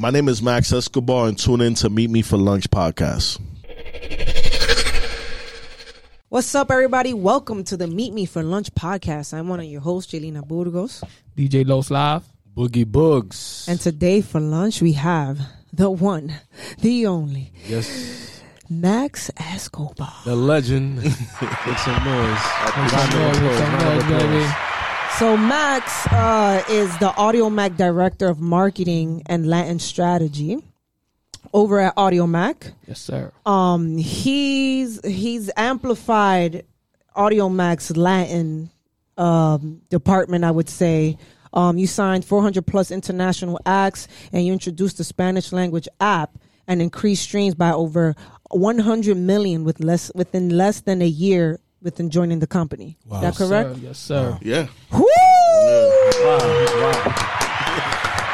My name is Max Escobar, and tune in to Meet Me for Lunch podcast. What's up, everybody? Welcome to the Meet Me for Lunch podcast. I'm one of your hosts, Jelena Burgos. DJ Los Live. Boogie Boogs. And today for lunch, we have the one, the only, yes, Max Escobar. the legend. Make some noise. Make some noise, make some noise, baby. So, Max uh, is the Audiomack Director of Marketing and Latin Strategy over at Audiomack. Yes, sir. Um, he's he's amplified Audiomack's Latin um, department, I would say. Um, you signed 400 plus international acts, and you introduced the Spanish language app and increased streams by over 100 million with less within less than a year within joining the company. Is that correct? Sir, yes, sir. Yeah. Woo! Wow,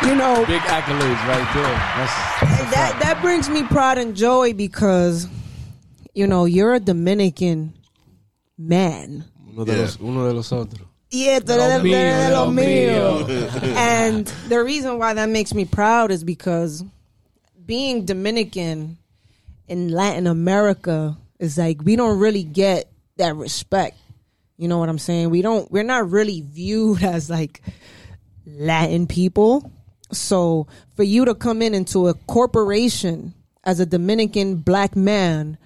You know. Big accolades right there. That's, that's that fact. that brings me pride and joy because you know you're a Dominican man. Uno de, Yeah. los, uno de los otros. Yeah, de, de, de, mío, de lo lo mío. and the reason why that makes me proud is because being Dominican in Latin America is like we don't really get that respect. You know what I'm saying? We don't we're not really viewed as like Latin people. So for you to come in into a corporation as a Dominican black man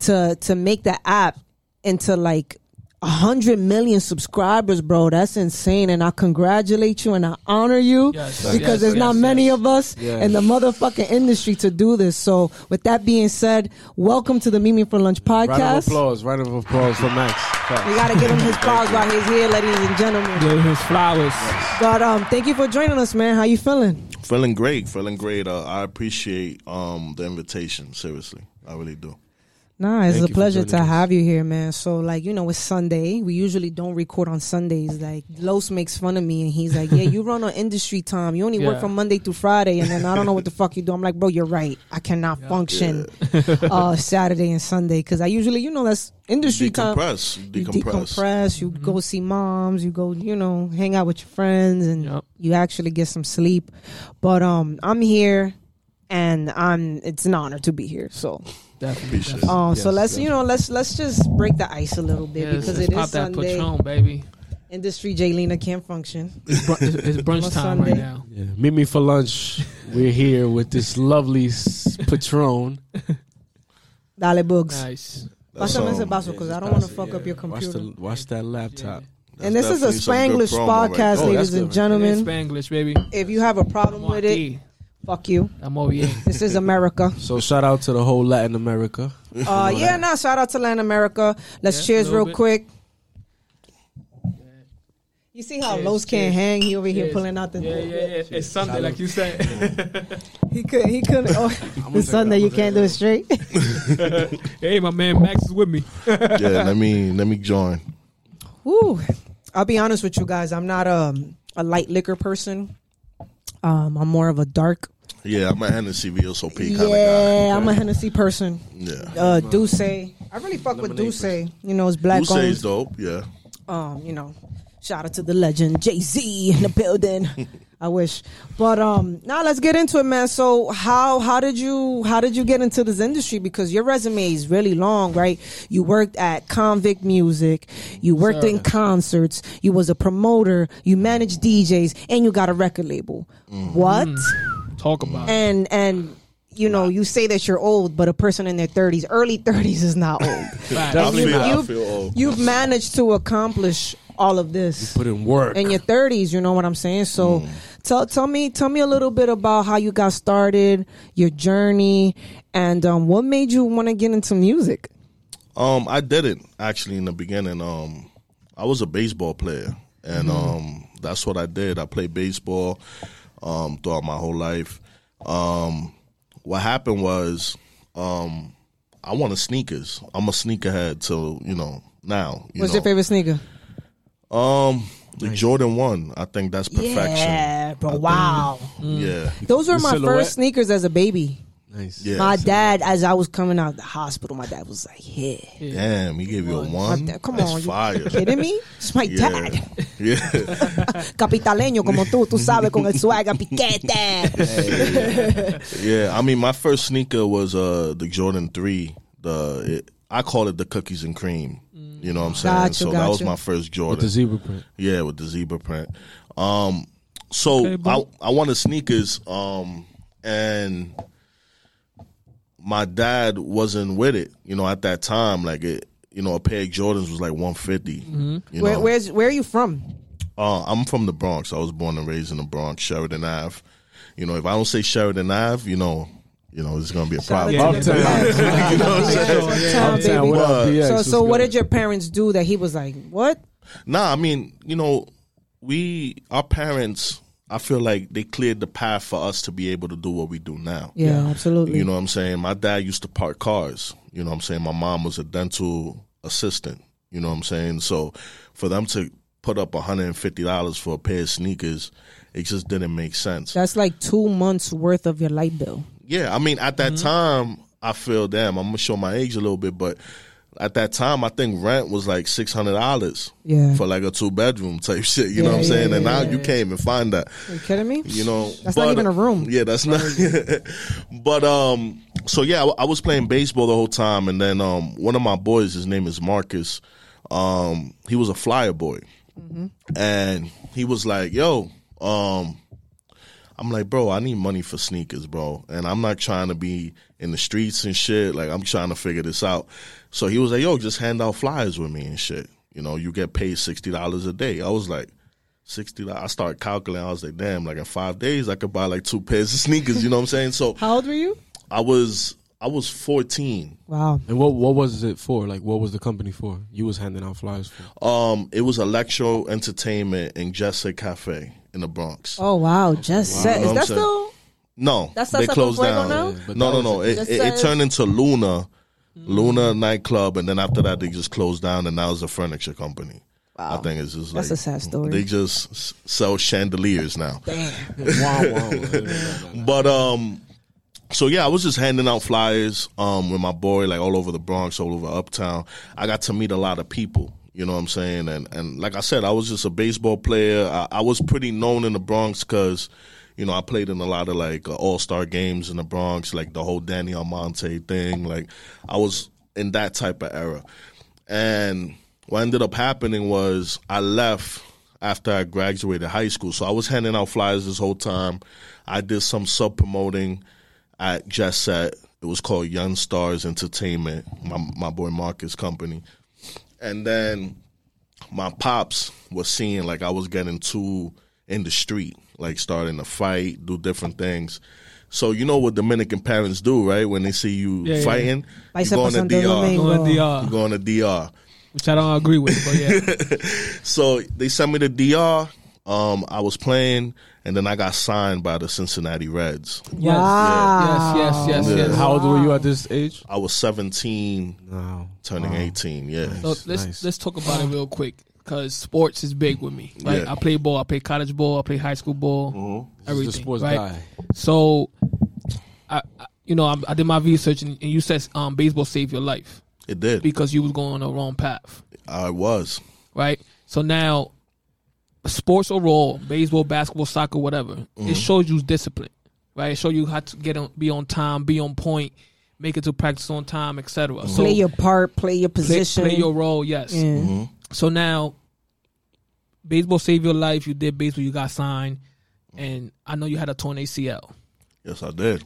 to to make the app into like a hundred million subscribers, bro, that's insane. And I congratulate you and I honor you Yes, because yes, there's not yes, many yes. of us Yes. in the motherfucking industry to do this. So with that being said, welcome to the Meet Me for Lunch podcast. Round of podcast. applause. Round of applause for Max. We gotta give him his applause while he's here, ladies and gentlemen. Give him his flowers. But um, thank you for joining us, man. How you feeling? Feeling great. Feeling great. Uh, I appreciate um, the invitation. Seriously. I really do. Nah, it's Thank a pleasure to us. have you here, man. So, like, you know, it's Sunday. We usually don't record on Sundays. Like, Los makes fun of me, and he's like, "Yeah, you run on industry time. You only work from Monday through Friday, and then I don't know what the fuck you do." I'm like, "Bro, you're right. I cannot function uh, Saturday and Sunday because I usually, you know, that's industry time. Decompress. You Decompress. decompress. You go see moms. You go, you know, hang out with your friends, and Yep. you actually get some sleep. But um, I'm here, and I'm. It's an honor to be here. So. Definitely. Appreciate definitely. Um, so let's yes. you know let's let's just break the ice a little bit Yes, because let's it pop is that Sunday. Patron, baby. Industry Jelena can't function. It's, br- it's, it's brunch On time right now. Yeah. Meet me for lunch. We're here with this lovely s- Patron. Dale books. Nice. That's, Pásame ese vaso because I don't want to fuck up your Watch, the, watch that laptop. that's and this is a definitely some good Spanglish promo right podcast. Oh, ladies and gentlemen. Spanglish, baby. If you have a problem with it, Aquí. Fuck you. I'm over here. This is America. So shout out to the whole Latin America. Uh, yeah, nah. Shout out to Latin America. Let's Yeah, cheers little real bit. quick. You see how Cheers, Los can't cheers. hang? He over here Cheers. pulling out the. Yeah, yeah, yeah. It's Sunday, like you said. He could. He couldn't. Oh, it's Sunday. You can't do it straight. hey, my man Max is with me. yeah, let me let me join. Woo. I'll be honest with you guys. I'm not um, a light liquor person. Um, I'm more of a dark. Yeah, I'm a Hennessy VSOP kind of guy. Yeah, I'm a Hennessy person. Yeah. Uh, D'Ussé. I really fuck with Lemonade D'Ussé. You know, it's black Who says owned. dope? Yeah. Um, you know, shout out to the legend Jay Z in the building. I wish, but um, now let's get into it, man. So how how did you how did you get into this industry? Because your resume is really long, right? You worked at Konvict Music, you worked Sir. in concerts, you was a promoter, you managed DJs, and you got a record label. What? Talk about it. and and you know you say that you're old but a person in their 30s early 30s is not old And you- feel, I you- feel old. you've managed to accomplish all of this You Put in work. in your 30s you know what i'm saying so tell tell me tell me a little bit about how you got started your journey and um, what made you want to get into music Um, I didn't actually in the beginning. Um, I was a baseball player, and um, that's what I did. I played baseball um throughout my whole life. Um, what happened was, um, I wanted sneakers. I'm a sneakerhead till you know now. You what's know. your favorite sneaker Um, the Jordan One. I think that's perfection. yeah bro wow Yeah. those were The my silhouette? first sneakers as a baby Nice. Yeah. my dad, as I was coming out of the hospital, my dad was like, "Yeah, Damn, he gave you a one. dad- come That's on, you fire. kidding me? It's my Yeah. dad, Yeah. capitaleño como tú, tú sabes con el swagger piquete." Yeah, I mean, my first sneaker was uh the Jordan Three. The it, I call it the cookies and cream. You know what I'm saying? Gotcha, so that was my first Jordan. With Jordan. the zebra print. yeah, with the zebra print. Um, so Okay, I. I wanted sneakers. Um, and my dad wasn't with it. You know, at that time, like it. You know, a pair of Jordans was like 150. Mm-hmm. Where, know, where's where are you from? uh, I'm from the Bronx. I was born and raised in the Bronx, Sheridan Ave. You know, if I don't say Sheridan Ave, you know, you know, it's gonna be a problem. out to the Uptown. You know what I'm saying? Uptown, Uptown, what But- BX? So, What's so what did your parents do that he was like, what? Nah, I mean, you know, we our parents. I feel like they cleared the path for us to be able to do what we do now. Yeah, absolutely. You know what I'm saying? My dad used to park cars. You know what I'm saying? My mom was a dental assistant. You know what I'm saying? So for them to put up $150 for a pair of sneakers, it just didn't make sense. That's like two months worth of your light bill. Yeah, I mean, at that mm-hmm. time, I feel damn. I'm gonna show my age a little bit, but at that time, I think rent was like six hundred dollars Yeah. for like a two bedroom type shit. You know what I'm saying? yeah, and now yeah, you yeah. can't even find that. Are you kidding me? You know, That's not even a room. Yeah, that's not. but um, so yeah, I, I was playing baseball the whole time, and then um, one of my boys, his name is Marcus. Um, he was a flyer boy, Mm-hmm. and he was like, "Yo, um." I'm like, bro, I need money for sneakers, bro. And I'm not trying to be in the streets and shit. Like, I'm trying to figure this out. So he was like, yo, just hand out flyers with me and shit. You know, you get paid $60 a day. I was like, $60. I started calculating. I was like, damn, like in five days, I could buy like two pairs of sneakers. You know what I'm saying? So How old were you? I was, I was 14. Wow. And what what was it for? Like, what was the company for? You was handing out flyers for. Um, it was Electro Entertainment in Jesse Cafe in the Bronx. Oh wow, just set. Is that still? No, That's they closed down. now? Yeah, no, no, no. It, it, it turned into Luna, Luna nightclub, and then after that they just closed down, and now it's a furniture company. Wow. I think it's just like That's a sad story. They just sell chandeliers now. Damn. wow, wow. But um, so yeah, I was just handing out flyers um with my boy like all over the Bronx, all over Uptown. I got to meet a lot of people. You know what I'm saying? And and like I said, I was just a baseball player. I, I was pretty known in the Bronx because. You know, I played in a lot of like uh, all star games in the Bronx, like the whole Danny Almonte thing. Like, I was in that type of era. And what ended up happening was I left after I graduated high school. So I was handing out flyers this whole time. I did some sub promoting at Jet Set. It was called Young Stars Entertainment, my my boy Marcus company. And then my pops was seeing like I was getting too in the street, like starting to fight, do different things. So you know what Dominican parents do, right? When they see you Yeah, yeah. fighting, you Paisa go on the pasando DR. Going to You DR, go on the DR. which I don't agree with, but yeah. So they sent me to DR. Um, I was playing, and then I got signed by the Cincinnati Reds. Yes. Wow. Yes, yes, yes, Yeah. yes. How old were you at this age? I was 17, No. turning 18. Yeah. So let's Nice. let's talk about it real quick because sports is big with me. Right, Yeah. I play ball, I play college ball, I play high school ball, Mm-hmm. everything. the sports right? guy. So, I, I you know I, I did my research and, and you said um, baseball saved your life It did. because you was going on the wrong path, I was. right? So now, sports overall, baseball, basketball, soccer, whatever, Mm-hmm. it shows you discipline, right? It shows you how to get on, be on time, be on point, make it to practice on time, etc. So Play your part. Play your play, position. play your role, yes. Yeah. Mm-hmm. So now, baseball saved your life. You did baseball. You got signed, and I know you had a torn ACL. Yes, I did.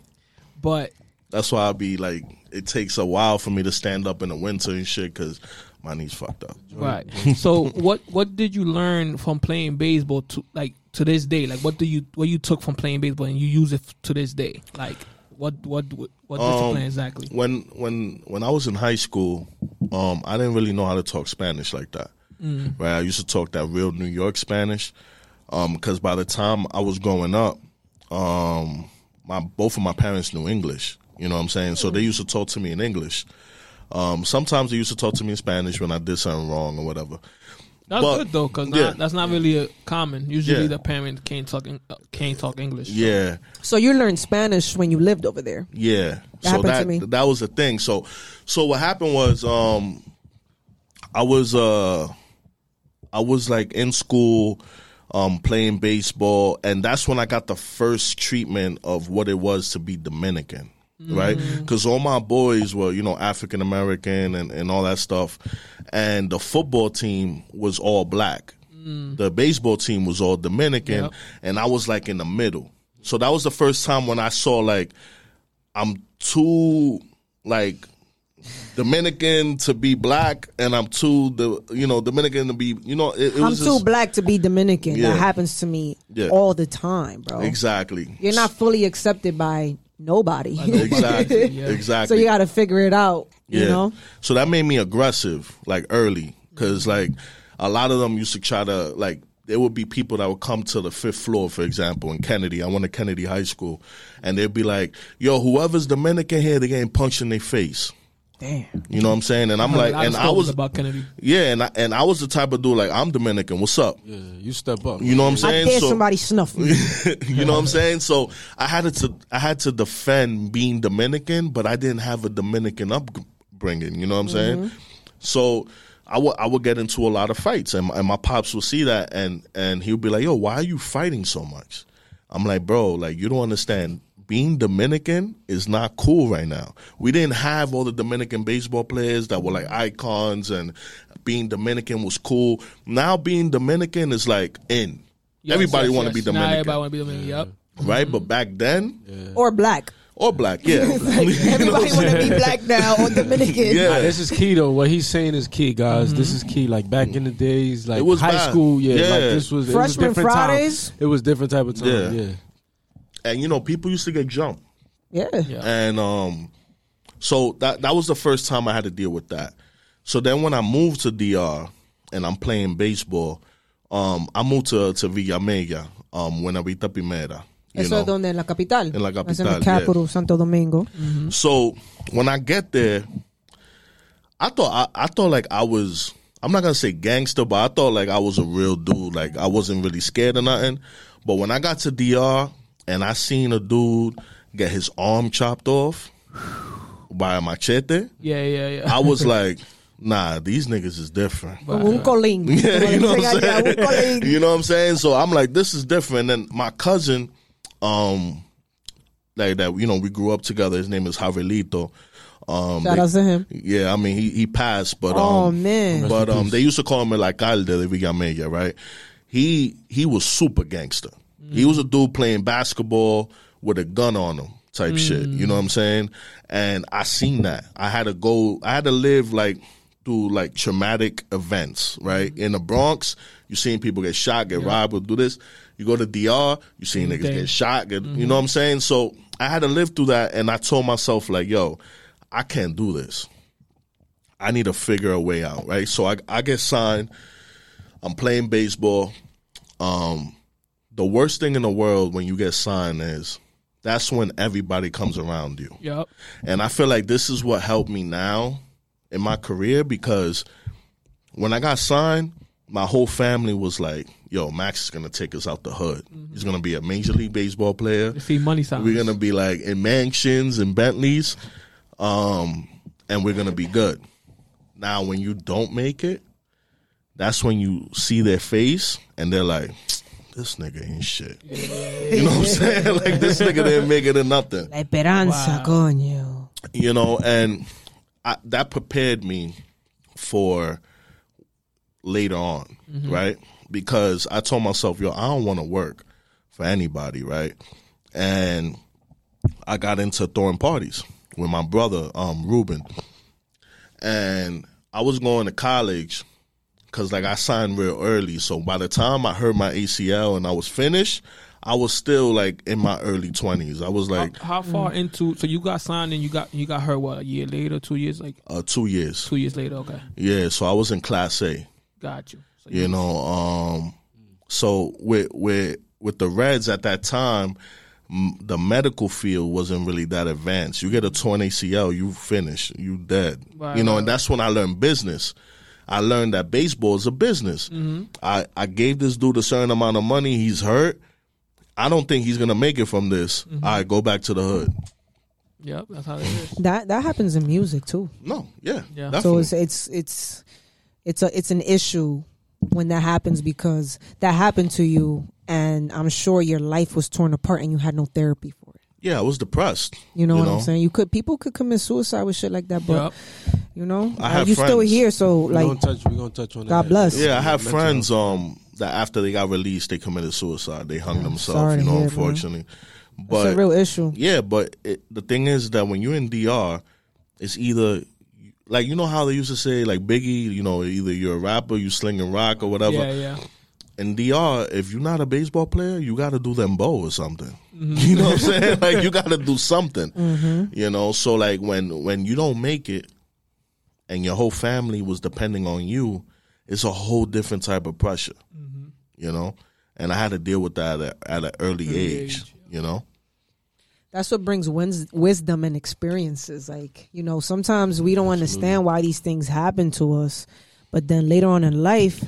But That's why I be like, it takes a while for me to stand up in the winter and shit because my knees fucked up. right. so what what did you learn from playing baseball to like to this day? Like what do you what you took from playing baseball and you use it to this day? Like what what what, what discipline Um, exactly? When when when I was in high school, um, I didn't really know how to talk Spanish like that. Right, I used to talk that real New York Spanish. Um, because by the time I was growing up, um, my both of my parents knew English. You know what I'm saying? So they used to talk to me in English. Um, sometimes they used to talk to me in Spanish when I did something wrong or whatever. That's But- good though, because yeah. that's not really a common. Usually, Yeah. the parent can't talk Eng- uh, can't talk English. Yeah, So you learned Spanish when you lived over there. yeah. That so happened that to me. that was the thing. So so what happened was um I was uh I was like in school um playing baseball and that's when I got the first treatment of what it was to be Dominican. Right, mm-hmm. because all my boys were, you know, African American and, and all that stuff, and the football team was all black. Mm. The baseball team was all Dominican, Yep. and I was like in the middle. So that was the first time when I saw like I'm too like Dominican to be black, and I'm too the you know Dominican to be you know it, it I'm too just, black to be Dominican. Yeah. That happens to me Yeah. all the time, bro. exactly You're not fully accepted by nobody. exactly Yeah. exactly so you got to figure it out. You know, So that made me aggressive, like early, because like a lot of them used to try to like. There would be people that would come to the fifth floor, for example, in Kennedy. I went to Kennedy High School, and they'd be like, "Yo, whoever's Dominican here, they getting punched in their face." Damn. You know what I'm saying? And I'm like, a lot of and I was, about Kennedy. yeah, and I, and I was the type of dude like, I'm Dominican. What's up? Yeah, you step up. You know what I'm saying? I saying? dare So- somebody snuff me. you know what I'm saying? So I had to I had to defend being Dominican, but I didn't have a Dominican upbringing. You know what I'm saying? Mm-hmm. So I would I would get into a lot of fights, and my, and my pops would see that, and and he would be like, "Yo, why are you fighting so much?" I'm like, "Bro, like you don't understand." Being Dominican is not cool right now. We didn't have all the Dominican baseball players that were like icons, and being Dominican was cool. Now being Dominican is like in. Yes, everybody yes, want to yes. be Now Dominican everybody want to be Dominican. Yep. right? But back then, or black. or black, yeah. You Everybody want to be black now or Dominican. Yeah. Nah, this is key though. What he's saying is key, guys. This mm-hmm. is key. Like back in the days, like It was high bad. school, yeah, Yeah. like this was it was Freshman different time. Fridays? It was different type of time. Yeah. Yeah, And you know, people used to get jumped, Yeah. Yeah. and um, so that that was the first time I had to deal with that. So then when I moved to DR and I'm playing baseball, um, I moved to to Villa Mella, um, Buenavista Primera. You Eso know? es donde en la capital. En la That's in capital, the capital, Santo Domingo. So when I get there, I thought I, I thought like I was I'm not gonna say gangster, but I thought like I was a real dude. Like I wasn't really scared of nothing. But when I got to DR and I seen a dude get his arm chopped off by a machete, Yeah, yeah, yeah. I was like, nah, these niggas is different. Como un colín. Yeah, you know what I'm dicen allá, un colín. saying? You know what I'm saying? So I'm like, this is different. And my cousin, um, like that, you know, we grew up together. His name is Javelito. Um, Shout they- out to him. yeah, I mean, he he passed, but Oh, um, man. but um, they used to call him el alcalde de Villa Mella, right? He he was super gangster. He was a dude playing basketball with a gun on him, type shit. You know what I'm saying? And I seen that. I had to go. I had to live like through like traumatic events, right? In the Bronx, you seen people get shot, get robbed, or do this. You go to DR, you seen niggas get shot, get you know what I'm saying? So I had to live through that, and I told myself like, yo, I can't do this. I need to figure a way out, right? So I I get signed. I'm playing baseball. Um, the worst thing in the world when you get signed is that's when everybody comes around you. Yep. And I feel like this is what helped me now in my career because when I got signed, my whole family was like, yo, Max is going to take us out the hood. He's going to be a Major League Baseball player. You see money signs. We're gonna be like in mansions and Bentleys, um, and we're gonna be good. Now, when you don't make it, that's when you see their face and they're like, "This nigga ain't shit." You know what I'm saying? Like this nigga didn't make it or nothing. La esperanza, coño. You know, and I, that prepared me for later on, right? Because I told myself, yo, I don't want to work for anybody, right? And I got into throwing parties with my brother, um, Ruben. And I was going to college because, like, I signed real early. So by the time I heard my ACL and I was finished, I was still like in my early twenties. I was like how, how far into? So you got signed and you got you got hurt what a year later, two years, like uh, two years. two years later. Okay, Yeah, so I was in Class A. got you. So You know, um, so with with with the Reds at that time, m- the medical field wasn't really that advanced. You get a torn ACL, you finish, you dead. Right, you know, right, and that's when I learned business. I learned that baseball is a business. Mm-hmm. I, I gave this dude a certain amount of money. He's hurt. I don't think he's gonna make it from this. Mm-hmm. I go back to the hood. Yep, that's how it is. That that happens in music too. No, yeah, Yeah. So it's it's it's it's a it's an issue when that happens because that happened to you, and I'm sure your life was torn apart and you had no therapy for it. Yeah, I was depressed. You know You what know? I'm saying? You could people could commit suicide with shit like that, but Yep. you know, I uh, have you still here, so We're like gonna touch. We're gonna touch on God that. bless. Yeah, I have friends um that after they got released, they committed suicide. They hung sorry themselves. to You know, hear, man. unfortunately. it's But a real issue. Yeah, but it, the thing is that when you're in DR, it's either like you know how they used to say like Biggie, you know, either you're a rapper, you slinging rock or whatever. Yeah, yeah. In DR, if you're not a baseball player, you got to do dembow or something. Mm-hmm. You know what I'm saying? like you got to do something. You know, so like when when you don't make it, and your whole family was depending on you, it's a whole different type of pressure. Mm-hmm. You know, and I had to deal with that at, a- at an early, Early age. age, You know. That's what brings wins- wisdom and experiences. Like, you know, sometimes we don't understand why these things happen to us, but then later on in life,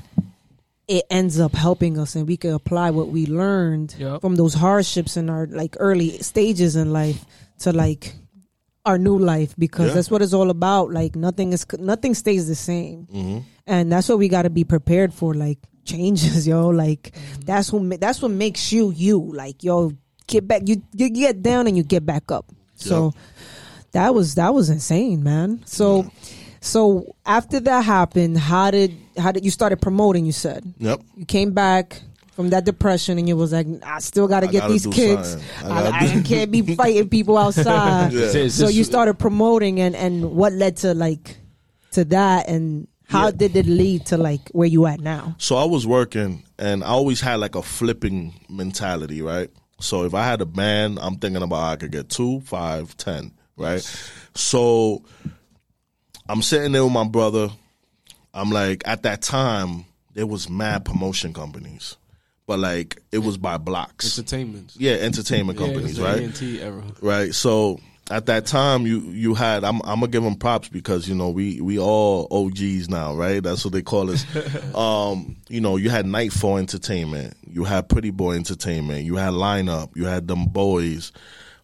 it ends up helping us and we can apply what we learned Yep. from those hardships in our like early stages in life to like our new life because Yeah. that's what it's all about. Like nothing is nothing stays the same. hmm And that's what we got to be prepared for like changes, yo. Like that's who that's what makes you you. Like yo, get back you you get down and you get back up. So that was that was insane, man. So so after that happened, how did how did you started promoting, you said? Yep. You came back from that depression and you was like, I still got to get gotta these do kids. something. I I, gotta I do- can't be fighting people outside. Yeah. It's- it's So just- you started promoting and and what led to like to that and how Yeah. did it lead to like where you at now? So I was working, and I always had like a flipping mentality, right? So if I had a band, I'm thinking about I could get two, five, ten, right? So I'm sitting there with my brother. I'm like, at that time, there was mad promotion companies, but like it was by blocks. Entertainment. Yeah, entertainment companies, right? Era. right? So at that time, you you had I'm I'm gonna give them props because you know we we all OGs now, right? That's what they call us. um, you know, you had Nightfall Entertainment, you had Pretty Boy Entertainment, you had Lineup, you had them boys.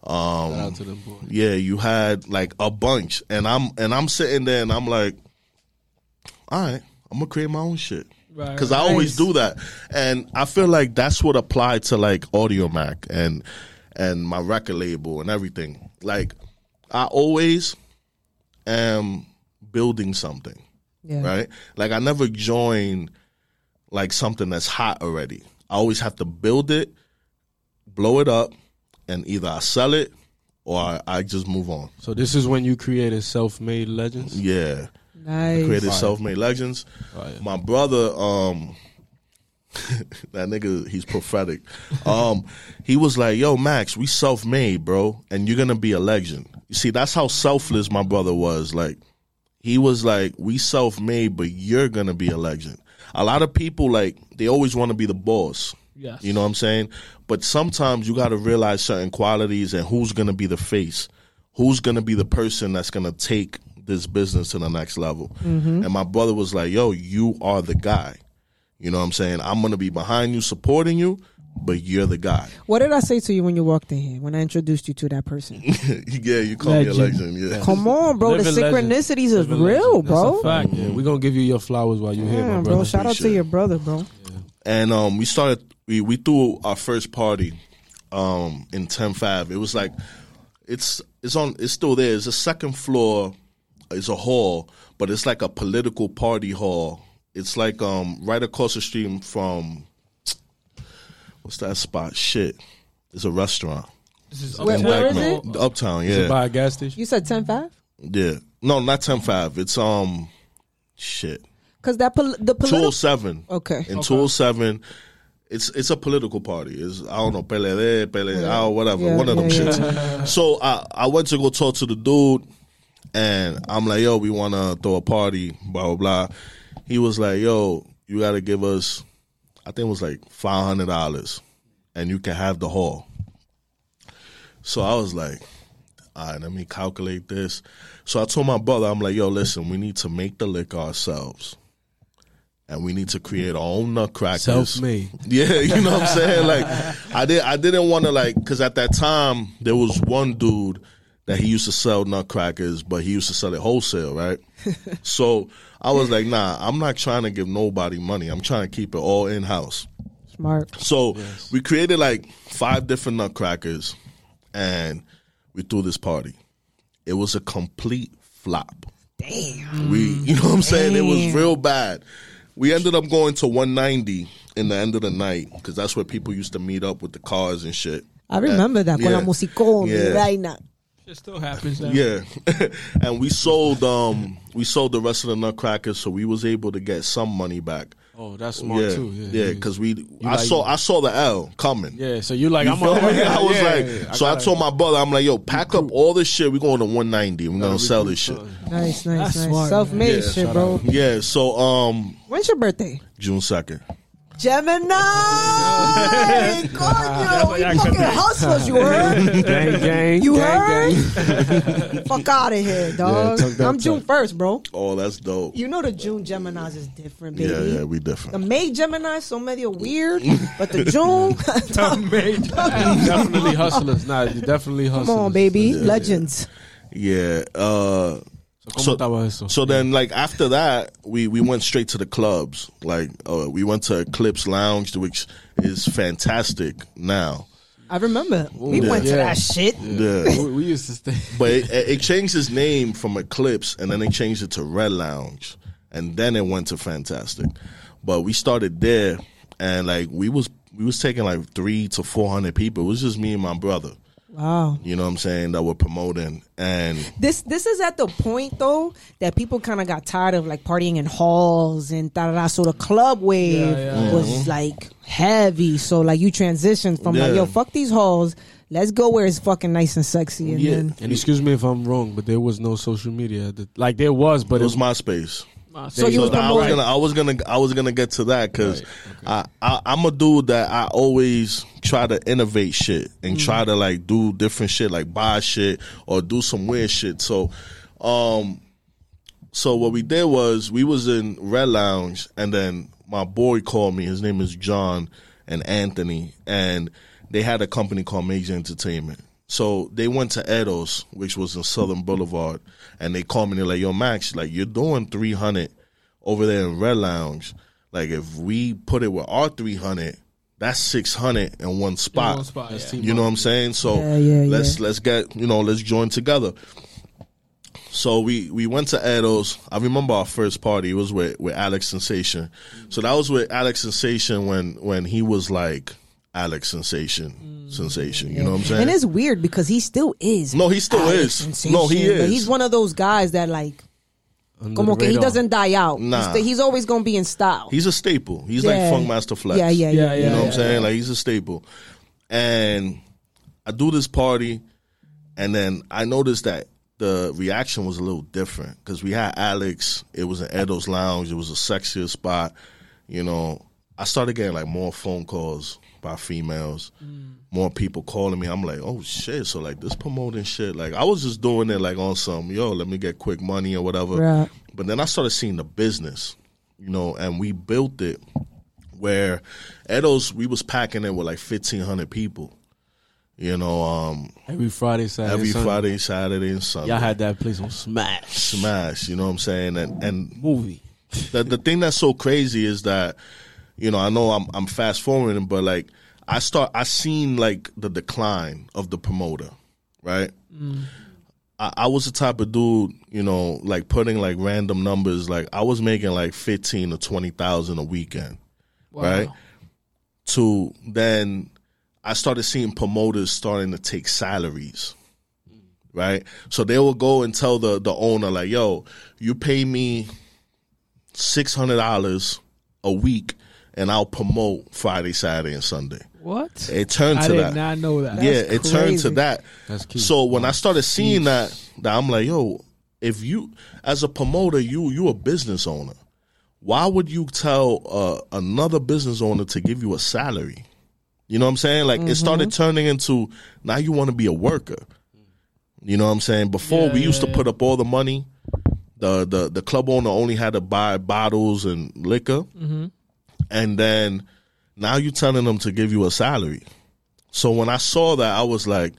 Um, Shout out to them boys. yeah, you had like a bunch, and I'm and I'm sitting there and I'm like, all right, I'm gonna create my own shit Right. because I always do that, and I feel like that's what applied to like Audiomack and and my record label and everything. Like I always am building something, Yeah. right? Like I never join like something that's hot already. I always have to build it, blow it up, and either I sell it or I, I just move on. So this is when you created self-made legends. Yeah, Nice. created Fire. self-made legends. Fire. My brother, um, that nigga, he's prophetic. Um, he was like, "Yo, Max, we self-made, bro, and you're gonna be a legend." You see, that's how selfless my brother was. Like, he was like, "We self-made, but you're gonna be a legend." A lot of people like they always want to be the boss. Yes. You know what I'm saying? But sometimes you got to realize certain qualities and who's going to be the face, who's going to be the person that's going to take this business to the next level. And my brother was like, "Yo, you are the guy." You know what I'm saying? I'm going to be behind you, supporting you, but you're the guy. What did I say to you when you walked in here when I introduced you to that person? yeah, you call me a Legend. legend. Yeah. Come on, bro. Living the legend. synchronicities is Living real, legend. bro. That's a fact. Yeah, we're gonna give you your flowers while you're here, Yeah, my bro. brother. Shout out to your brother, bro. and um, we started we, we threw our first party um, in 10-5. It was like it's it's on it's still there. It's a second floor. It's a hall, but it's like a political party hall. It's like um right across the street from what's that spot? Shit, it's a restaurant. This is Where- Uptown. where is No, it? Uptown, Is it yeah, by a gas station? You said 10 5? yeah. No, not 10-5. It's um shit Because that pol- the two political. oh seven. Okay. in 207 it's it's a political party. It's I don't know PLD, PLD, oh, whatever, Yeah, one of them yeah, yeah. shits. So I I went to go talk to the dude, and I'm like, yo, we want to throw a party, blah blah blah. He was like, yo, you got to give us, I think it was like five hundred dollars, and you can have the hall. So I was like, all right, let me calculate this. So I told my brother, I'm like, yo, listen, we need to make the liquor ourselves. And we need to create our own nutcrackers. Self-made. Yeah, you know what I'm saying? Like, I did. I didn't want to like because at that time there was one dude that he used to sell nutcrackers, but he used to sell it wholesale, right? so I was like, nah, I'm not trying to give nobody money. I'm trying to keep it all in house. Smart. So we created like five different nutcrackers, and we threw this party. It was a complete flop. Damn. We, you know what I'm saying? It was real bad. We ended up going to 190 in the end of the night because that's where people used to meet up with the cars and shit. I remember that con la Yeah. musicón, Yeah. vaina. It still happens. Now. Yeah, and we sold um we sold the rest of the nutcrackers, so we was able to get some money back. Oh, that's smart yeah, too. yeah, because we I like- saw I saw the L coming. yeah. So you like You I'm feel a, me? I was yeah, like, yeah, so I gotta- told my brother, I'm like, yo, pack up all this shit. We're going to 190. We're gonna sell this shit. Nice, nice, That's nice. Self-made Yeah, shit, bro. Yeah, so um When's your birthday? June second. Gemini! Coño, you fucking hustlers, you heard? gang, gang, You gang, heard? gang. Fuck out of here, dog. tuck that I'm June tuck. 1st, bro. Oh, that's dope. You know the June Geminis is different, baby. Yeah, yeah, we The different. The May Gemini so medio weird, but the June, definitely hustlers. Nah, you're definitely hustlers. come on, baby, legends. Yeah. Uh So, ¿cómo So- eso? So then, like after that, we we went straight to the clubs. Like uh, we went to Eclipse Lounge, which is fantastic now. I remember we Yeah. went to Yeah. that shit. Yeah. we, we used to stay. But it, it changed its name from Eclipse, and then they changed it to Red Lounge, and then it went to Fantastic. But we started there, and like we was we was taking like three to four hundred people. It was just me and my brother. Wow. You know what I'm saying? That we're promoting, and This this is at the point though that people kind of got tired of like partying in halls and da da da. So the club wave Yeah, yeah, was like heavy. So like you transitioned from like Mm-hmm. Yo fuck these halls, let's go where it's fucking nice and sexy. And Yeah. then And excuse me if I'm wrong, but there was no social media. Like there was, but it was MySpace. So you So was I was gonna, I was gonna, I was gonna get to that because I, I, I'm a dude that I always try to innovate shit and try to like do different shit, like buy shit or do some weird shit. So, um, so what we did was we was in Red Lounge, and then my boy called me. His name is John and Anthony, and they had a company called Major Entertainment. So they went to Edos, which was in Southern Boulevard, and they called me. They're like, "Yo, Max, like you're doing 300 over there in Red Lounge. Like if we put it with our 300, that's 600 in one spot. one spot, yeah. You know what I'm saying? So Yeah, yeah, let's yeah. let's get you know let's join together. So we we went to Edos. I remember our first party. It was with with Alex Sensation. So that was with Alex Sensation when when he was like Alex Sensation, mm. Sensation. You know what I'm saying? and it's weird because he still is. No, he still Alex is. Sensation, No, he but is. he's one of those guys that like, under como que he doesn't die out. Nah. He's, st- he's always gonna be in style. He's a staple. He's Yeah. like Funkmaster Flex. Yeah, yeah, Yeah, yeah. You know yeah. what I'm saying? Like he's a staple. And I do this party, and then I noticed that the reaction was a little different because we had Alex. It was an Edo's Lounge. It was a sexier spot. You know, I started getting like more phone calls by females, more people calling me. I'm like, oh shit! So like this promoting shit. Like I was just doing it like on some yo, let me get quick money or whatever. Right. But then I started seeing the business, you know, and we built it where Edo's we was packing it with like fifteen hundred people. You know, um, every Friday, Saturday, every Sunday. Friday, Saturday, and Sunday. Y'all had that place on Smash smash. You know what I'm saying? And and movie. the the thing that's so crazy is that you know I know I'm I'm fast forwarding, but like I start I seen like the decline of the promoter, right? Mm. I, I was the type of dude, you know, like putting like random numbers. Like I was making like fifteen or twenty thousand a weekend, right? To then I started seeing promoters starting to take salaries right? So they will go and tell the the owner like, "Yo, you pay me six hundred dollars a week, and I'll promote Friday, Saturday, and Sunday." What? It turned I to did that. not know that. yeah, it turned to that. That's key. So when I started seeing that, that I'm like, "Yo, if you as a promoter, you you a business owner." Why would you tell uh, another business owner to give you a salary? You know what I'm saying? Like it started turning into now you want to be a worker. You know what I'm saying? Before Yeah, we used yeah, to put up all the money, the the the club owner only had to buy bottles and liquor, and then now you're telling them to give you a salary. So when I saw that, I was like,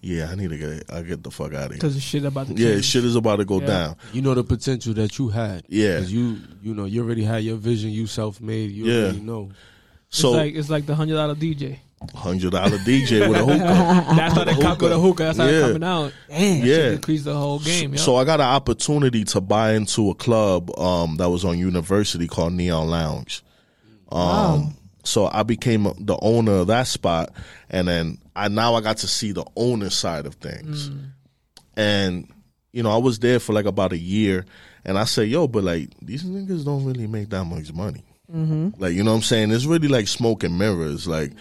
"Yeah, I need to get I get the fuck out of here." Because the shit about to Yeah, shit is about to go Yeah. down. You know the potential that you had. Yeah. 'Cause you you know you already had your vision. You self made. You Yeah. already know. So it's like it's like the hundred dollar DJ. hundred dollar DJ with a hookah. That's how they come with a hookah. That's how Yeah. they're coming out. Damn. Yeah. Increase the whole game. So yo. I got an opportunity to buy into a club um, that was on University called Neon Lounge. Um, So I became the owner of that spot, and then I now I got to see the owner side of things. Mm. And you know, I was there for like about a year, and I said, "Yo, but like these niggas don't really make that much money." Mm-hmm. Like you know what I'm saying? It's really like smoke and mirrors. Like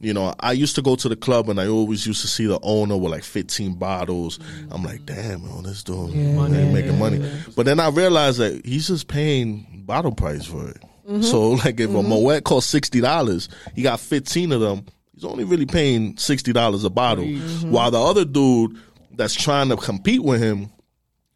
you know, I used to go to the club and I always used to see the owner with like 15 bottles. Mm. I'm like, damn, man, this dude ain't making money. But then I realized that he's just paying bottle price for it. So mm-hmm. like if a mm-hmm. Moet costs sixty dollars, he got 15 of them. He's only really paying sixty dollars a bottle, mm-hmm. while the other dude that's trying to compete with him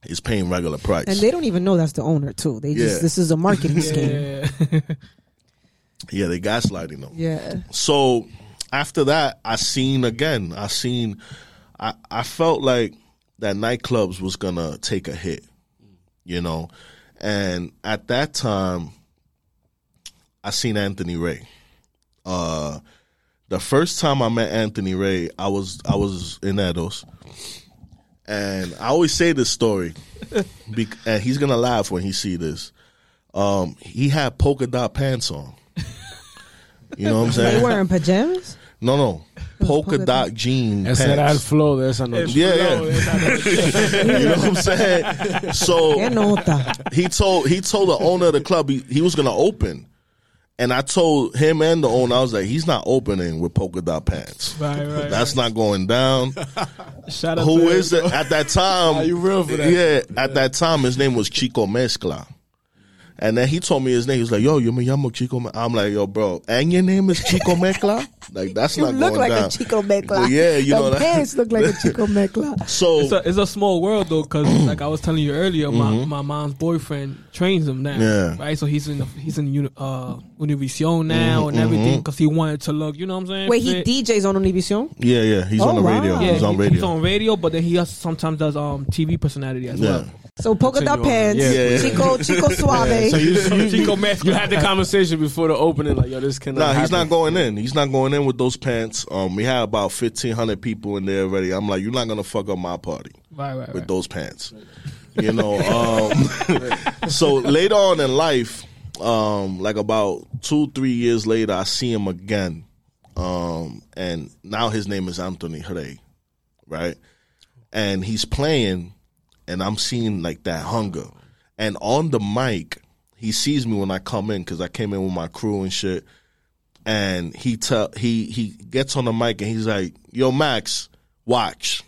is paying regular price. And they don't even know that's the owner too. They just this is a marketing scheme. yeah. yeah, they gaslighting them. Yeah. so after that i seen again i seen i i felt like that nightclubs was gonna take a hit you know and at that time i seen anthony ray uh the first time i met anthony ray i was i was in edos and i always say this story bec- and he's gonna laugh when he see this um he had polka dot pants on you know what i'm saying They wearing pajamas? no, no. Polka, polka dot dot. jean Esa era el pants. flow de esa noche. Yeah, yeah. you know what I'm saying? So he told he told the owner of the club he, he was gonna open. And I told him and the owner, I was like, he's not opening with polka dot pants. Right, right. That's not going down. Shout out Who is it? At that time, Are you real for that? Yeah, at that time, his name was Chico Mezcla. And then he told me his name. He was like, "Yo, you me llamo Chico." Me-" I'm like, "Yo, bro, and your name is Chico Mezcla? Like that's You not look going like down." a Chico Mecla. Yeah, you the know that. pants look like a Chico Mecla. So It's a, it's a small world though, because like I was telling you earlier, my, my mom's boyfriend trains him now. Mm-hmm. Yeah. Right. So he's in the, he's in uni, uh, Univision now and everything because he wanted to look. You know what I'm saying? Wait, he. DJs on Univision? Yeah, yeah, he's Oh, on the wow. radio. Yeah, he's on radio. He's on radio, but then he also sometimes does um TV personality as yeah, well. So polka dot pants, Yeah. Yeah, yeah. Chico Chico Suave. So you, you, Chico you, you had the conversation before the opening, like, yo, this cannot. Nah, he's not going in. He's not going in with those pants. Um, we had about fifteen hundred people in there already. I'm like, you're not gonna fuck up my party Right, right, with right. those pants. You know. Um, so later on in life, um, like about two, three years later, I see him again, um, and now his name is Anthony Ray, right? And he's playing, and I'm seeing like that hunger. And on the mic, he sees me when I come in because I came in with my crew and shit. And he tell he he gets on the mic and he's like, "Yo, Max, watch."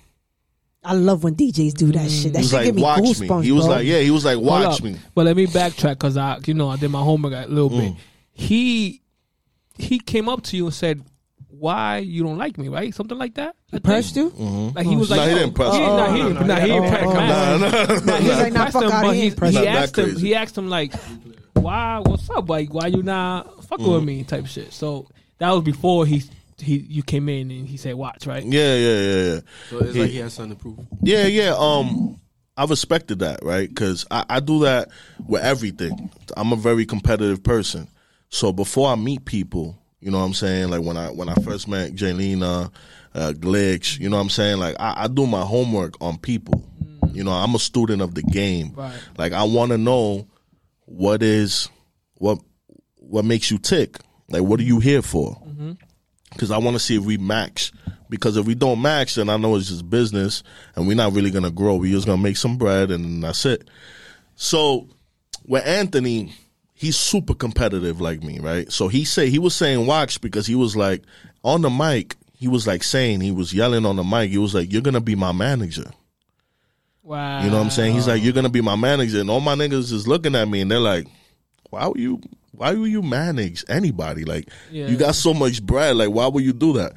I love when DJs do that shit. That He shit like, give me "Watch me." goosebumps. He was bro. like, "Yeah." He was like, "Watch me." But let me backtrack because I, you know, I did my homework a little bit. Mm. He he came up to you and said, "Why you don't like me?" Right, something like that. I think. Pressed you? Like he was Nah, like, he didn't press he, him. nah, he, didn't- no, nah, he didn't press him. Nah, nah, Nah, he's like, nah, fuck him, out but here. he, Press he asked him. He asked him like, "Why? What's up? Like, why you not fucking Mm. with me?" Type shit. So that was before he he you came in and he said, "Watch, right?" Yeah, yeah, yeah, yeah. So it's like he has something to prove. Yeah, yeah. Um, I respected that, right? Because I, I do that with everything. I'm a very competitive person. So before I meet people, you know what I'm saying? Like when I when I first met Jelena, uh, Glitch, you know what I'm saying? Like I, I do my homework on people. You know, I'm a student of the game. Right. Like I want to know what is what what makes you tick. Like what are you here for? Because I want to see if we match. Because if we don't match, then I know it's just business, and we're not really gonna grow. We're just gonna make some bread, and that's it. So with Anthony, he's super competitive like me, right? So he say he was saying watch because he was like on the mic. He was like saying he was yelling on the mic. He was like, "You're gonna be my manager." Wow. You know what I'm saying? He's like, "You're gonna be my manager," and all my niggas is looking at me, and they're like, "Why would you? Why would you manage anybody? Like, Yeah. you got so much bread. Like, why would you do that?"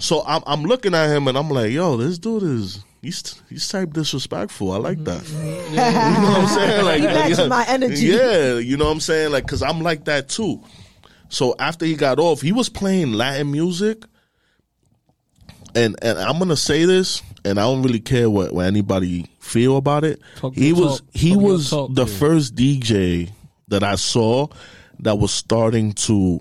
So I'm I'm looking at him, and I'm like, "Yo, this dude is he's he's type disrespectful. I like that. Mm-hmm. you know what I'm saying? Like He matched my energy. Yeah, you know what I'm saying? Like, cause I'm like that too. So after he got off, he was playing Latin music, and and I'm gonna say this, and I don't really care what, what anybody feel about it. Talk he was talk. he Talk was the yeah. first DJ that I saw that was starting to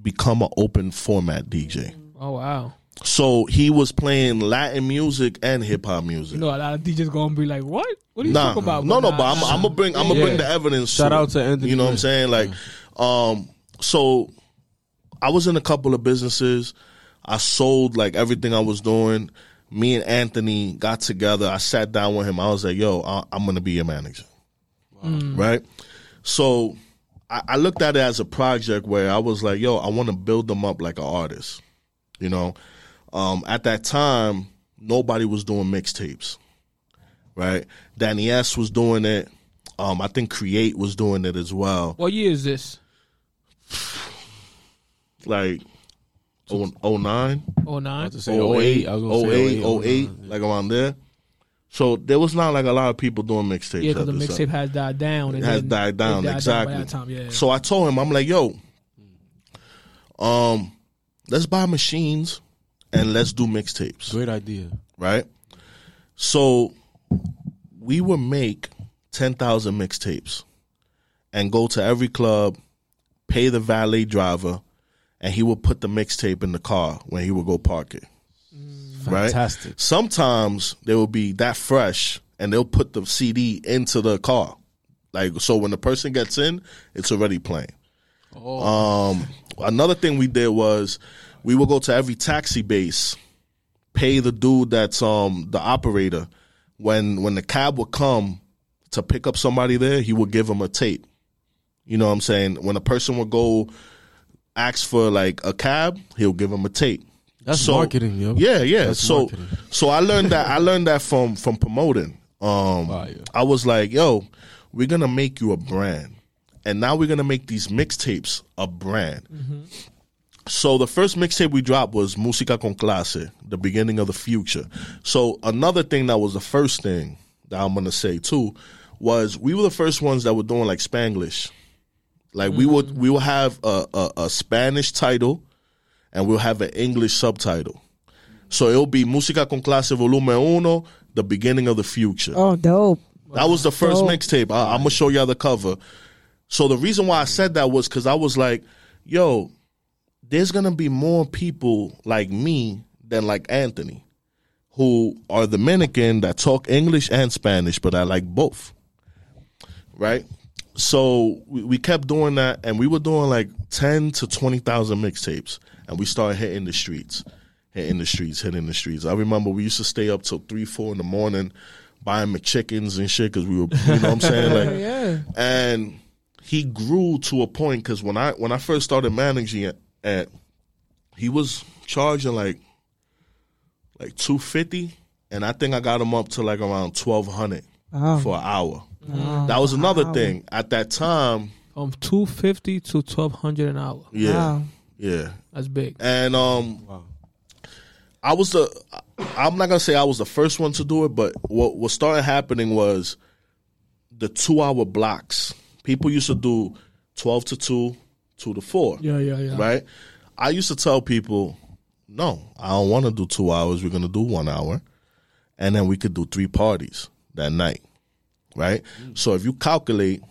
become an open format DJ. Oh wow. So he was playing Latin music and hip hop music. You know, a lot of DJs gonna be like, "What? What are you Nah, talking about?" no, no, nah, but I'm. I'm gonna bring, I'm gonna Yeah. bring the evidence. Shout to out to Anthony You know what I'm saying? Like, um, so I was in a couple of businesses. I sold like everything I was doing. Me and Anthony got together. I sat down with him. I was like, "Yo, I, I'm gonna be your manager." Right. So I, I looked at it as a project where I was like, "Yo, I want to build them up like an artist." You know, um, at that time, nobody was doing mixtapes right? Danny S was doing it. Um, I think Create was doing it as well. What year is this? Like oh, 09, Oh nine. to say 08, 08, I was gonna 08, 08, like around there. So there was not like a lot of people doing mixtapes. Yeah, because the mixtape has died down. It And has then died down, by exactly. that time, yeah. So I told him, I'm like, yo, um, let's buy machines and let's do mixtapes. Great idea. right? So we would make 10,000 mixtapes and go to every club, pay the valet driver, and he would put the mixtape in the car when he would go park it. Right? Fantastic. Sometimes they will be that fresh and they'll put the CD into the car. Like so when the person gets in, it's already playing. Um another thing we did was we will go to every taxi base, pay the dude that's um the operator. When when the cab would come to pick up somebody there, he would give him a tape. You know what I'm saying? When a person would go ask for like a cab, he'll give him a tape. That's So- marketing, yo. Yeah, yeah. That's so marketing. so I learned that I learned that from from promoting. Um. I was like, yo, we're gonna make you a brand. And now we're gonna make these mixtapes a brand. So the first mixtape we dropped was Música con Clase, the beginning of the future. So another thing that was the first thing that I'm gonna say too was we were the first ones that were doing like Spanglish. Like we would we will have a, a, a Spanish title and we'll have an English subtitle. So it'll be Música con Clase Volume Uno, the beginning of the future. Oh, dope. That was the first mixtape. I, I'm gonna show y'all the cover. So the reason why I said that was because I was like, "Yo, there's gonna be more people like me than like Anthony, who are Dominican that talk English and Spanish, but I like both." Right. So we, we kept doing that, and we were doing like ten to twenty thousand mixtapes, and we started hitting the streets, hitting the streets, hitting the streets. I remember we used to stay up till three, four in the morning, buying McChickens and shit because we were, you know what I'm saying, like, Yeah. and he grew to a point because when I when I first started managing it, at he was charging like like two fifty, and I think I got him up to like around twelve hundred Wow. for an hour. That was another thing at that time. From two fifty to twelve hundred an hour. Yeah, Wow. yeah, That's big. and um, Wow. I was the. I'm not gonna say I was the first one to do it, but what what started happening was the two hour blocks. People used to do twelve to two, two to four. Yeah, yeah, yeah. right? I used to tell people, no, I don't want to do two hours. We're going to do one hour. And then we could do three parties that night, right? So if you calculate,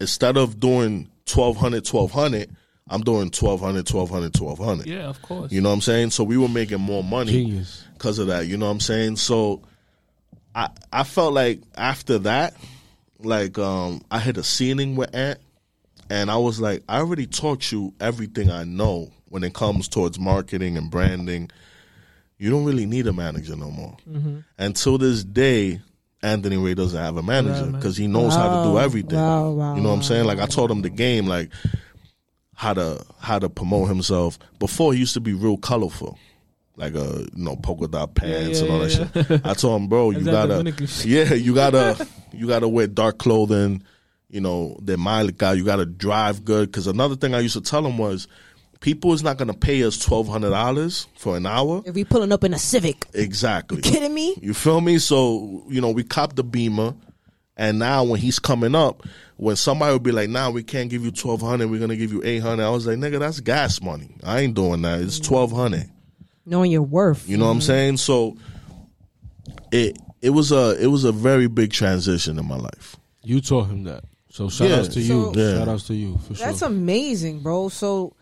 instead of doing 1200, 1200, I'm doing 1200, 1200, 1200. Yeah, of course. You know what I'm saying? So we were making more money because of that. You know what I'm saying? So I I felt like after that, like um I hit a ceiling with Ant, and I was like, I already taught you everything I know when it comes towards marketing and branding. You don't really need a manager no more. and Until this day, Anthony Ray doesn't have a manager because he knows how to do everything. Wow, wow, you know what I'm saying? Like I taught him the game, like how to how to promote himself. Before he used to be real colorful, like a you know polka dot pants yeah, and all yeah, that shit. I told him, bro, you gotta, yeah, you gotta, you gotta wear dark clothing. You know, the guy. You gotta drive good. Because another thing I used to tell him was, people is not gonna pay us twelve hundred dollars for an hour. If we pulling up in a Civic, Exactly. kidding me? You feel me? So you know, we copped the Beamer, and now when he's coming up, when somebody would be like, "Nah, we can't give you twelve hundred. We're gonna give you 800 I was like, "Nigga, that's gas money. I ain't doing that. It's twelve hundred. Knowing your worth. You know what I'm mm. saying? So it it was a it was a very big transition in my life. You taught him that. So shout Yeah. outs to you. So- Yeah. Shout outs to you for sure. That's amazing, bro. So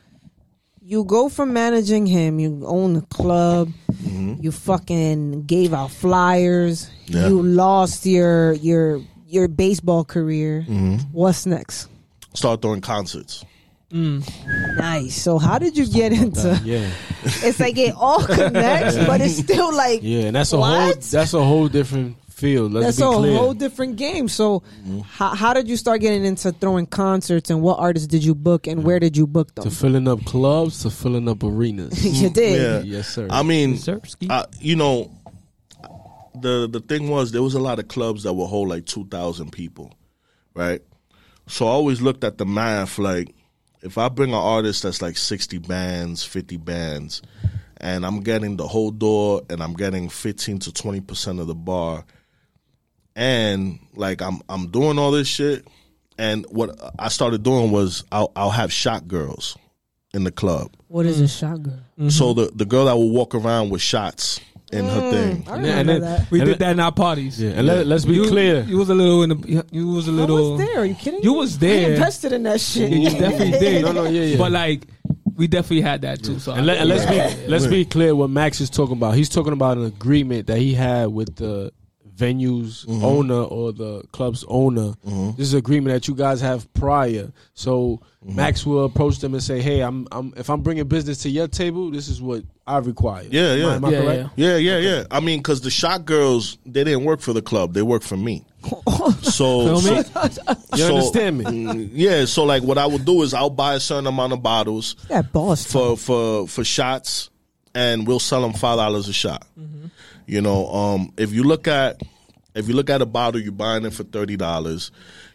you go from managing him, you own the club, mm-hmm. you fucking gave out flyers, Yeah. you lost your your your baseball career. Mm-hmm. What's next? Start throwing concerts. Mm. Nice. So how did you get into? yeah, It's like it all connects, but it's still like yeah, and that's a What? whole that's a whole different field. Let's that's be a clear. whole different game. So how, how did you start getting into throwing concerts, and what artists did you book, and where did you book them? to filling up clubs to filling up arenas. you did. Yeah. yes, sir. I mean, Sir, ski. I, you know, the the thing was there was a lot of clubs that would hold like two thousand people, right? So I always looked at the math like if I bring an artist that's like sixty bands, fifty bands, and I'm getting the whole door and I'm getting fifteen to twenty percent of the bar, and like I'm I'm doing all this shit, and what I started doing was I'll I'll have shot girls in the club. What is a shot girl? Mm-hmm. So the the girl that will walk around with shots in her mm, thing. I remember and then- that. we and did that in our parties. yeah, and let, let's be you, clear. You was a little in the. You was a little. I was there. Are you kidding? You me? was I there. invested in that shit. You definitely did. No, no, yeah, yeah. But like, we definitely had that too. So And, let, and let's Yeah. be let's be clear what Max is talking about. He's talking about an agreement that he had with the venue's mm-hmm. owner or the club's owner. Mm-hmm. This is an agreement that you guys have prior. So mm-hmm. Max will approach them and say, "Hey, I'm, I'm if I'm bringing business to your table, this is what I require." Yeah, Am I- yeah. am I Yeah, correct? Yeah, yeah, yeah. I mean, because the shot girls, they didn't work for the club; they worked for me. So, Feel me? so- You so- understand me? mm, Yeah. So, like, what I would do is I'll buy a certain amount of bottles that boss. for for for shots, and we'll sell them five dollars a shot. You know, um, if you look at if you look at a bottle, you're buying it for thirty dollars.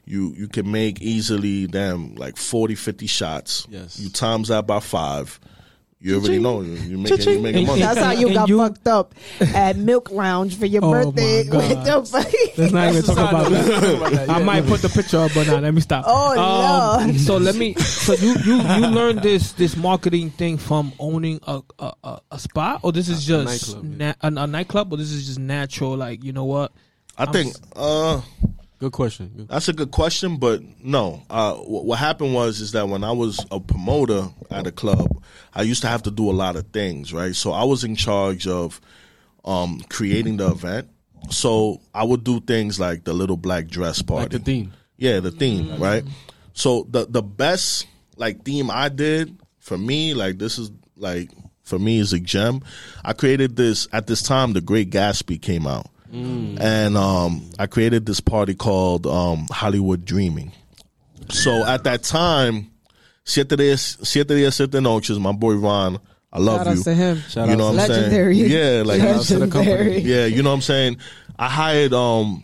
You you can make easily damn like 40, 50 shots. Yes. You times that by five. You already know you- you're making, you're making money. That's how you And got you- fucked up at Milk Lounge for your Oh birthday. my with God. the- Let's not even talk about that. that. I might put the picture up, but now let me stop. Oh, um, Lord. So let me. So you you you learned this this marketing thing from owning a a, a, a spot, or this is just nightclub, na- a, a nightclub, or this is just natural? Like you know what? I think uh, Good question. Good- that's a good question, but no. Uh, wh- what happened was is that when I was a promoter at a club, I used to have to do a lot of things, right? So I was in charge of um, creating the event. So I would do things like the little black dress party, Like the theme. Yeah, the theme, right? So the the best like theme I did for me, like this is like for me is a gem. I created this at this time. The Great Gatsby came out, and um, I created this party called um, Hollywood Dreaming. So at that time, siete días, siete días, siete noches. My boy Ron, I love you. Shout you. to him. Shout you out know to- what I'm saying? Yeah, like Shout out to company. Legendary. yeah, you know what I'm saying? I hired um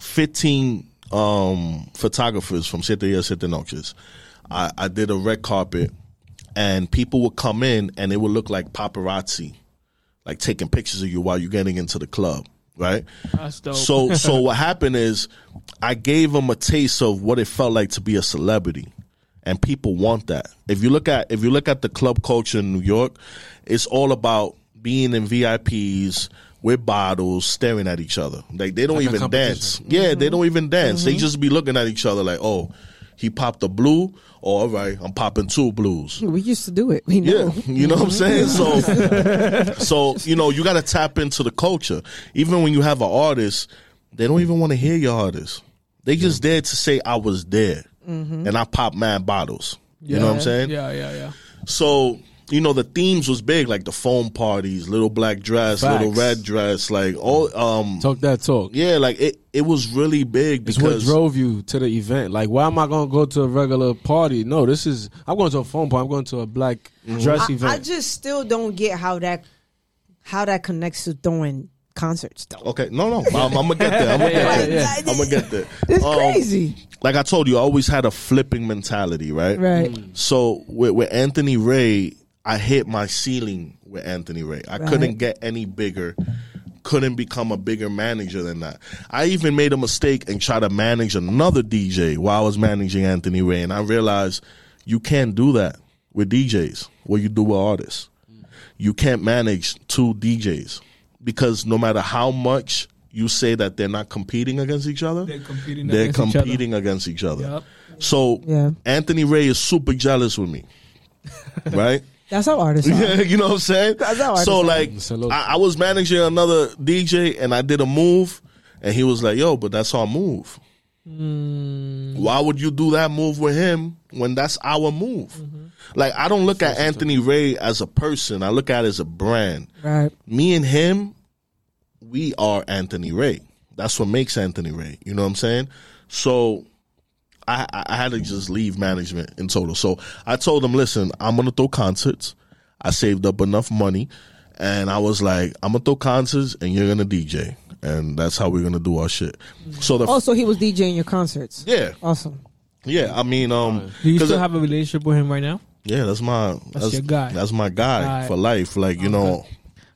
15 um photographers from Siete Días, Siete Noches. I, I did a red carpet and people would come in and it would look like paparazzi, like taking pictures of you while you're getting into the club, right? That's dope. So so what happened is I gave them a taste of what it felt like to be a celebrity. And people want that. If you look at if you look at the club culture in New York, it's all about being in VIPs with bottles, staring at each other. Like they don't Like even dance. Yeah, they mm-hmm. don't even dance. They mm-hmm. just be looking at each other like, oh, he popped a blue. Oh, all right, I'm popping two blues. We used to do it. We know. Yeah, you know what I'm saying. So, so you know, you got to tap into the culture. Even when you have an artist, they don't even want to hear your artist. They just there to say I was there, mm-hmm. and I popped mad bottles. You know what I'm saying? Yeah, yeah, yeah. So you know the themes was big, like the foam parties, little black dress, little red dress, like all. Um, Talk that talk. yeah, like it. It was really big It's what drove you to the event. Like, why am I going to go to a regular party? No, this is. I'm going to a phone party. I'm going to a black dress I, event. I just still don't get how that how that connects to throwing concerts though. Okay, no, no, I'm, I'm gonna get there. I'm gonna get there. yeah, yeah. I'm gonna get there. It's Um, crazy. Like I told you, I always had a flipping mentality, right? Right. So with, with Anthony Ray, I hit my ceiling with Anthony Ray. I Right. couldn't get any bigger. Couldn't become a bigger manager than that. I even made a mistake and tried to manage another DJ while I was managing Anthony Ray, and I realized you can't do that with DJs. What you do with artists, you can't manage two DJs because no matter how much you say that they're not competing against each other, They're competing. they're against each other. against each other. Yep. So Yeah. Anthony Ray is super jealous with me, right? That's how artists are. you know what I'm saying? That's how so artists like, I, I was managing another DJ and I did a move, and he was like, "Yo, but that's our move. Hmm. Why would you do that move with him when that's our move?" Mm-hmm. Like, I don't look at Anthony Ray as a person. I look at it as a brand. Right. Me and him, we are Anthony Ray. That's what makes Anthony Ray. You know what I'm saying? So I, I I had to just leave management in total. So I told him, listen, I'm gonna throw concerts. I saved up enough money, and I was like, I'm gonna throw concerts, and you're gonna DJ, and that's how we're gonna do our shit. So the Also, he was DJing your concerts. yeah, Awesome. yeah. I mean, um, Do you 'cause still it- have a relationship with him right now? yeah, that's my that's, your guy. That's my guy Alright. for life. Like you know,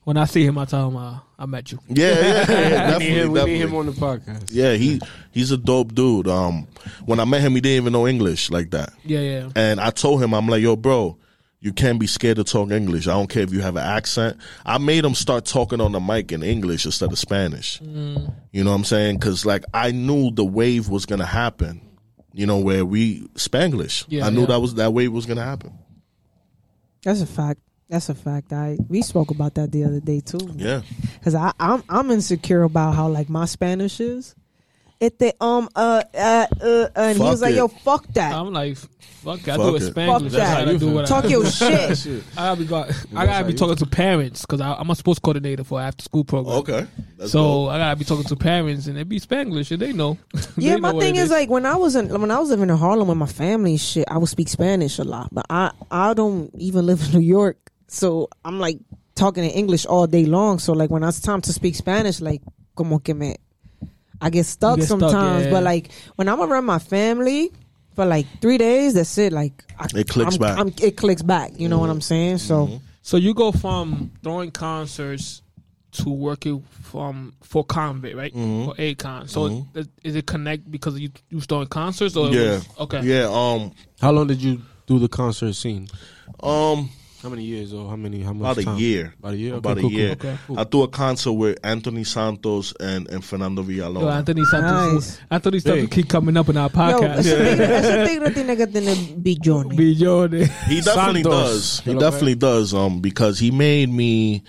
When I see him, I tell him uh, I met you. yeah, yeah, yeah, We need definitely, him, we need him on the podcast. Yeah, he he's a dope dude. Um, when I met him, he didn't even know English like that. Yeah, yeah. And I told him, I'm like, yo, bro, you can't be scared to talk English. I don't care if you have an accent. I made him start talking on the mic in English instead of Spanish. You know what I'm saying? Because like I knew the wave was gonna happen. You know where we Spanglish. Yeah, I knew yeah. that was that wave was gonna happen. That's a fact. That's a fact. I we spoke about that the other day too. Yeah. Cause I I'm I'm insecure about how like my Spanish is. It the um uh uh, uh and he Fuck was like, it. yo, fuck that. I'm like, fuck, I Fuck do it it. Spanglish. Fuck That's that. how I do what I Talk your shit. Shit. I gotta be, go, I gotta be talking to parents because I'm a sports coordinator for after school program. Okay. That's So dope. I gotta be talking to parents and they be Spanglish and they know. Yeah, They my know what thing is like when I was in when I was living in Harlem with my family, and shit, I would speak Spanish a lot, but I I don't even live in New York, so I'm like talking in English all day long. So like when it's time to speak Spanish, like como que me, I get stuck get stuck, sometimes. yeah. But like when I'm around my family for like three days, that's it. Like I, It clicks I'm- back. I'm- it clicks back. You know what I'm saying? So So you go from throwing concerts to working from for Konvict, right? Mm-hmm. For Akon. So is- is it connect because you you was throwing concerts or yeah. was- okay. Yeah. Um. How long did you do the concert scene? Um. How many years or how many? How much About a time? year. About a year. About Okay, a cool, cool. year. Okay, cool. I threw a concert with Anthony Santos and, and Fernando Villalona. Yo, Anthony Santos. Nice. Anthony Santos Big. keep coming up in our yo, podcast. ese tigre tiene que tener billones. Be Jordan. He definitely Santos. does. He definitely does. Um, because he made me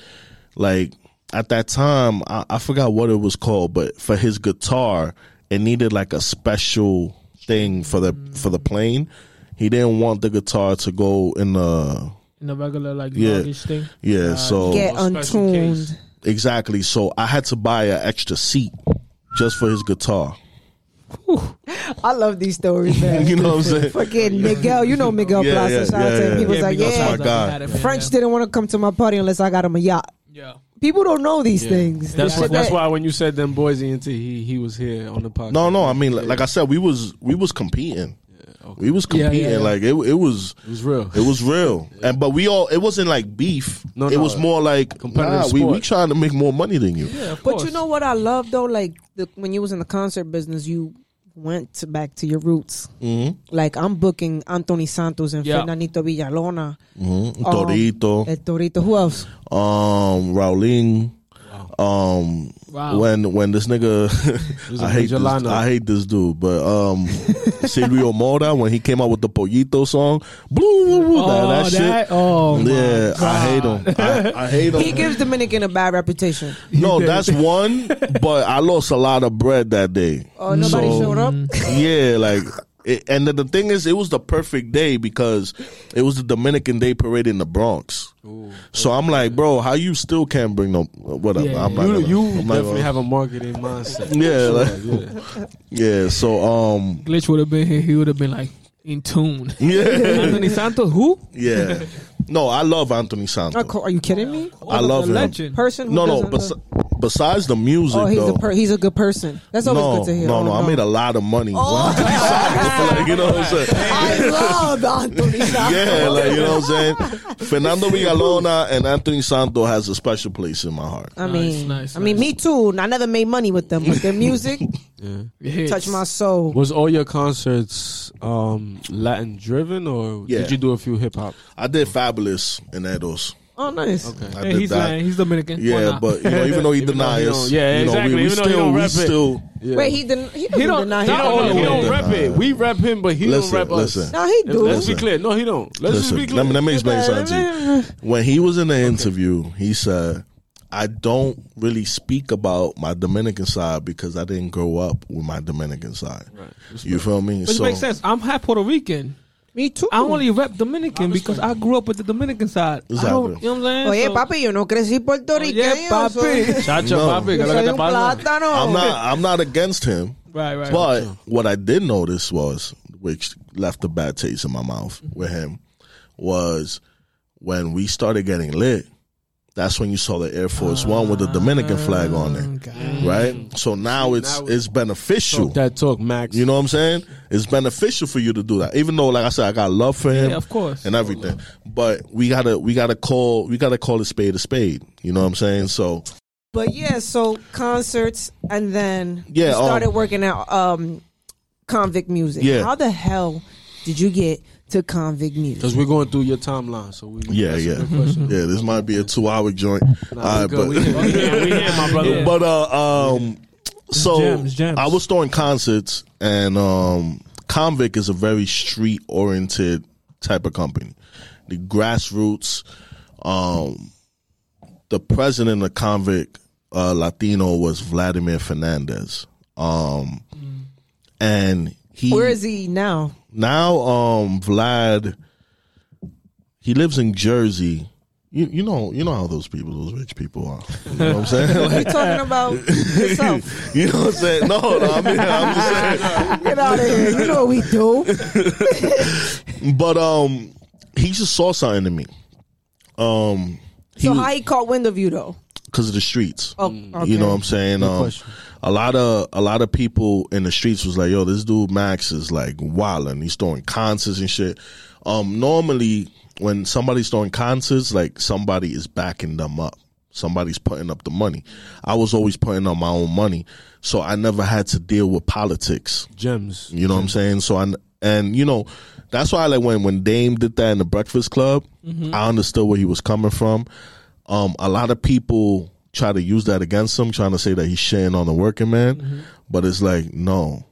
like at that time I, I forgot what it was called, but for his guitar, it needed like a special thing for the for the plane. He didn't want the guitar to go in the In the regular like Yeah. luggage thing. yeah. so Get a case. untuned. exactly. So I had to buy an extra seat just for his guitar. I love these stories, man. You know what I'm saying? Fucking Miguel, you know Miguel Yeah, Plaza. yeah, Shout out yeah, to him. yeah. He was Yeah, like, because yeah, my God. French didn't want to come to my party unless I got him a yacht. Yeah. People don't know these Yeah. things. That's The why, that's why when you said them Boise and he he was here on the podcast. No, no. I mean, like, like I said, we was we was competing. Okay. We was competing. yeah, yeah. Like it, it was. it was real. It was real, and but we all. It wasn't like beef. No, it no. was more like Competitive nah, we we trying to make more money than you. Yeah, of But course. you know what I love though, like the, when you was in the concert business, you went to back to your roots. Mm-hmm. Like I'm booking Anthony Santos and Yeah. Fernandito Villalona, Mm-hmm. Um, Torito, El Torito. Who else? um, Raulin, um, Wow. when when this nigga, was a I hate this, lineup. I hate this dude, but um, Silvio Mora when he came out with the Pollito song, blue, blue, blue, oh, that, that shit. Oh, my yeah, I hate him. I, I hate him. He gives Dominican a bad reputation. no, that's one, but I lost a lot of bread that day. Oh, nobody So- showed up. yeah, like, it, and the, the thing is, it was the perfect day because it was the Dominican Day parade in the Bronx. So I'm like, bro, how you still can't bring no whatever? Yeah, I'm not You gonna- you I'm definitely gonna- have a marketing mindset. Yeah, Sure, like- yeah. yeah. So um, Glitch would have been here. He would have been like in tune. yeah, Anthony Santos, who? yeah. No, I love Anthony Santos. Are are you kidding me? I love the him. legend. Person? Who No, no, but love- besides the music, Oh, he's though, a per- he's a good person. That's always no, good to hear. no, Oh, no, I made a lot of money. when I like, you know what I'm saying? I love Anthony. Yeah, like you know what I'm saying. Fernando Villalona and Anthony Santo has a special place in my heart. I mean, nice, I mean, nice. me too. I never made money with them, but their music Yeah. hits. touched my soul. Was all your concerts um, Latin driven, or Yeah. did you do a few hip hop? I did Fabolous in Edos. Oh, nice. Okay. I Hey, did he's that. Latin, he's Dominican. Why Yeah, not? but you know, even though he Even though he denies, don't- yeah, you know, exactly. we, we Even though he still, don't we rep it. still. Yeah. Wait, he didn't. He, doesn't don't- deny. he He don't- don't. No, he don't rep it. We rep him, but he Listen, don't rep us. listen. No, he Let's, do. let's be clear. No, he don't. Let's just Listen, be clear. let me, let me explain something to you. When he was in the interview, he said, I don't really speak about my Dominican side because I didn't grow up with my Dominican side. You feel me? Which makes sense. I'm half Puerto Rican. Me too. I only rep Dominican because I grew up with the Dominican side. I don't, you know what I'm saying? Oye, So- papi, yo no crecí puertorriqueño. Oye, papi. Chacho, No. papi, ¿qué lo que soy te un pasa? plátano. I'm not. I'm not against him. Right, right. But what I did notice was, which left a bad taste in my mouth with him, was when we started getting lit. That's when you saw the Air Force One with the Dominican flag on it, Okay. right? So now it's Now it's beneficial. Talk that talk, Max. You know what I'm saying? It's beneficial for you to do that, even though, like I said, I got love for him, Yeah, of course. and everything. But we gotta we gotta call we gotta call a spade a spade. You know what I'm saying? So But yeah, so concerts, and then Yeah, you started um, working out um, Konvict music. Yeah. How the hell did you get to Konvict music? Because we're going through your timeline, so we yeah, yeah, yeah. This might be a two hour joint. Nah, All right, but we, here, we, here, my brother. Yeah. But uh, um, so gems, gems. I was throwing concerts, and um, Konvict is a very street oriented type of company. The grassroots, um, the president of Konvict uh, Latino was Vladimir Fernandez, um, and he Where is he now? Now um, Vlad. He lives in Jersey. You, you know you know how those people, those rich people are. You know what I'm saying? Like, You talking about yourself? you know what I'm saying? No, no, I mean, I'm just saying. Get out of here! You know what we do. But um, he just saw something in me. Um, he So how he caught wind of you though? because of the streets. Oh, okay. You know what I'm saying? Good Um, question. A lot of a lot of people in the streets was like, "Yo, this dude Max is like wilding. He's throwing concerts and shit." Um, normally, when somebody's throwing concerts, like somebody is backing them up. Somebody's putting up the money. I was always putting up my own money, so I never had to deal with politics. Gems. You know what I'm saying? So I and you know that's why like when when Dame did that in the Breakfast Club, I understood where he was coming from. Um, a lot of people try to use that against him, trying to say that he's shitting on the working man, mm-hmm. but it's like no,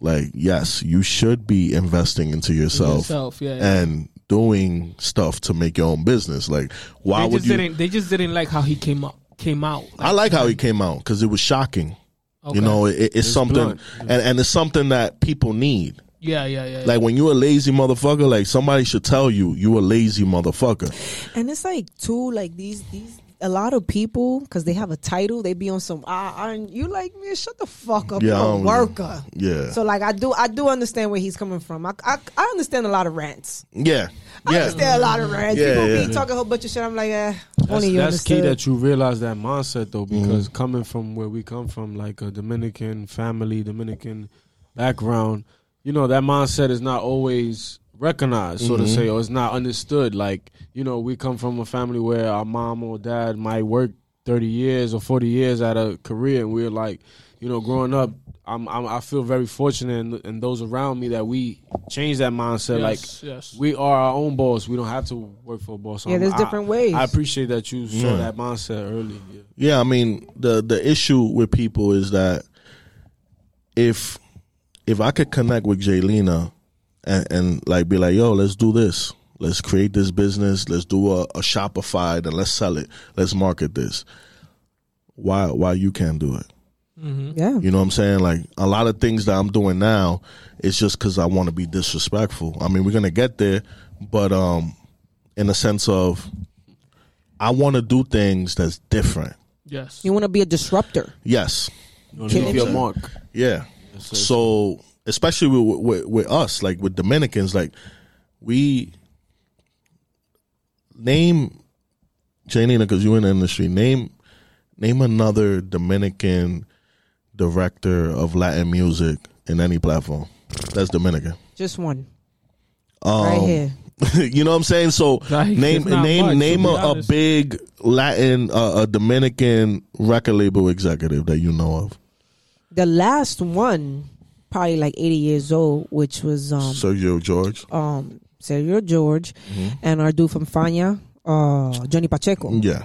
like yes, you should be investing into yourself, Yourself, yeah, yeah. and doing stuff to make your own business. Like why They would just you? didn't. They just didn't like how he came up. Came out. I like how he came out because it was shocking. Okay. You know, it, it's, something, blunt. and, and it's something that people need. Yeah, yeah, yeah. yeah. Like when you're a lazy motherfucker, like somebody should tell you you a lazy motherfucker. And it's like too, like these these a lot of people because they have a title, they be on some. Ah, and you like man, shut the fuck up. Yeah, You're a don't- worker. Yeah, So like I do, I do understand where he's coming from. I, I, I understand a lot of rants. yeah, I yeah. understand a lot of rants. Yeah, People yeah. be talking a whole bunch of shit. I'm like, eh, That's, only you that's key that you realize that mindset though, Mm-hmm. because coming from where we come from, like a Dominican family, Dominican background, you know that mindset is not always recognized, so Mm-hmm. to say, or it's not understood. Like you know, we come from a family where our mom or dad might work thirty years or forty years at a career, and we're like, you know, growing up. I'm, I'm I feel very fortunate and, and those around me that we change that mindset. like yes, yes. we are our own boss. We don't have to work for a boss. So Yeah, there's I- different ways. I appreciate that you saw Yeah. that mindset early. Yeah. Yeah, I mean the the issue with people is that if if I could connect with Jelena and, and like be like, yo, let's do this. Let's create this business. Let's do a, a Shopify and let's sell it. Let's market this. Why why you can't do it? yeah. You know what I'm saying? Like a lot of things that I'm doing now, it's just because I want to be disrespectful. I mean, we're gonna get there, but um, in the sense of, I want to do things that's different. yes. You want to be a disruptor. Yes, You know, Killing leave your mark. yeah. Yes. So especially with, with with us, like with Dominicans, like we name Janina because you're in the industry. Name name another Dominican director of Latin music in any platform. That's Dominican. Just one. Um, right here. you know what I'm saying? So Like, name name much, name a, a big Latin uh, a Dominican record label executive that you know of. The last one, probably like 80 years old, which was um Sergio George. um Sergio George Mm-hmm. and our dude from Fania, uh Johnny Pacheco. Yeah.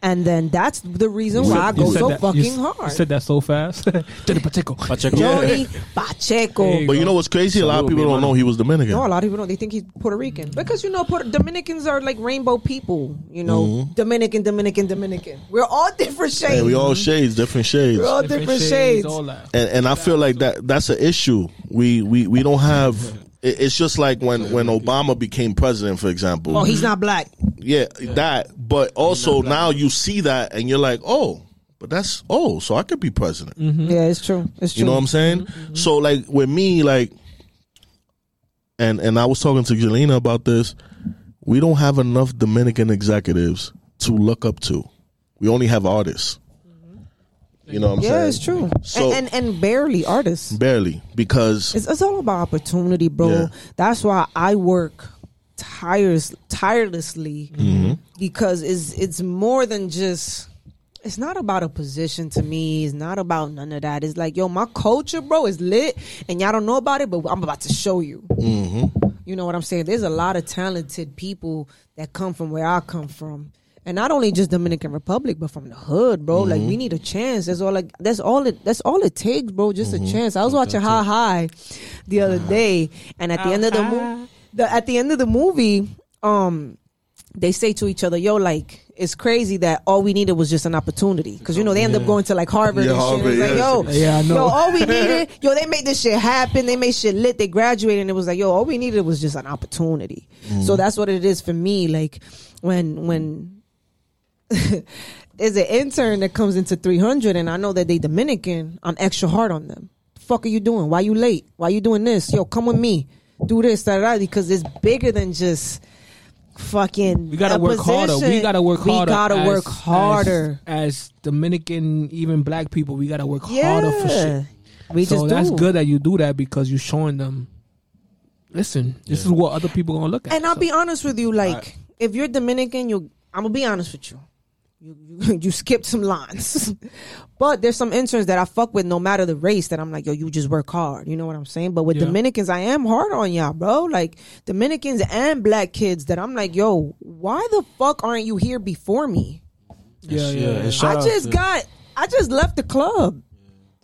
And then that's the reason You why said- I go so that- fucking you, hard. You said that so fast. Johnny Pacheco. Pacheco. Johnny Pacheco. Hey. But you know what's crazy? A lot of people don't know he was Dominican. No, a lot of people don't. They think he's Puerto Rican because you know Puerto, Dominicans are like rainbow people. You know, mm-hmm. Dominican, Dominican, Dominican. We're all different shades. Hey, we all shades, different shades. We're all different, shades. all that. and and I feel like that that's an issue. We we we don't have. It- It's just like when when Obama became president, for example. Oh, he's not black. yeah, that. But also now you see that and you're like, oh, but that's oh, so I could be president. Mm-hmm. Yeah, it's true. It's true. You know what I'm saying? So like with me, like, and and I was talking to Jelena about this. We don't have enough Dominican executives to look up to. We only have artists. You know what I'm yeah, saying? Yeah, it's true. So- and, and and barely artists. Barely because It's, it's all about opportunity, bro. Yeah. That's why I work tires tirelessly Mm-hmm. because it's it's more than just. It's not about a position to me. It's not about none of that. It's like, yo, my culture, bro, is lit, and y'all don't know about it, but I'm about to show you. Mm-hmm. You know what I'm saying? There's a lot of talented people that come from where I come from. And not only just Dominican Republic, but from the hood, bro. Like we mm-hmm. need a chance. That's all like that's all it that's all it takes, bro. Just a mm-hmm. chance. I was watching High High the other uh-huh. day, and at the end of the movie uh-huh. at the end of the movie, um, they say to each other, "Yo, like it's crazy that all we needed was just an opportunity." Because you know they end up going to like Harvard Yeah, and shit. Harvard, It's like, yo. Yeah, I know. yo, all we needed, yo, they made this shit happen. They made shit lit. They graduated, and it was like, yo, all we needed was just an opportunity. So mm. that's what it is for me. Like when when there's an intern that comes into 300, and I know that they Dominican, I'm extra hard on them. The fuck are you doing? Why you late? Why you doing this? Yo, come with me. Do this, da, da, da, because it's bigger than just fucking. We gotta a work harder. We gotta work We harder. gotta as- work harder. As, as Dominican, even black people, we gotta work yeah, harder for shit. we so just that's do. good that you do that because you're showing them. Listen, this is what other people gonna look at. And I'll So- be honest with you, like if you're Dominican, you I'm gonna be honest with you. You you, you skipped some lines, but there's some interns that I fuck with no matter the race. That I'm like, yo, you just work hard. You know what I'm saying? But with Yeah. Dominicans, I am hard on y'all, bro. Like Dominicans and black kids. That I'm like, yo, why the fuck aren't you here before me? yeah, yeah. Yeah, yeah. I just to- got, I just left the club,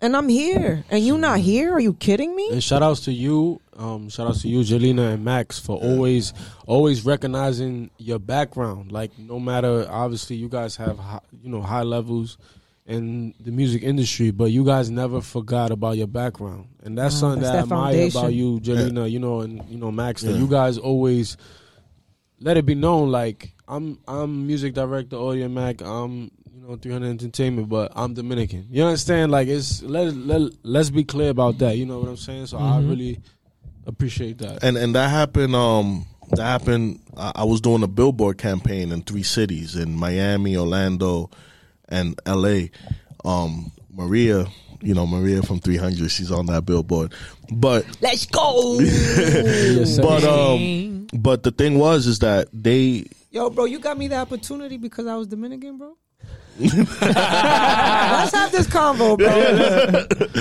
and I'm here, and you not here? Are you kidding me? And shout outs to you, um, shout out to you, Jelena and Max, for always, always recognizing your background. Like no matter, obviously, you guys have, hi- you know, high levels in the music industry, but you guys never forgot about your background, and that's something that's that I that admire about you, Jelena. You know, and you know, Max, that Yeah. you guys always let it be known. Like I'm, I'm music director, Audiomack. I'm, you know, 300 Entertainment, but I'm Dominican. You understand? Like it's let let let's be clear about that. You know what I'm saying? So I really appreciate that. and and that happened. Um, that happened. I, I was doing a billboard campaign in three cities in Miami, Orlando, and L.A. Um, Maria, you know Maria from 300. She's on that billboard, but Let's go. Yes, but um, but the thing was is that they Yo, bro, you got me the opportunity because I was Dominican, bro. Let's have this convo, bro.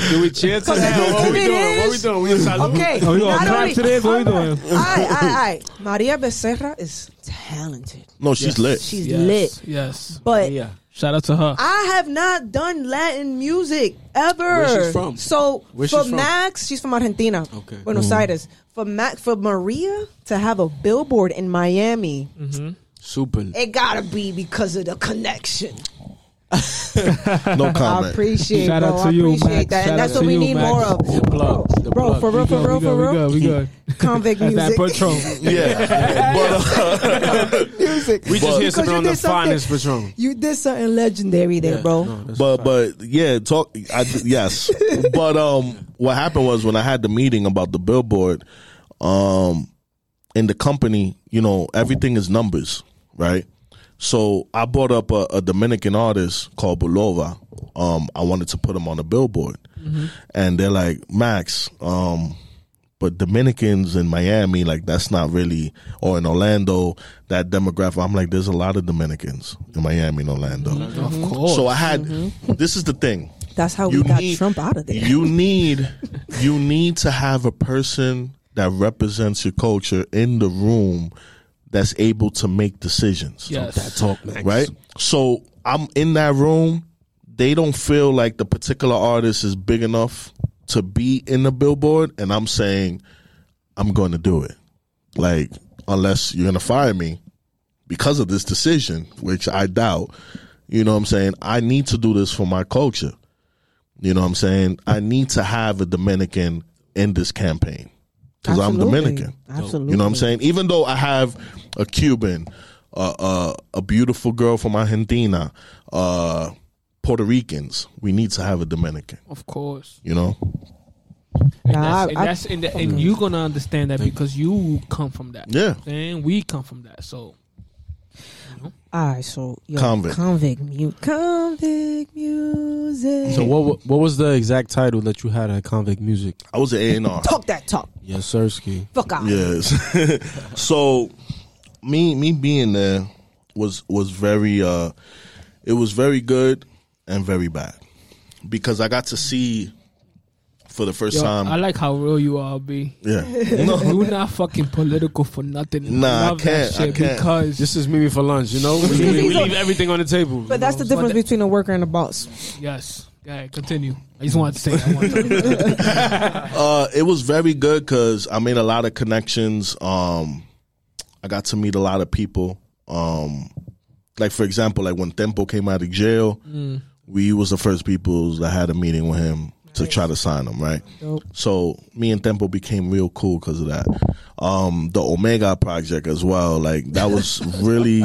Do we cheer to Because that? it is- What we doing? What are we doing? We inside Okay. Oh, we gonna not clap only- to this? What we doing? Aye, aye, aye. Maria Becerra is talented. no, she's lit. She's yes, lit. Yes. But Yeah. Shout out to her. I have not done Latin music ever. Where she's from? So Where for she's from? Max, she's from Argentina. Okay. Buenos mm. Aires. For Max, for Maria to have a billboard in Miami, mm-hmm. Super. it gotta be because of the connection. No comment. I comment. appreciate, Shout bro. out to I you, appreciate Max. that, Shout and that's what we you, need Max. more of. The plug. The bro, plug. for real, for real, good, for we real. good, we good. Konvict That's that music. Patron. Yeah, but uh, music. We just But- here Because sipping you on the did something- finest Patron. You did something legendary there, Yeah, bro. no, but but yeah, talk. I, yes, but um, what happened was when I had the meeting about the billboard, um, in the company, you know, everything is numbers, right? So I brought up a, a Dominican artist called Bulova. Um, I wanted to put him on the billboard, and they're like, Max, um, but Dominicans in Miami, like that's not really, or in Orlando, that demographic. I'm like, there's a lot of Dominicans in Miami and Orlando. Of course. So I had. This is the thing. That's how You we got need- Trump out of there. You need you need to have a person that represents your culture in the room that's able to make decisions. yes. That talk, Max. Right? So I'm in that room. They don't feel like the particular artist is big enough to be in the billboard, and I'm saying I'm going to do it. Like, unless you're going to fire me because of this decision, which I doubt. You know what I'm saying? I need to do this for my culture. You know what I'm saying? I need to have a Dominican in this campaign because I'm Dominican. Absolutely. You know what I'm saying? Even though I have a Cuban, uh, uh, a beautiful girl from Argentina, uh, Puerto Ricans, we need to have a Dominican. Of course. You know? And Nah, that's, I- and, I- that's and, the, and you're gonna understand that because you come from that. Yeah. And we come from that. So All right, so yo, Konvict. Konvict, mu- Konvict music. So what what was the exact title that you had at Konvict Music? I was an A&R. talk that talk. Yes, Sirski. Fuck out. Yes. so me me being there was was very uh it was very good and very bad because I got to see for the first yo, time. I like how real you are, B. yeah. You're not fucking political for nothing. Nah, I love can't, I can't. Because This is Meet Me for lunch, you know? We, leave, we leave everything on the table. But that's the difference between a worker and a boss. yes. Yeah, continue. I just wanted to say that. Uh, it was very good because I made a lot of connections. Um, I got to meet a lot of people. Um, like for example, like when Tempo came out of jail, we was the first people that had a meeting with him to try to sign him, right? Dope. So me and Tempo became real cool because of that. Um, the Omega project as well, like that was really,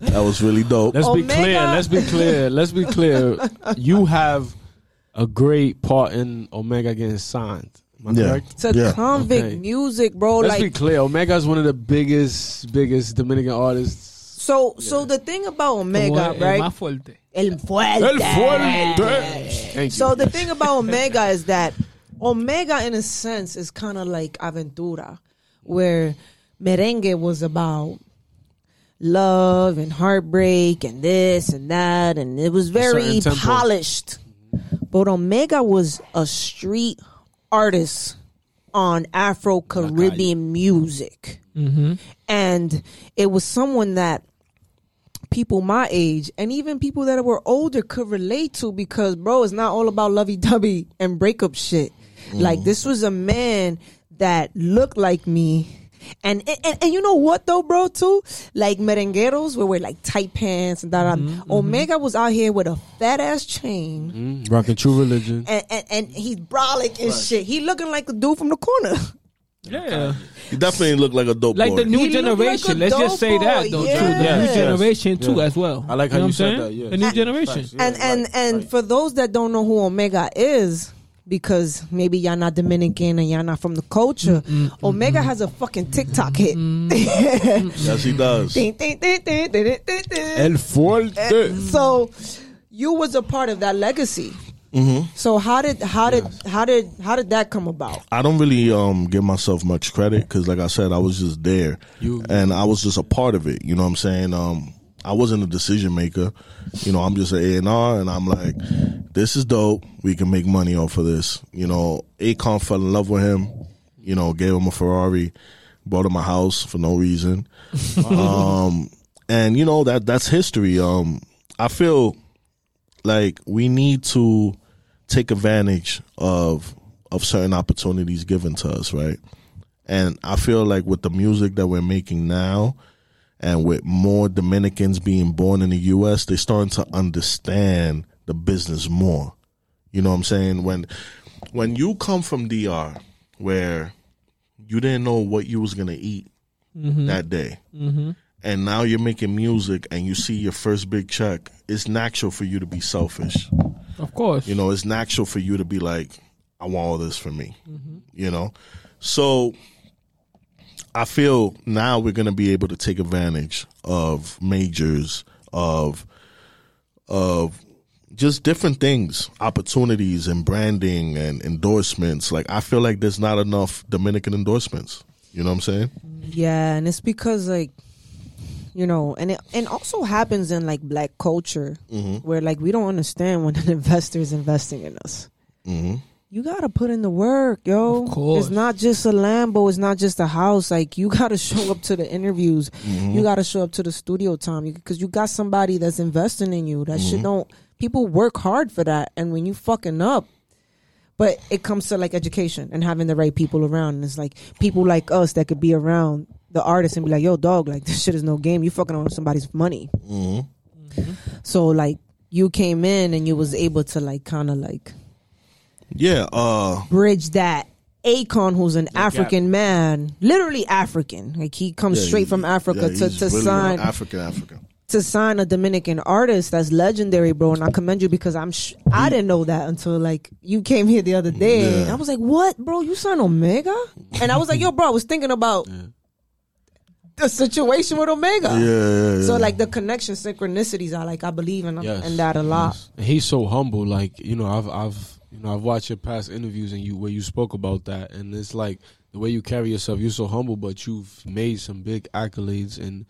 that was really dope. Let's be Omega. clear. Let's be clear. Let's be clear. You have a great part in Omega getting signed. Am I Yeah. correct? To Yeah. Konvict Okay. music, bro. Let's be like clear. Omega is one of the biggest, biggest Dominican artists. so, so the thing about Omega, Como el right? más fuerte. El fuerte. El fuerte. Thank you. So the thing about Omega is that Omega, in a sense, is kind of like Aventura, where merengue was about love and heartbreak and this and that, and it was very polished. Mm-hmm. But Omega was a street artist on Afro Caribbean music, mm-hmm. and it was someone that people my age and even people that were older could relate to because bro it's not all about lovey-dovey and breakup shit. Like mm-hmm. this was a man that looked like me and, and and you know what though bro too like merengueros where wear like tight pants and that omega was out here with a fat ass chain Mm, rocking True Religion. and, and and he's brolic and shit he looking like the dude from the corner Yeah. You definitely look like a dope Like boy. the new He look like generation. Let's just dope say that boy, though. yeah. True. The Yes, new yes, generation too yeah. as well. I like how know you what I'm said saying? that, yes. The new Facts, generation. facts, and and and for those that don't know who Omega is, because maybe y'all not Dominican and y'all not from the culture, mm, mm, mm, Omega has a fucking TikTok hit. yes, he does. El Fuerte. So you was a part of that legacy. Mm-hmm. So how did how did how did how did that come about? I don't really um give myself much credit because, like I said, I was just there, You- and I was just a part of it. You know what I'm saying? Um, I wasn't a decision maker. You know, I'm just an A and R, and I'm like, this is dope. We can make money off of this. You know, Akon fell in love with him. You know, gave him a Ferrari, bought him a house for no reason. um, and you know that that's history. Um, I feel like we need to take advantage of of certain opportunities given to us, right? And I feel like with the music that we're making now, and with more Dominicans being born in the U.S., they're starting to understand the business more. You know what I'm saying? When when you come from DR, where you didn't know what you was gonna eat mm-hmm. that day, mm-hmm. and now you're making music and you see your first big check, it's natural for you to be selfish. Of course. You know, it's natural for you to be like, I want all this for me. Mm-hmm. You know? So I feel now we're gonna be able to take advantage of majors of of just different things, opportunities and branding and endorsements. Like I feel like there's not enough Dominican endorsements. You know what I'm saying? Yeah, and it's because like you know, and it and also happens in like black culture Mm-hmm. where like we don't understand when an investor is investing in us. Mm-hmm. You gotta put in the work, yo. It's not just a Lambo. It's not just a house. Like you gotta show up to the interviews. Mm-hmm. You gotta show up to the studio time because you got somebody that's investing in you. That Mm-hmm. shit don't. People work hard for that, and when you fucking up, but it comes to like education and having the right people around. And it's like people like us that could be around the artist and be like, "Yo, dog, like this shit is no game. You fucking on somebody's money." Mm-hmm. So like you came in and you was able to like kind of like Yeah. Uh. bridge that. Akon, who's an African man, literally African, like he comes yeah, straight he- from Africa yeah, to, he's to really sign African African. to sign a Dominican artist that's legendary, bro. And I commend you because I'm sh- I didn't know that until like you came here the other day. Yeah. I was like, "What, bro? You signed Omega?" And I was like, "Yo, bro, I was thinking about the situation with Omega." Yeah, yeah, yeah. So like the connection synchronicities, I like I believe in Yes. in that a lot. Yes. He's so humble. Like you know, I've I've you know I've watched your past interviews and you where you spoke about that, and it's like the way you carry yourself. You're so humble, but you've made some big accolades, and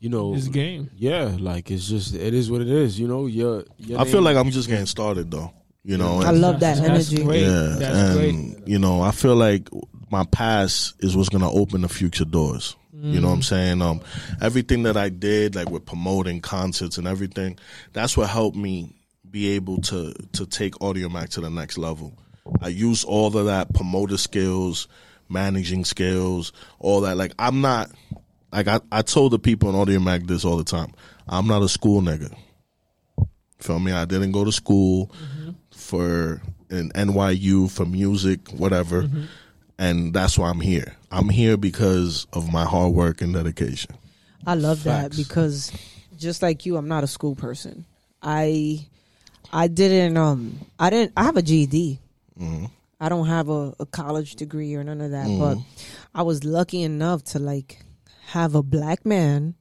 you know, This game. yeah, like it's just it is what it is. You know, you're. your I feel like I'm just getting started though. You know, I love that That's energy. great. Yeah, That's and great. you know, I feel like my past is what's gonna open the future doors. You know what I'm saying? Um, everything that I did, like with promoting concerts and everything, that's what helped me be able to to take Audiomack to the next level. I use all of that promoter skills, managing skills, all that. Like I'm not like I, I told the people in Audiomack this all the time. I'm not a school nigga. Feel me? I didn't go to school mm-hmm. for an NYU for music, whatever. Mm-hmm. And that's why I'm here. I'm here because of my hard work and dedication. I love that because just like you, I'm not a school person. I I didn't um I didn't I have a GED. I don't have a, a college degree or none of that, but I was lucky enough to like have a black man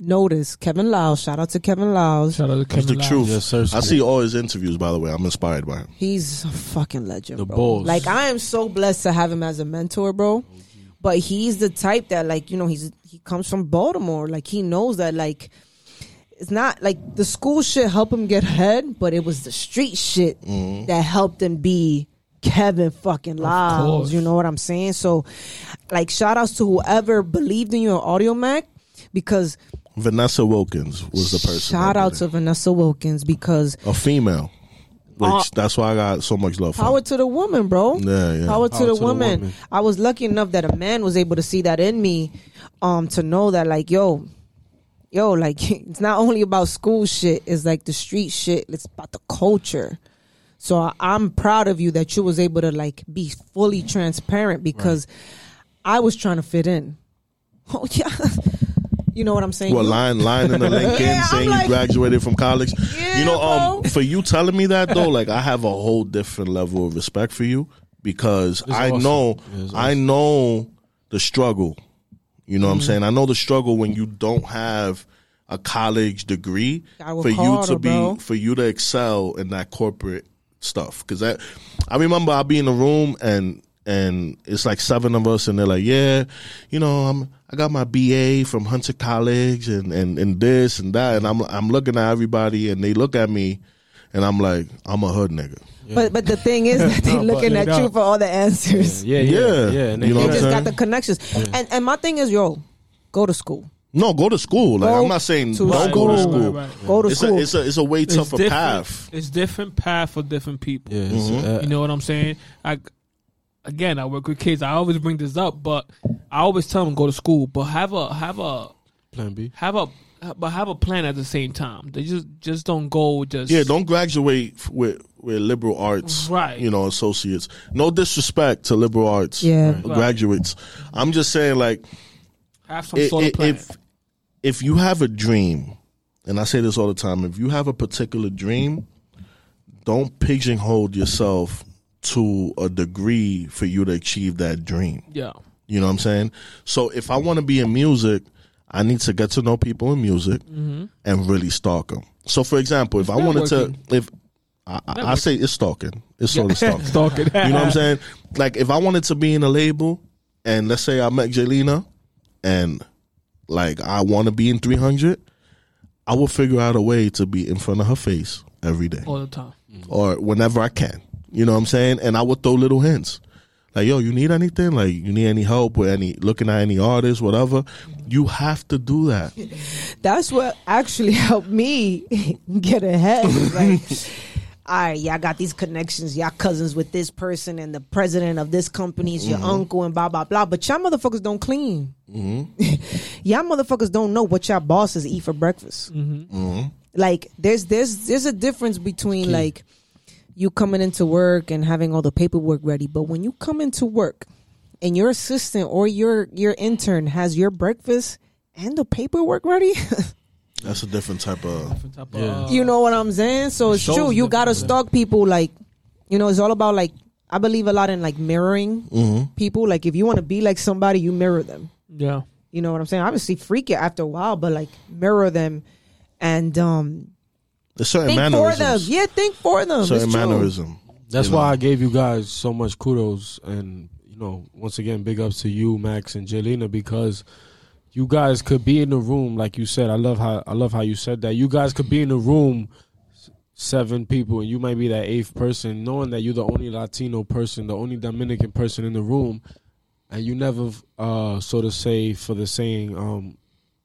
notice Kevin Liles. Shout out to Kevin Liles. Shout out to That's Kevin the Liles. truth. Yes, sir. I see all his interviews, by the way. I'm inspired by him. He's a fucking legend, The bro. balls. Like I am so blessed to have him as a mentor, bro. But he's the type that like, you know, he's he comes from Baltimore. Like he knows that like it's not like the school shit helped him get ahead, but it was the street shit that helped him be Kevin fucking Liles. You know what I'm saying? So like shout outs to whoever believed in you in Audiomack because Vanessa Wilkins was the person. shout that out to Vanessa Wilkins because a female. Which Uh, that's why I got so much love for. Power her. to the woman, bro. Yeah, yeah. Power, to, Power the, to the woman. woman. I was lucky enough that a man was able to see that in me, um, to know that like, yo, yo, like it's not only about school shit. It's like the street shit. It's about the culture. So I, I'm proud of you that you was able to like be fully transparent because I was trying to fit in. Oh yeah, you know what I'm saying? What You- line line in the LinkedIn Yeah, saying like- you graduated from college? Yeah, you know, um, for you telling me that though, like I have a whole different level of respect for you because I awesome. know Yeah, it's I know the struggle. You know what I'm Mm-hmm. saying? I know the struggle when you don't have a college degree for you to be bro. for you to excel in that corporate stuff. Because I, I remember I'll be in the room and and it's like seven of us and they're like, yeah, you know, I'm I got my BA from Hunter College and and and this and that and I'm I'm looking at everybody and they look at me and I'm like, I'm a hood nigga. But but the thing is that they No, looking at you for all the answers. Yeah, yeah, Yeah. yeah. And then You know They what just saying? got the connections. And and my thing is, yo, go to school. No, go to school. Like Go I'm not saying to don't go to school. school. Right, right, Go to It's school. a it's a it's a way It's tougher different. path. It's different path for different people. yeah, it's, uh, You know what I'm saying? Like again, I work with kids. I always bring this up, but I always tell them go to school, but have a have a plan B. have a but have a plan at the same time. They just just don't go just Yeah, don't graduate with with liberal arts, Right. You know, associates. No disrespect to liberal arts, Yeah. uh, graduates. I'm just saying, like, have some i- sort i- of plan. if if you have a dream, and I say this all the time, if you have a particular dream, don't pigeonhole yourself to a degree for you to achieve that dream. yeah. You You know what I'm saying? So if I want to be in music, I need to get to know people in music Mm-hmm. and really stalk them. So, for example, if I wanted to, if I, I I say it's stalking, it's sort of stalking. Stalking. You know what I'm saying? Like if I wanted to be in a label, and let's say I met Jelena, and like I want to be in 300, I will figure out a way to be in front of her face every day all the time. or whenever I can. You know what I'm saying? And I would throw little hints. Like, yo, you need anything? Like, you need any help with any looking at any artists, whatever. You have to do that. That's what actually helped me get ahead. Like, all right, y'all got these connections. Y'all cousins with this person, and the president of this company is your mm-hmm. uncle, and blah blah blah. But y'all motherfuckers don't clean. Mm-hmm. y'all motherfuckers don't know what y'all bosses eat for breakfast. Mm-hmm. Like, there's there's there's a difference between like you coming into work and having all the paperwork ready, but when you come into work and your assistant or your your intern has your breakfast and the paperwork ready. That's a different type of. Different type Yeah. uh, you know what I'm saying? So it's true. You gotta stalk people. Like, you know, it's all about like I believe a lot in like mirroring hmm people. Like, if you want to be like somebody, you mirror them. yeah. You know what I'm saying? Obviously, freak it after a while, but like mirror them and um There's certain think for them. Yeah, think for them. certain It's true. mannerism. That's why know. I gave you guys so much kudos, and you know, once again, big ups to you, Max and Jelena, because you guys could be in the room, like you said. I love how I love how you said that. You guys could be in the room, seven people, and you might be that eighth person, knowing that you're the only Latino person, the only Dominican person in the room, and you never, uh, so to say, for the saying, um,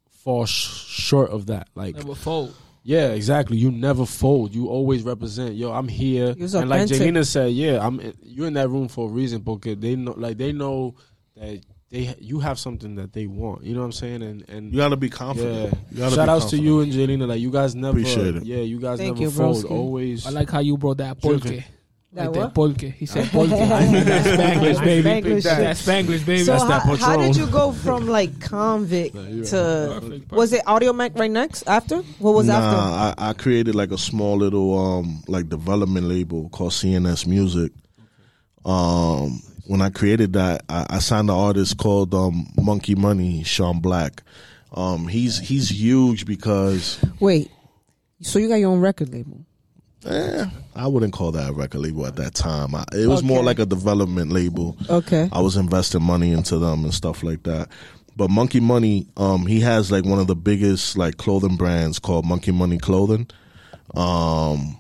fall sh- short of that. Like Never fold. Yeah, exactly. You never fold. You always represent. Yo, I'm here. He was And like authentic. Jelena said, yeah, I'm. You're in that room for a reason, because they know, like they know that they you have something that they want. You know what I'm saying? And and You got to be confident. yeah, You gotta shout be outs to you and Jelena. Like you guys never. Appreciate it. Yeah, you guys Thank never you, fold. broski. Always. I like how you brought that Driven. Polke. That Right there, what? polke. He said polke. That's Spanglish, baby. Spanglish shit. That's Spanglish, baby. So That's how, that how Patron. did you go from like Konvict you're to Perfect, was it Audiomack right next after? What was after? Nah, I, I created like a small little um like development label called CNS Music. Um, when I created that, I, I signed an artist called um Monkey Money, Sean Black. Um, he's he's huge because Wait, so you got your own record label? Eh, I wouldn't call that a record label at that time. I, it was more like a development label. Okay. I was investing money into them and stuff like that. But Monkey Money, um, he has like one of the biggest like clothing brands called Monkey Money Clothing. Um,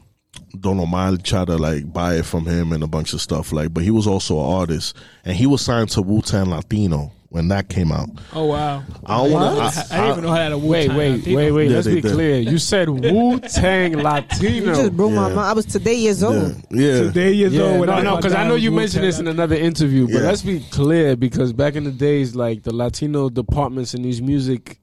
don't know, might try to like buy it from him and a bunch of stuff like. But he was also an artist, and he was signed to Wu Tang Latino when that came out. Oh wow! I don't wanna- I, I- I, didn't even know how that a Wait, wait, wait, wait. Yeah, Let's be did. clear. You said Wu Tang You Latino. just blew my mind. I was today years old. Yeah, yeah. Today years Yeah, old. when no, no, because I know you mentioned this in another interview, but Yeah. let's be clear because back in the days, like the Latino departments in these music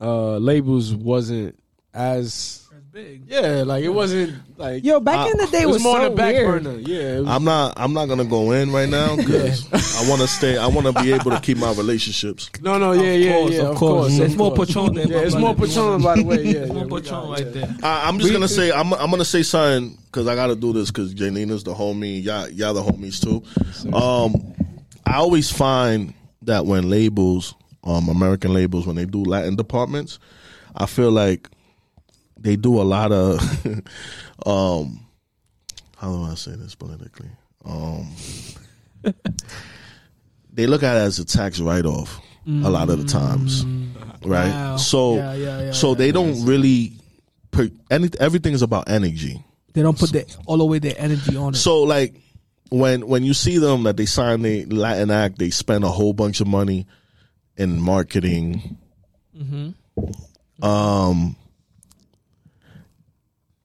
uh, labels wasn't as big. yeah, like it wasn't like Yo, back I- in the day it was, was more so on the back weird. burner. Yeah, it was- I'm not. I'm not gonna go in right now because I want to stay. I want to be able to keep my relationships. no, no, yeah, yeah, course, yeah, of of course. course. It's more course. Patron than Yeah, it's more brother. Patron, by the way. Yeah, It's yeah, more we Patron got- right yeah. there. I, I'm just gonna say I'm I'm gonna say something because I gotta do this because Janina's the homie. Y'all, y'all the homies too. Um, I always find that when labels, um, American labels, when they do Latin departments, I feel like they do a lot of, um, how do I say this politically? Um, they look at it as a tax write off a lot of the times, right? Wow. So, Yeah, yeah, yeah, so they don't really. Per, any, everything is about energy. They don't put the, all away their energy on it. So like when when you see them that they sign the Latin Act, they spend a whole bunch of money in marketing. Um,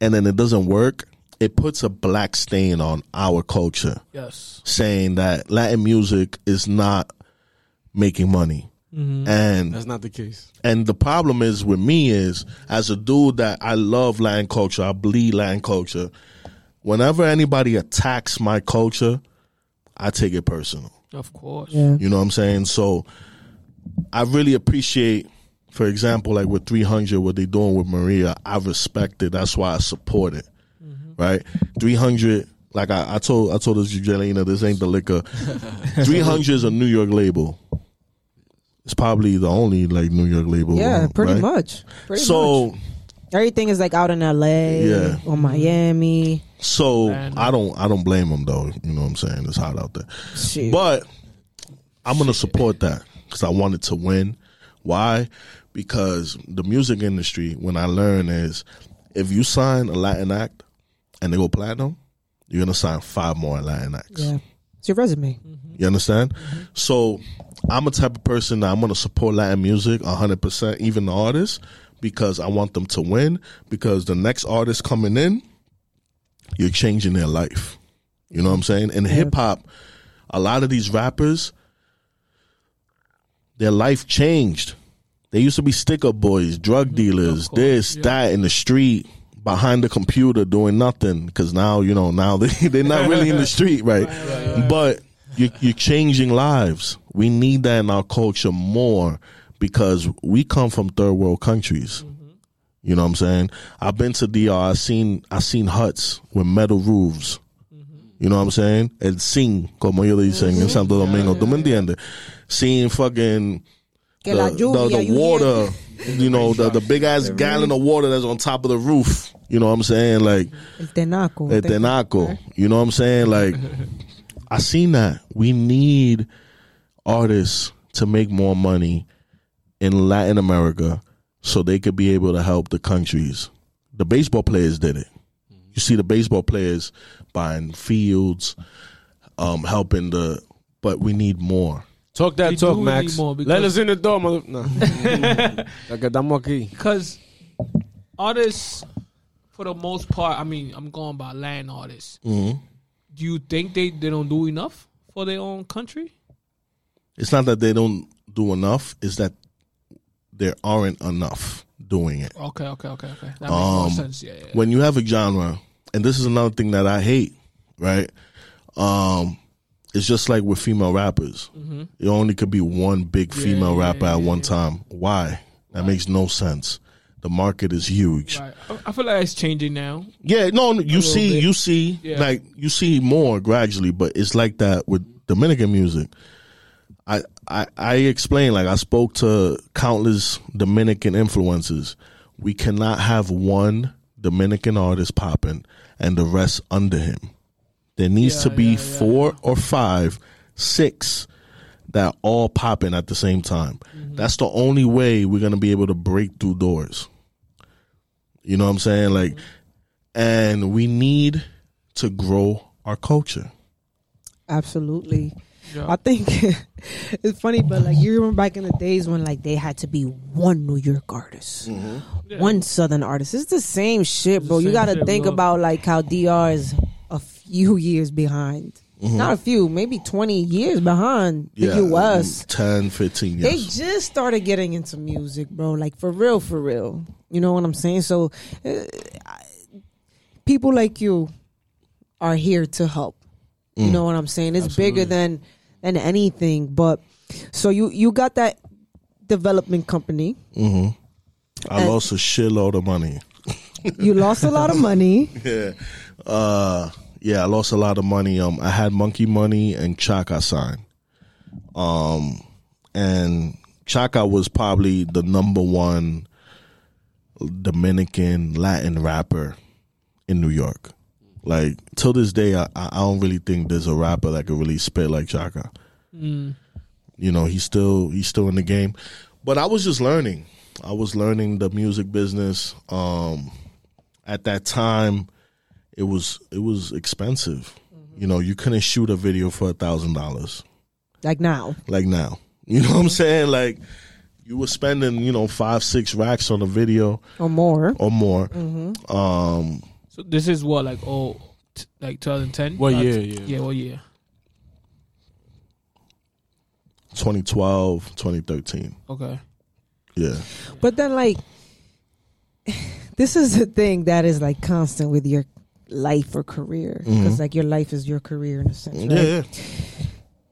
and then it doesn't work. It puts a black stain on our culture, yes. saying that Latin music is not making money. Mm-hmm. And That's not the case. and the problem is with me is as a dude that I love Latin culture, I bleed Latin culture. Whenever anybody attacks my culture, I take it personal. Of course. Yeah. You know what I'm saying? So I really appreciate, for example, like with 300, what they're doing with Maria. I respect it. That's why I support it. Right? 300. Like I, I told, I told this Jelena, this ain't the liquor. 300 is a New York label. It's probably the only like New York label. Yeah, um, pretty right? much. Pretty So much. everything is like out in L.A. Yeah. or Miami. so Man. I don't I don't blame them though. You know what I'm saying? It's hot out there. Shit. But I'm gonna support that because I wanted to win. Why? Because the music industry, when I learn is, if you sign a Latin act and they go platinum, you're gonna sign five more Latin acts. yeah, it's your resume. Mm-hmm. You understand? Mm-hmm. So I'm a type of person that I'm gonna support Latin music 100, percent even the artists, because I want them to win. Because the next artist coming in, you're changing their life. You know what I'm saying? In hip hop, a lot of these rappers, their life changed. They used to be sticker boys, drug mm, dealers, course, this, yeah. that, in the street, behind the computer doing nothing. Because now, you know, now they, they're not really in the street, right? But you, you're changing lives. We need that in our culture more because we come from third world countries. Mm-hmm. You know what I'm saying? I've been to DR. I seen I seen huts with metal roofs. Mm-hmm. You know what I'm saying? El zinc, como ellos dicen en Santo Domingo. ¿Tú me entiendes? Seeing fucking the, la the, lluvia, the you water, you know, the, the big ass gallon of water that's on top of the roof. You know what I'm saying? Like El tenaco. El Tenaco. You know what I'm saying? Like I seen that. We need artists to make more money in Latin America so they could be able to help the countries. The baseball players did it. You see the baseball players buying fields, um, helping the but we need more. Talk that We talk, do Max. need more because- Let us in the door, mother. No. Ya estamos aquí. because artists, for the most part, I mean, I'm going by land artists. Mhm. Do you think they, they don't do enough for their own country? It's not that they don't do enough, it's that there aren't enough doing it. Okay, okay, okay, okay. That makes more Um, sense. Yeah, yeah. when you have a genre, and this is another thing that I hate, right? Um, it's just like with female rappers. Mm-hmm. It only could be one big female yeah, rapper at yeah, one yeah. time. Why? That makes no sense. The market is huge. Right. I- feel like it's changing now. Yeah, no, you see, bit. you see, Yeah. like you see more gradually, but it's like that with Dominican music. I, I I explained like I spoke to countless Dominican influencers. We cannot have one Dominican artist popping and the rest under him. There needs Yeah, to be yeah, yeah, four or five, six that all popping at the same time. Mm-hmm. That's the only way we're gonna be able to break through doors. You know what I'm saying? Like, and we need to grow our culture. Absolutely. Yeah. I think it's funny, but like you remember back in the days when like they had to be one New York artist, one Southern artist. It's the same shit, bro. the you got to think bro. about like how DR is a few years behind. Not a few, maybe twenty years behind the US. 10, 15 years. They just started getting into music, bro. Like for real, for real. You know what I'm saying? So, uh, I- people like you are here to help. You know what I'm saying? It's bigger than than anything. But so you you got that development company. hmm I And- lost a shitload of money. You lost a lot of money. Yeah. Uh, yeah, I lost a lot of money. Um, I had Monkey Money and Chaka signed. Um, and Chaka was probably the number one Dominican Latin rapper in New York. Like till this day, I, I don't really think there's a rapper that could really spit like Chaka. Mm. You know, he's still he's still in the game. But I was just learning. I was learning the music business. Um, at that time, it was it was expensive. You know, you couldn't shoot a video for a thousand dollars Like now. like now. You know what I'm saying? Like you were spending, you know, five, six racks on a video Or more. or more. Mm-hmm. Um, So this is what like oh, t- like 2010. What Uh, year, t- yeah. Yeah, what year? 2012, 2013. Okay. Yeah. But then like this is the thing that is like constant with your life or career because Mhm. like your life is your career in a sense. Right? Yeah, yeah.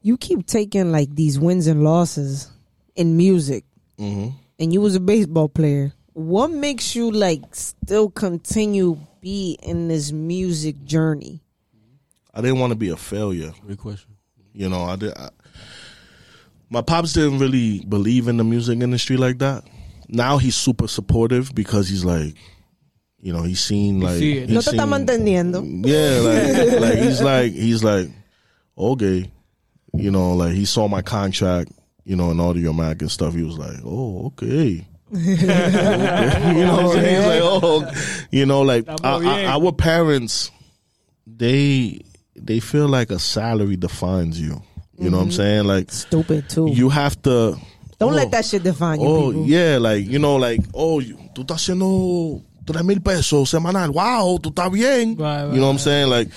You keep taking like these wins and losses in music, hmm and you was a baseball player. What makes you like still continue be in this music journey? I didn't want to be a failure. Great question. You know, I did. I, my pops didn't really believe in the music industry like that. Now he's super supportive because he's like, you know, he's seen like see he's No te seen- estamos entendiendo. Yeah, like, like he's like he's like okay, you know, like he saw my contract, you know, in Audiomack and stuff. He was like, oh, okay. you know, what I'm saying? He's like, oh, you know, like Estamos our, our- parents, they they feel like a salary defines you. You know what I'm mm-hmm. saying? Like Stupid too. you have to. Don't oh, let that shit define you. Oh people. yeah, like you know, like oh, you- tú estás haciendo tres mil pesos semanal. Wow, tú estás bien. Right, right, you know what I'm saying? Like,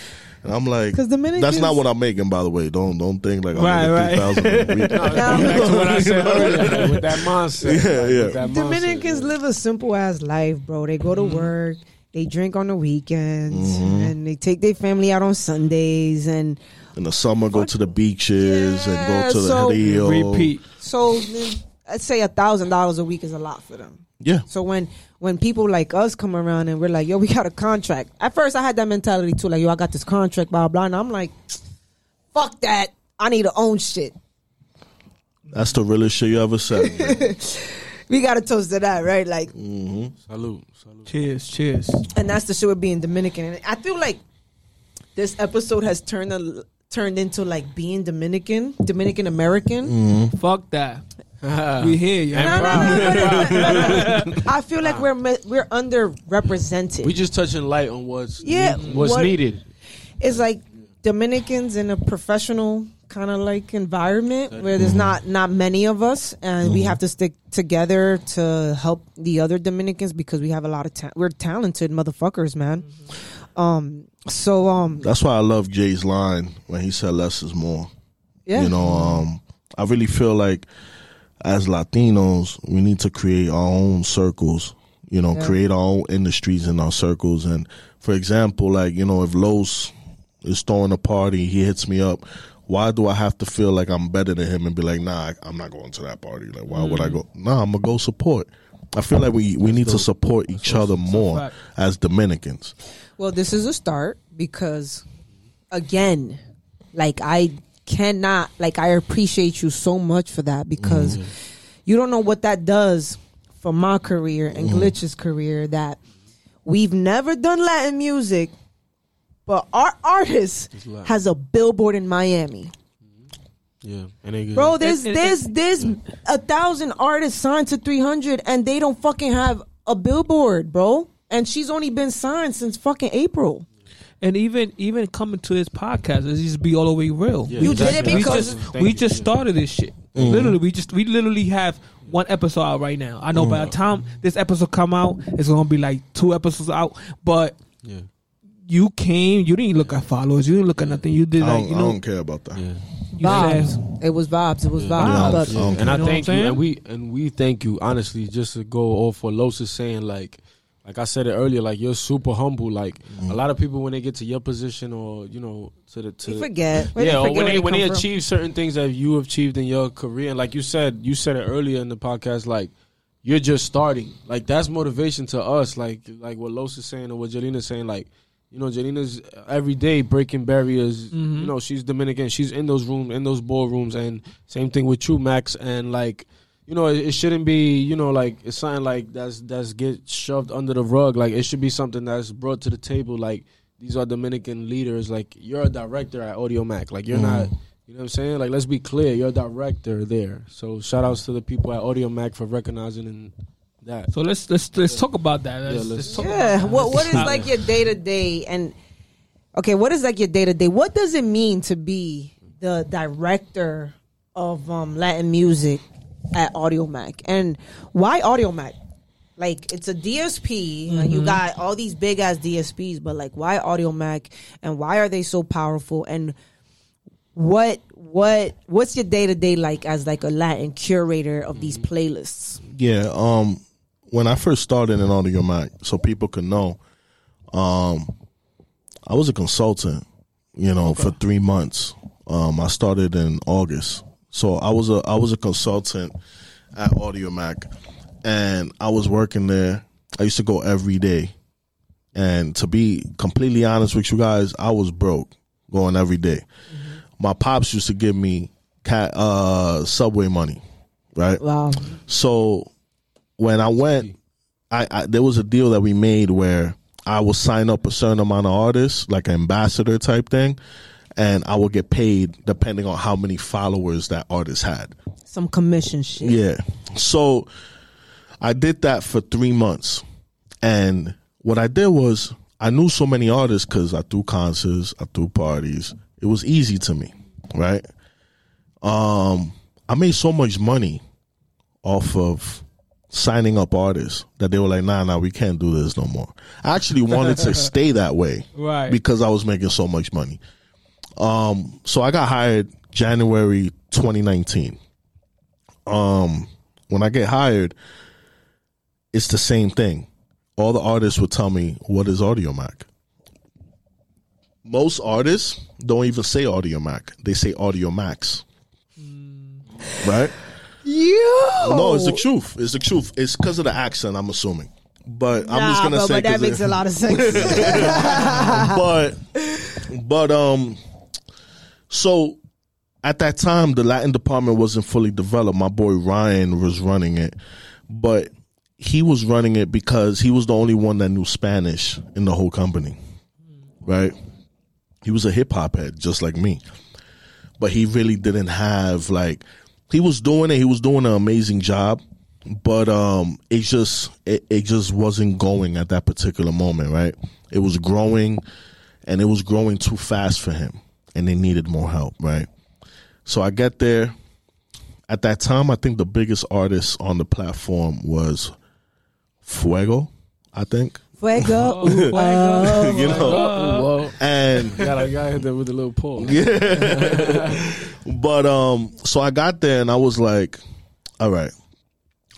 and I'm like, 'Cause Dominicans- that's not what I'm making, by the way. Don't don't think like I'm Right, making right. three thousand a week. Back to what I said earlier with that mindset. Yeah, like, yeah. with that Dominicans yeah. live a simple ass life, bro. They go to Mm-hmm. work, they drink on the weekends, and they take their family out on Sundays, and In the summer, go to the beaches and go to the so- Rio. Repeat. so let's say a thousand dollars a week is a lot for them. Yeah, So when when people like us come around and we're like, yo, we got a contract. At first, I had that mentality too, like, yo, I got this contract, blah blah. And I'm like, fuck that. I need to own shit. that's the realest shit you ever said. We got to toast to that, right? Like, hmm Salute, salute. Cheers, cheers. and that's the shit with being Dominican. And I feel like this episode has turned a, turned into like being Dominican, Dominican American. Mm-hmm. Fuck that. We here, yo. No, no, no, no, no, no, no. I feel like we're mi- we're underrepresented. We just touching light on what's Yeah, what's what- needed. it's like Dominicans in a professional kind of like environment where there's not not many of us, and we have to stick together to help the other Dominicans because we have a lot of ta- we're talented motherfuckers, man. Um, so um, That's why I love Jay's line when he said less is more. yeah, You know, um, I really feel like as Latinos, we need to create our own circles. You know, Yeah. create our own industries in our circles. And for example, like you know, if Los is throwing a party, he hits me up. Why do I have to feel like I'm better than him and be like, nah, I'm not going to that party? Like, why would I mm. go? Nah, I'm gonna go support. I feel like we we need to support each other more fact. as Dominicans. Well, this is a start because, again, like I cannot, like I appreciate you so much for that because you don't know what that does for my career and Glitch's career. That we've never done Latin music, but our artist has a billboard in Miami, Yeah, and bro. There's And- and- there's there's a thousand artists signed to 300, and they don't fucking have a billboard, bro. And she's only been signed since fucking April. And even even coming to this podcast, let's just be all the way real. Yeah, You that's- did it that's- we because- just we just started this shit. Mm-hmm. Literally, we just we literally have one episode out right now. I know by the mm. time this episode come out, it's gonna be like two episodes out. But Yeah, you came, you didn't look at followers, you didn't look at nothing. You did I like don't, I don't care about that. yeah. vibes. It was vibes. It was Yeah. vibes. Yeah. Yeah. And I know what I'm thank you, and we and we thank you honestly. Just to go off what Los is saying, like like I said it earlier, like you're super humble. Like a lot of people when they get to your position or you know to the to we forget. Yeah, didn't or when where they when come they from. achieve certain things that you achieved in your career, and like you said, you said it earlier in the podcast, like you're just starting. Like that's motivation to us. Like like what Los is saying or what Jelena's saying. Like you know, Jelena's every day breaking barriers. Mhm. You know, she's Dominican. She's in those rooms, in those ballrooms, and same thing with you, Max. And like. You know, it, it shouldn't be. You know, like it's something like that's that's get shoved under the rug. Like it should be something that's brought to the table. Like these are Dominican leaders. Like you're a director at Audiomack. Like you're not. You know what I'm saying? Like let's be clear. You're a director there. So shout outs to the people at Audiomack for recognizing and that. so let's let's let's talk about that. Let's, Yeah, let's- let's talk Yeah. about that. What What is like your day to day and okay? What is like your day to day? What does it mean to be the director of um, Latin music at Audiomack. And why Audiomack? Like it's a DSP, and you got all these big ass DSPs, but like why Audiomack? And why are they so powerful? And what what what's your day to day like as like a Latin curator of these playlists? Yeah, um, when I first started in Audiomack, so people could know, um, I was a consultant, you know, for three months. Um, I started in August, so I was a I was a consultant at Audiomack, and I was working there. I used to go every day, and to be completely honest with you guys, I was broke going every day. My pops used to give me cat uh subway money, right? Wow. So when I went, I, I there was a deal that we made where I will sign up a certain amount of artists, like an ambassador type thing, and I will get paid depending on how many followers that artist had. Some commission shit. Yeah. So I did that for three months. And what I did was I knew so many artists because I threw concerts, I threw parties. It was easy to me, right? Um, I made so much money off of signing up artists that they were like, nah, nah, we can't do this no more. I actually wanted to stay that way Right. because I was making so much money. Um, so I got hired January 2019. Um, when I get hired, it's the same thing. All the artists would tell me, "What is Audiomack?" Most artists don't even say Audiomack; they say Audio Max. Right? You. No, it's the truth. It's the truth. It's because of the accent. I'm assuming, but I'm just gonna but, say but that makes it- a lot of sense. but but um so at that time the latin department wasn't fully developed. My boy ryan was running it. But he was running it because he was the only one that knew spanish in the whole company right? He was a hip-hop head just like me. But he really didn't have like he was doing it. He was doing an amazing job. But um it just it, it just wasn't going at that particular moment right? It was growing and it was growing too fast for him and they needed more help right? So i get there. At that time i think the biggest artist on the platform was fuego i think. Fuego. Oh, fuego. you know? Well, and gotta gotta hit that with a little pause. but um so i got there and i was like all right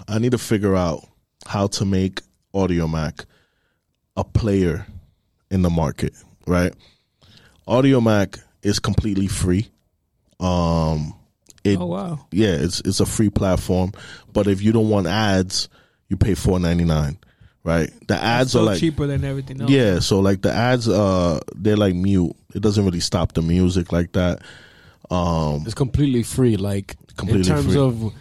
i need to figure out how to make Audiomack a player in the market right? Audio mac is completely free um it Oh wow. yeah it's it's a free platform but if you don't want ads you pay 4.99 right the ads Still are like cheaper than everything else. yeah, so like the ads, uh, they're like mute. It doesn't really stop the music like that. Um, It's completely free. Like Completely in terms free. of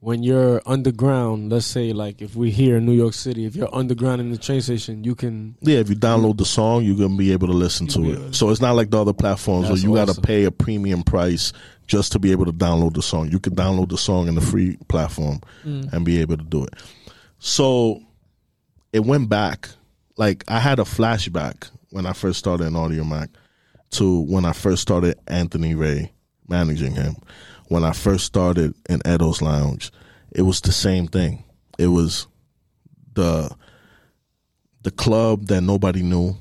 when you're underground. Let's say like if we're here in New York City, if you're underground in the train station, you can. yeah, if you download the song, you're gonna be able to listen to it. So it's not like the other platforms That's where you got to awesome. pay a premium price just to be able to download the song. You can download the song in the free platform mm. and be able to do it. So it went back. Like I had a flashback when I first started in Audiomack to when I first started Anthony Ray managing him. When I first started in Edo's Lounge, it was the same thing. It was the the club that nobody knew,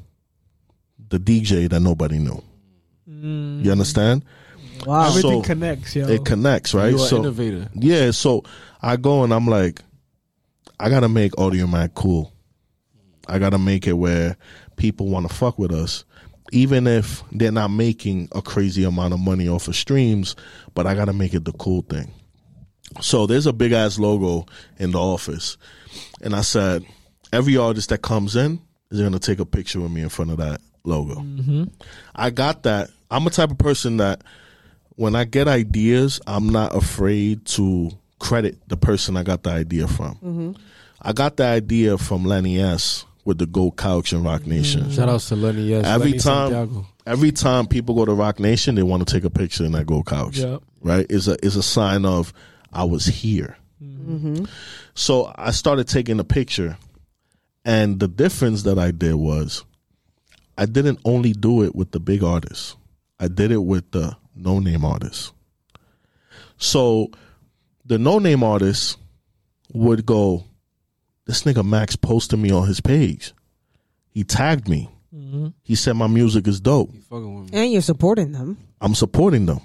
the DJ that nobody knew. You mm. understand? Wow. Everything connects, yo. It connects, right? You're so innovator. yeah, so I go and I'm like, I gotta make Audiomack cool. I gotta make it where people want to fuck with us, even if they're not making a crazy amount of money off of streams. But I gotta make it the cool thing. So there's a big ass logo in the office, and I said, every artist that comes in is gonna take a picture with me in front of that logo. Mm-hmm. I got that. I'm a type of person that when I get ideas, I'm not afraid to credit the person I got the idea from. Mm-hmm. I got the idea from Lenny S with the Gold Couch and Roc Nation. Mm. Shout out to Lenny. Yes, Every Lenny time, Santiago. every time people go to Roc Nation, they want to take a picture in that Gold Couch. Yep. Right? Is a is a sign of I was here. Mm-hmm. Mm-hmm. So I started taking a picture, and the difference that I did was, I didn't only do it with the big artists. I did it with the no name artists. So the no name artists would go, This nigga Max posted me on his page. He tagged me. He said my music is dope. You fucking with me. And you're supporting them. I'm supporting them.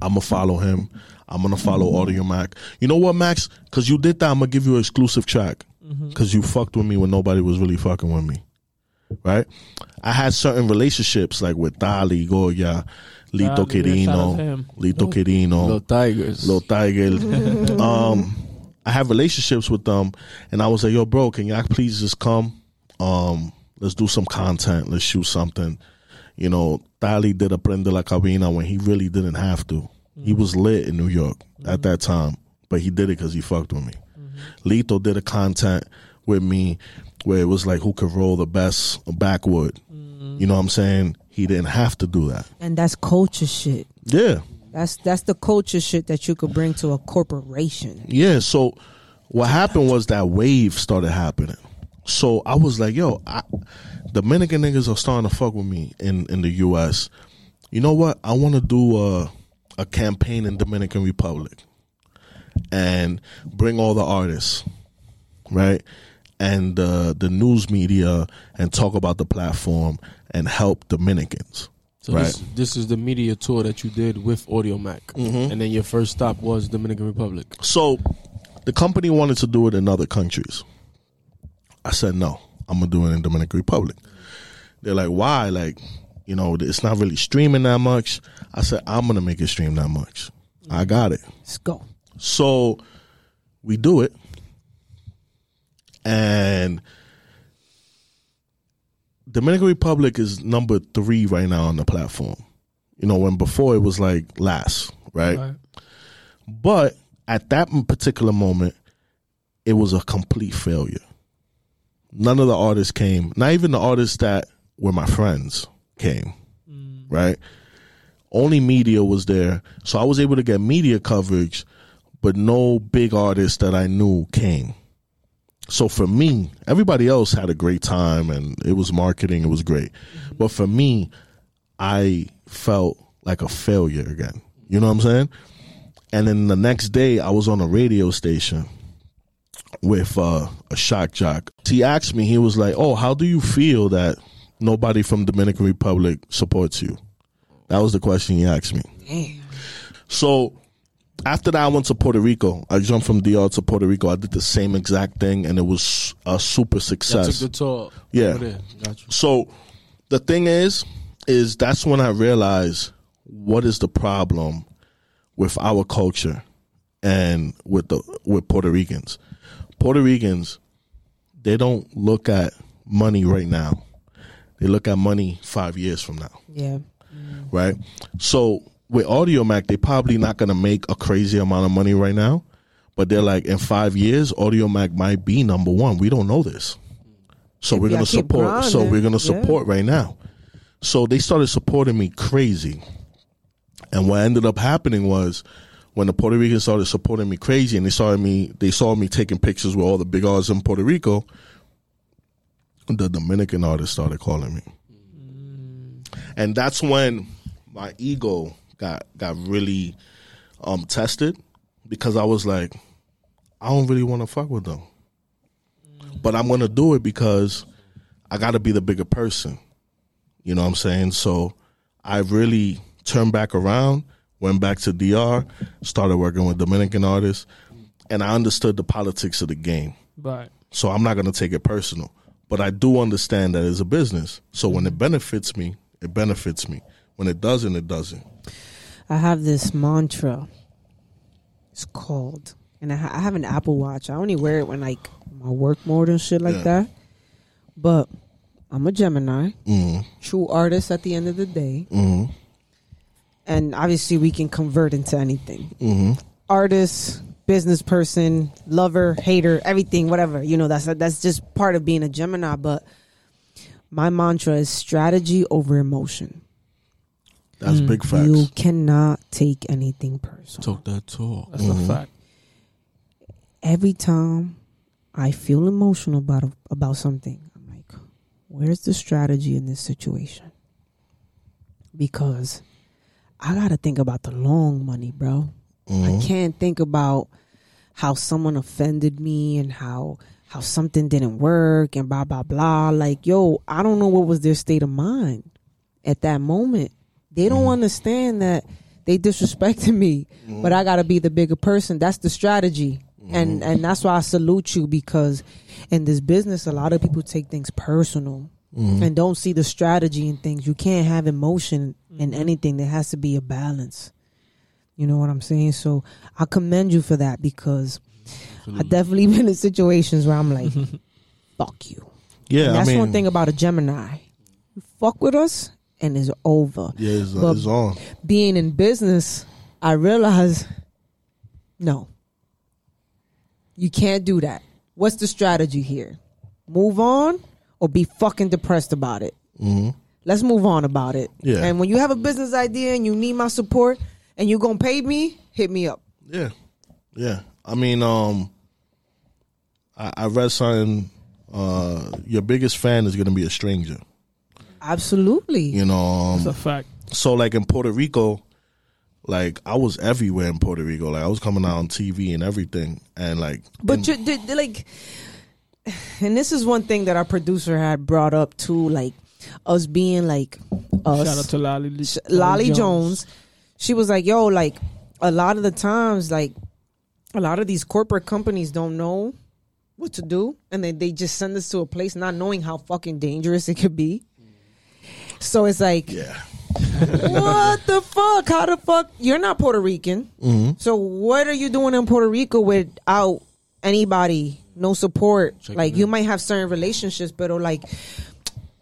I'm gonna follow him. I'm gonna follow Audiomack. You know what, Max? Because you did that, I'm gonna give you an exclusive track. Because you fucked with me when nobody was really fucking with me, right? I had certain relationships like with Dali, Goya, Lito Dali, yeah, shout out to Kirino. Lito Kirino, Little Tigers. Lil Tiger. um, I have relationships with them, and I was like, "Yo, bro, can y'all please just come? Um, let's do some content. Let's shoot something." You know, Dali did a Prende la Cabina when he really didn't have to. He mm. was lit in New York at mm-hmm. that time, but he did it because he fucked with me. Mm-hmm. Lito did a content with me where it was like who could roll the best backwood. Mm-hmm. You know what I'm saying? He didn't have to do that. And that's culture shit. Yeah. That's that's the culture shit that you could bring to a corporation. Yeah, so what happened was that wave started happening. So I was like, yo, I, Dominican niggas are starting to fuck with me in, in the US. You know what? I want to do a, a campaign in Dominican Republic and bring all the artists, right? And uh, the news media and talk about the platform and help Dominicans. So Right. this, this is the media tour that you did with Audiomack, Mm-hmm. and then your first stop was Dominican Republic. So the company wanted to do it in other countries. I said no. I'm gonna do it in Dominican Republic. They're like, why? Like, you know, it's not really streaming that much. I said I'm gonna make it stream that much. I got it. Let's go. So we do it, and Dominican Republic is number three right now on the platform. You know, when before it was like last, right? Right. But at that particular moment, it was a complete failure. None of the artists came. Not even the artists that were my friends came. Mm. Right? Only media was there. So I was able to get media coverage, but no big artists that I knew came. So for me, everybody else had a great time and it was marketing, it was great. But for me, I felt like a failure again. You know what I'm saying? And then the next day, I was on a radio station with uh, a shock jock. He asked me, he was like, "Oh, how do you feel that nobody from Dominican Republic supports you?" That was the question he asked me. Damn. So after that, I went to Puerto Rico. I jumped from DR to Puerto Rico. I did the same exact thing, and it was a super I success. took the tour. Yeah. over there. So the thing is, is that's when I realized what is the problem with our culture and with the with Puerto Ricans. Puerto Ricans, they don't look at money right now. They look at money five years from now Yeah. right? So with Audiomack, they're probably not gonna make a crazy amount of money right now, but they're like in five years, Audiomack might be number one. We don't know this, so If we're gonna keep support. So we're gonna yeah. support right now. So they started supporting me crazy, and what ended up happening was. When the Puerto Ricans started supporting me crazy, and they saw me, they saw me taking pictures with all the big artists in Puerto Rico. The Dominican artists started calling me mm. and that's when my ego got got really um tested because I was like, I don't really want to fuck with them, but I'm gonna do it because I got to be the bigger person. You know what I'm saying? So I really turned back around, went back to DR, started working with Dominican artists, and I understood the politics of the game. Right. So I'm not going to take it personal. But I do understand that it's a business. So when it benefits me, it benefits me. When it doesn't, it doesn't. I have this mantra. It's called, and I, ha- I have an Apple Watch. I only wear it when like my work mode and shit like Yeah. that. But I'm a Gemini, Mm, true artist at the end of the day, mm, and obviously we can convert into anything. mm, Artist, business person, lover, hater, everything, whatever. You know, that's that's just part of being a Gemini. But my mantra is strategy over emotion. That's big facts. You cannot take anything personal. Talk that talk. That's Mm-hmm. a fact. every time I feel emotional about about something, I'm like, where's the strategy in this situation? Because I gotta think about the long money, bro. I can't think about how someone offended me and how how something didn't work and blah blah blah. Like, yo, I don't know what was their state of mind at that moment. They don't mm-hmm. understand that they disrespected me, mm-hmm. but I gotta be the bigger person. That's the strategy. Mm-hmm. And and that's why I salute you because in this business a lot of people take things personal and don't see the strategy in things. You can't have emotion in anything. There has to be a balance. You know what I'm saying? So I commend you for that because I definitely been in situations where I'm like, fuck you. Yeah, And that's I mean, one thing about a Gemini. You fuck with us and it's over. Yeah, it's, But it's on. being in business, I realized, no, you can't do that. What's the strategy here? Move on or be fucking depressed about it. hmm Let's move on about it. Yeah. And when you have a business idea and you need my support and you're gonna pay me, hit me up. Yeah, yeah. I mean, um, I, I read something. Uh, your biggest fan is gonna be a stranger. Absolutely. You know, um, It's a fact. so like in Puerto Rico, like I was everywhere in Puerto Rico. Like I was coming out on TV and everything, and like, But you, the, the, like, and this is one thing that our producer had brought up too, like us being like us, Shout out to Lolly, Sh- Lolly Jones. She was like, "Yo, like a lot of the times, like a lot of these corporate companies don't know what to do, and then they just send us to a place not knowing how fucking dangerous it could be." So it's like, yeah, what the fuck? How the fuck? You're not Puerto Rican. hmm So what are you doing in Puerto Rico without anybody, no support? Check like it you out. might have certain relationships, but or like,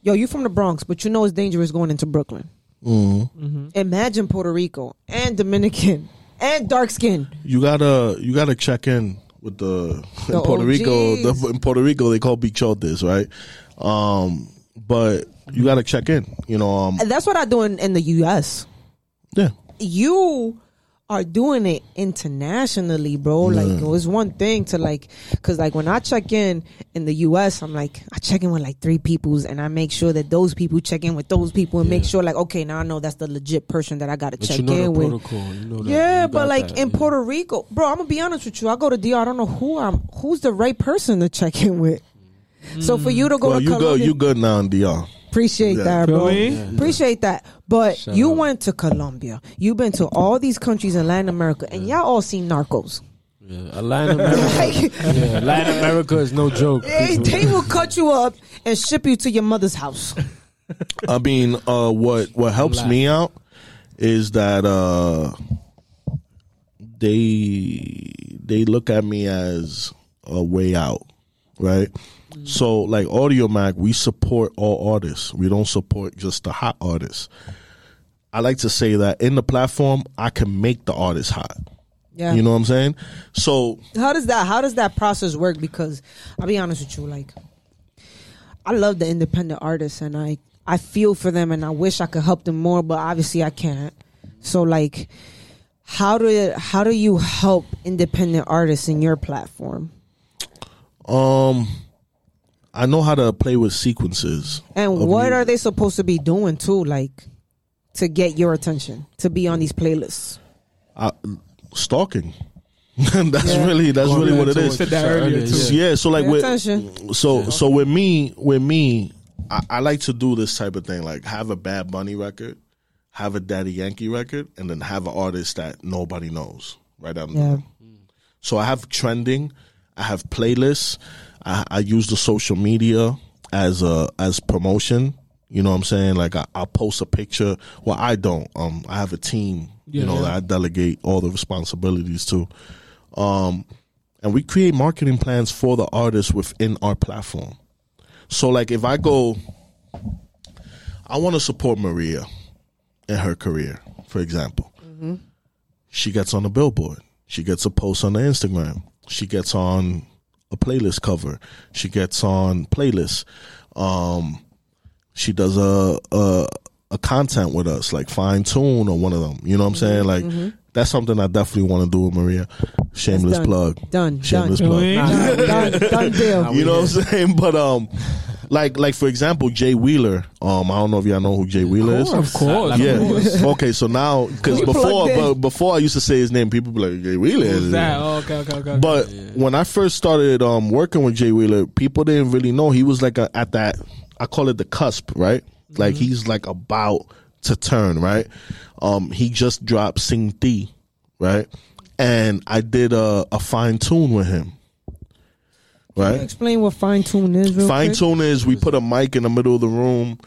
yo, you from the Bronx, but you know it's dangerous going into Brooklyn. hmm Imagine Puerto Rico and Dominican and dark skin. you gotta you gotta check in with the, The in Puerto Rico. The, in Puerto Rico, they call bichotes, right? Um, but you gotta check in. You know, um, that's what I do in, in the U.S. yeah, You are doing it internationally, bro. Like it was one thing to like, cause like when I check in in the U.S., I'm like I check in with like three peoples, and I make sure that those people check in with those people, and make sure like okay, now I know that's the legit person that I got to check you know in with. protocol. You know that. Yeah, but like that, in yeah. Puerto Rico, bro, I'm gonna be honest with you. I go to DR, I don't know who I'm, who's the right person to check in with. So for you to go well, to you go you good now in DR. appreciate that, bro. Yeah. Appreciate that. But Shout you out. went to Colombia. You've been to all these countries in Latin America, and y'all all seen Narcos. Yeah, Latin America. yeah, Latin America is no joke. They, they will cut you up and ship you to your mother's house. I mean, uh, what what helps Laugh. me out is that uh, they they look at me as a way out, right? So, like Audiomack, we support all artists. We don't support just the hot artists. I like to say that in the platform, I can make the artist hot. Yeah. You know what I'm saying? So, How does that? How does that process work? Because I'll be honest with you, like I love the independent artists, and I I feel for them, and I wish I could help them more, but obviously I can't. So like, how do how do you help independent artists in your platform? um, I know how to play with sequences. And what music. are they supposed to be doing too, like to get your attention to be on these playlists? uh, stalking. that's Yeah. really that's Going really back what it to is. Said that earlier, too. Yeah, so like Pay with attention. so so with me with me, I, I like to do this type of thing, like have a Bad Bunny record, have a Daddy Yankee record, and then have an artist that nobody knows right out. Yeah. So I have trending, I have playlists, I, I use the social media as a as promotion. You know what I'm saying? Like I, I'll post a picture. Well, I don't. Um, I have a team. you know yeah. that I delegate all the responsibilities to. Um, and we create marketing plans for the artists within our platform. So, like, if I go, I want to support Maria in her career, for example. She gets on the billboard. She gets a post on the Instagram. She gets on a playlist cover. She gets on playlists. Um, she does a, a a content with us, like fine tune or one of them. You know what I'm saying? Like that's something I definitely want to do with Maria. Shameless done. plug. Done. Shameless done. plug. Done. done. Done. Done deal. You know what I'm saying? But um, like like for example, Jay Wheeler. Um, I don't know if y'all know who Jay Wheeler is. Of course. Yeah. okay. So now, because before, but before I used to say his name, people be like Jay Wheeler. Who's that? Oh, okay, okay, okay. But when I first started um, working with Jay Wheeler, people didn't really know he was like a, at that. I call it the cusp, right? Like he's like about to turn, right? Um, he just dropped Sing Thee, right? And I did a, a fine tune with him, right? explain what fine tune is? Real Fine quick? tune is we put a mic in the middle of the room.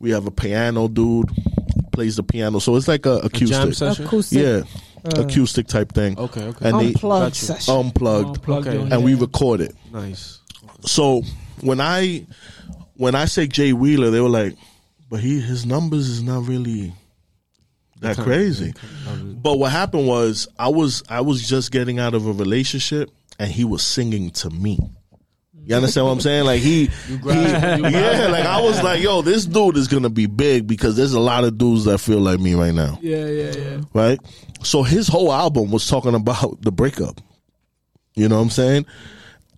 We have a piano dude plays the piano, so it's like a A acoustic, jam session. Acoustic. yeah, Uh, acoustic type thing, Okay, okay. and they unplugged Got you. session. unplugged, Unplugged Okay. on, and we record it. nice. So when I when I say Jay Wheeler, they were like, but he his numbers is not really that crazy. But what happened was I was I was just getting out of a relationship and he was singing to me. You understand what I'm saying? Like he, he yeah, like I was like, yo, this dude is gonna be big because there's a lot of dudes that feel like me right now, Yeah, yeah, yeah. right? So his whole album was talking about the breakup. You know what I'm saying?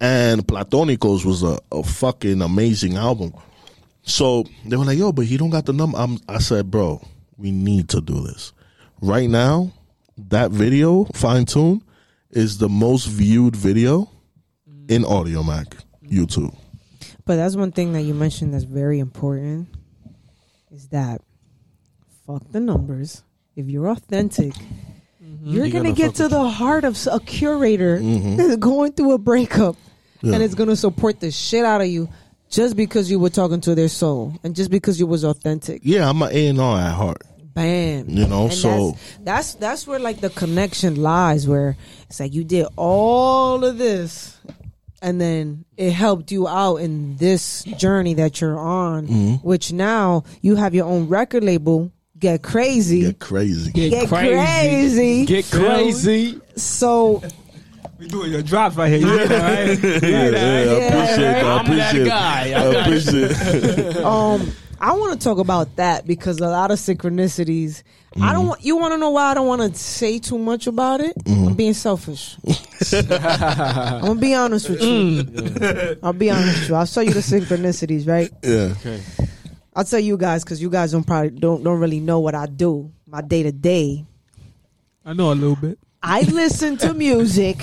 And Platonicos was a, a fucking amazing album. So they were like, yo, but he don't got the number. I'm, I said, bro, we need to do this. Right now, that video, Fine Tune, is the most viewed video in Audiomack, YouTube. But that's one thing that you mentioned that's very important is that fuck the numbers. If you're authentic, you're, You're gonna, gonna get to the heart of a curator Mm-hmm. that's going through a breakup Yeah. and it's gonna support the shit out of you just because you were talking to their soul and just because you was authentic. Yeah, I'm an A&R at heart. Bam. You know, And so- that's, that's that's where like the connection lies where it's like you did all of this and then it helped you out in this journey that you're on Mm-hmm. which now you have your own record label get crazy Get crazy. get crazy, Get crazy. so We doing your drops right here. You know, right? yeah, yeah, I appreciate that. I I'm that appreciate it. guy. I appreciate it. um I want to talk about that because a lot of synchronicities. I Mm-hmm. don't want you want to know why I don't want to say too much about it. Mm-hmm. I'm being selfish. I'm gonna be honest with you. I'll be honest with you. I'll show you the synchronicities, right? Yeah. I'll tell you guys because you guys don't probably don't don't really know what I do my day to day. I know a little bit. I listen to music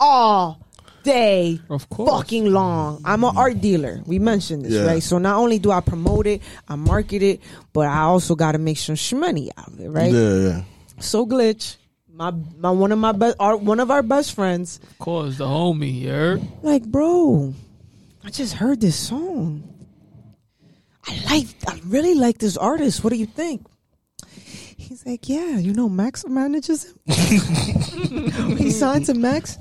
all day Of course. fucking long. I'm an art dealer. We mentioned this, Yeah. right? So not only do I promote it, I market it, but I also got to make some shmoney out of it, right? Yeah, yeah. So glitch, my my one of my best, our, one of our best friends, Of course, the homie, you heard? like, bro, I just heard this song. I like, I really like this artist. What do you think? He's like, yeah, you know, Max manages him. he signed to Max.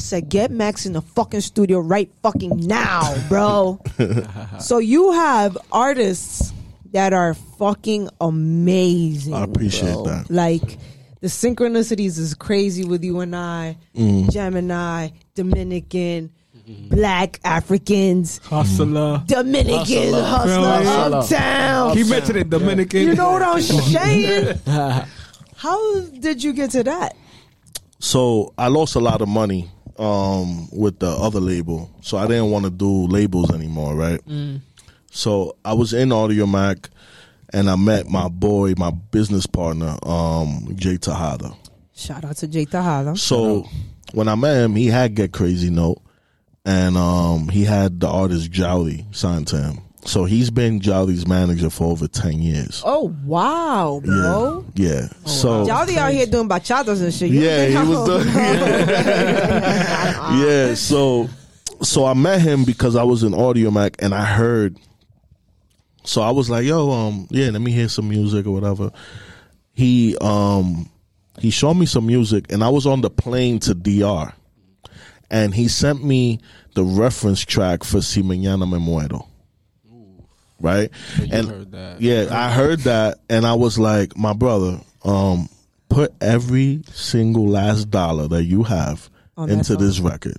I said, get Max in the fucking studio right fucking now, bro. so you have artists that are fucking amazing. I appreciate bro. that. Like the synchronicities is crazy with you and I, Mm. Gemini, Dominican, Black Africans, Hustler. Dominican Hustler. hustler, Hustler. uptown. He mentioned it, Dominican. You know what I'm saying? How did you get to that? So I lost a lot of money um, with the other label, so I didn't want to do labels anymore, right? So I was in Audiomack, and I met my boy, my business partner, um, Jay Tejada. Shout out to Jay Tejada. So when I met him, he had Get Crazy Note, and um, he had the artist Jowdy signed to him. So he's been Jowdy's manager for over ten years. Oh wow, bro! Yeah. so Y'all be out here doing bachatas and shit. You Yeah, he was doing. yeah, so so I met him because I was in Audiomack and I heard. So I was like, "Yo, um, yeah, let me hear some music or whatever." He um he showed me some music and I was on the plane to DR, and he sent me the reference track for Si Mañana Me Muero. Right, You and heard that. yeah, I heard that, and I was like, my brother, um, put every single last dollar that you have On into this record.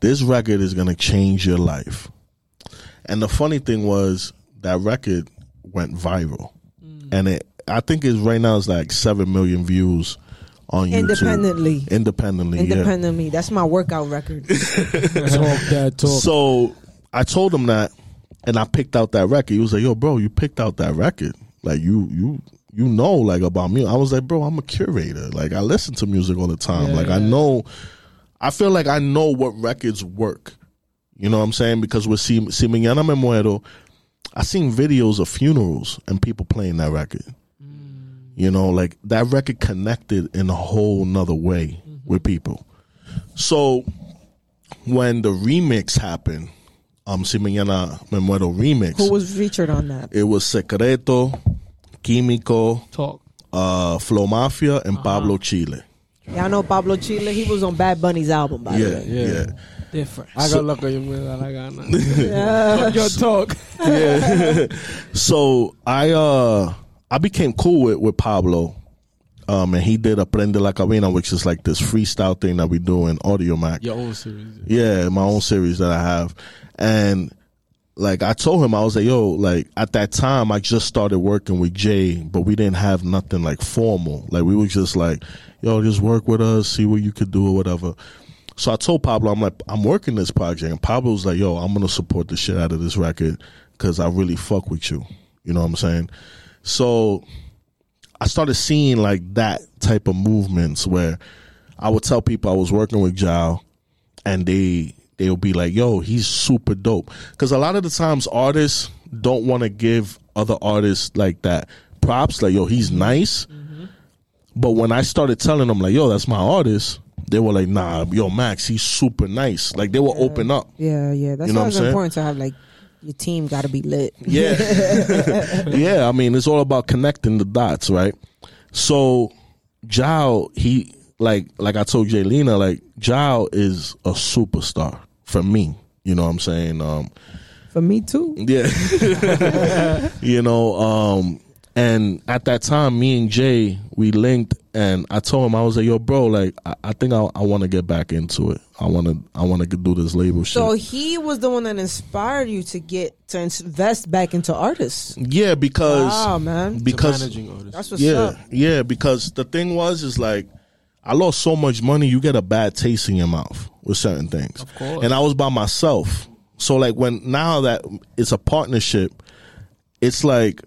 This record is gonna change your life. And the funny thing was that record went viral, Mm. and it, I think it's right now it's like seven million views on YouTube. Independently. Independently, yeah. Independently, that's my workout record. Talk that talk. So I told him that, and I picked out that record. He was like, "Yo, bro, you picked out that record. Like you, you, you know, like about me." I was like, "Bro, I'm a curator. Like I listen to music all the time. like I know, I feel like I know what records work. You know what I'm saying? Because with Si, si Mañana Me Muero, I seen videos of funerals and people playing that record. Mm. You know, like that record connected in a whole nother way mm-hmm. with people. So when the remix happened, um, Si Mañana Me Muero remix, Who was featured on that? it was Secreto, Químico, Talk. uh, Flow Mafia, and Pablo Chill-E. Y'all know Pablo Chill-E. He was on Bad Bunny's album, by the Yeah, way. yeah, Yeah. Different. I So- got luck on you, man. I got nothing. Yeah. Your talk. yeah. so I uh I became cool with, with Pablo. Um, and he did Aprende la Cabina, which is like this freestyle thing that we do in Audiomack. Your own series. Yeah, my own series that I have. And like I told him, I was like, yo, like at that time I just started working with Jay, but we didn't have nothing like formal. Like we were just like, yo, just work with us, see what you could do or whatever. So I told Pablo, I'm like, I'm working this project. And Pablo was like, yo, I'm gonna support the shit out of this record because I really fuck with you. You know what I'm saying? So I started seeing like that type of movements where I would tell people I was working with Jao and they they'll be like, "Yo, he's super dope." Because a lot of the times artists don't want to give other artists like that props. Like, "Yo, he's nice," mm-hmm. but when I started telling them like, "Yo, that's my artist," they were like, "Nah, yo, Max, he's super nice." Like they will open up. Yeah, yeah. That's You know why what it's I'm saying? important to have like your team got to be lit. Yeah. yeah, I mean, it's all about connecting the dots, right? So, Jao, he like like I told Jelena, like Jao is a superstar for me. You know what I'm saying? Um For me too. yeah. you know, um and at that time me and Jay we linked and I told him I was like, yo, bro, like I, I think I, I want to get back into it. I want to I want to do this label shit. So he was the one that inspired you to get to invest back into artists. yeah, because Wow, man. because managing artist. That's what's yeah, up. yeah. Because the thing was, is like I lost so much money, you get a bad taste in your mouth with certain things. Of course. And I was by myself, so like when now that it's a partnership, it's like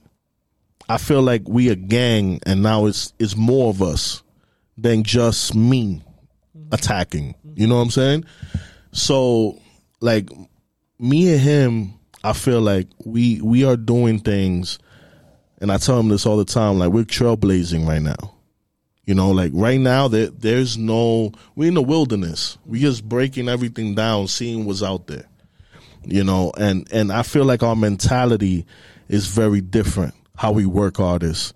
I feel like we a gang, and now it's it's more of us than just me attacking. You know what I'm saying? So like me and him, I feel like we we are doing things and I tell him this all the time, like we're trailblazing right now. You know, like right now there there's no we're in the wilderness. We just breaking everything down, seeing what's out there. You know, and and I feel like our mentality is very different. How we work artists,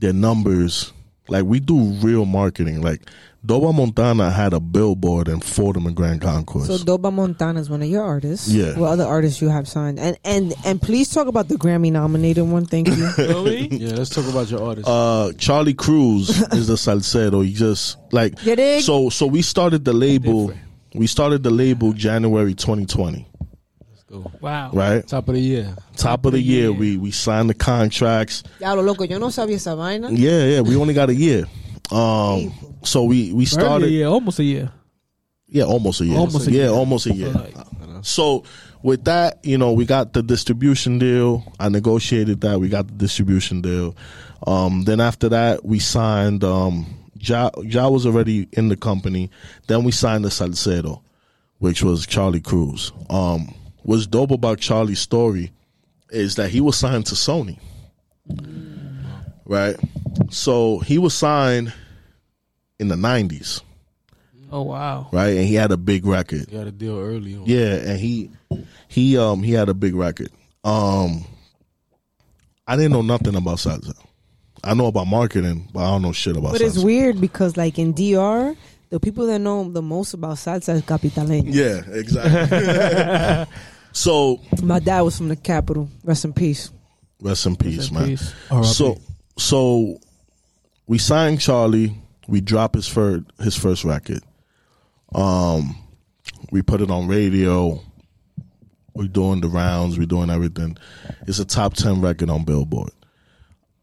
their numbers, like we do real marketing. Like Dowba Montana had a billboard in Fordham and Grand Concourse. So Dowba Montana is one of your artists. Yeah. What other artists you have signed? And and and please talk about the Grammy nominated one. Thank you. Really? Yeah, let's talk about your artists. uh Charlie Cruz is the salsero. He just like You dig? so so we started the label we started the label January 2020, Wow. right? Top of the year. Top of the year we we signed the contracts. Ya lo loco, yo no sabía esa vaina. Yeah, yeah, we only got a year. Um so we we started year, almost a year. yeah, almost a year. Almost a yeah, year. almost a year. So with that, you know, we got the distribution deal. I negotiated that. We got the distribution deal. Um, then after that, we signed. Um, ja, ja was already in the company. Then we signed the salsero, which was Charlie Cruz. Um, what's dope about Charlie's story is that he was signed to Sony, right? So he was signed in the '90s, oh wow. right? And he had a big record. You got a deal early on. Yeah, and he he um he had a big record. Um I didn't know nothing about salsa. I know about marketing, but I don't know shit about But it's weird because like in DR, the people that know the most about salsa is capitaleño. Yeah, exactly. so My dad was from the capital. Rest in peace. rest in peace, man. Peace. So so we signed Charlie. We dropped his first his first record. Um, we put it on radio. We're doing the rounds. We're doing everything. It's a top ten record on Billboard.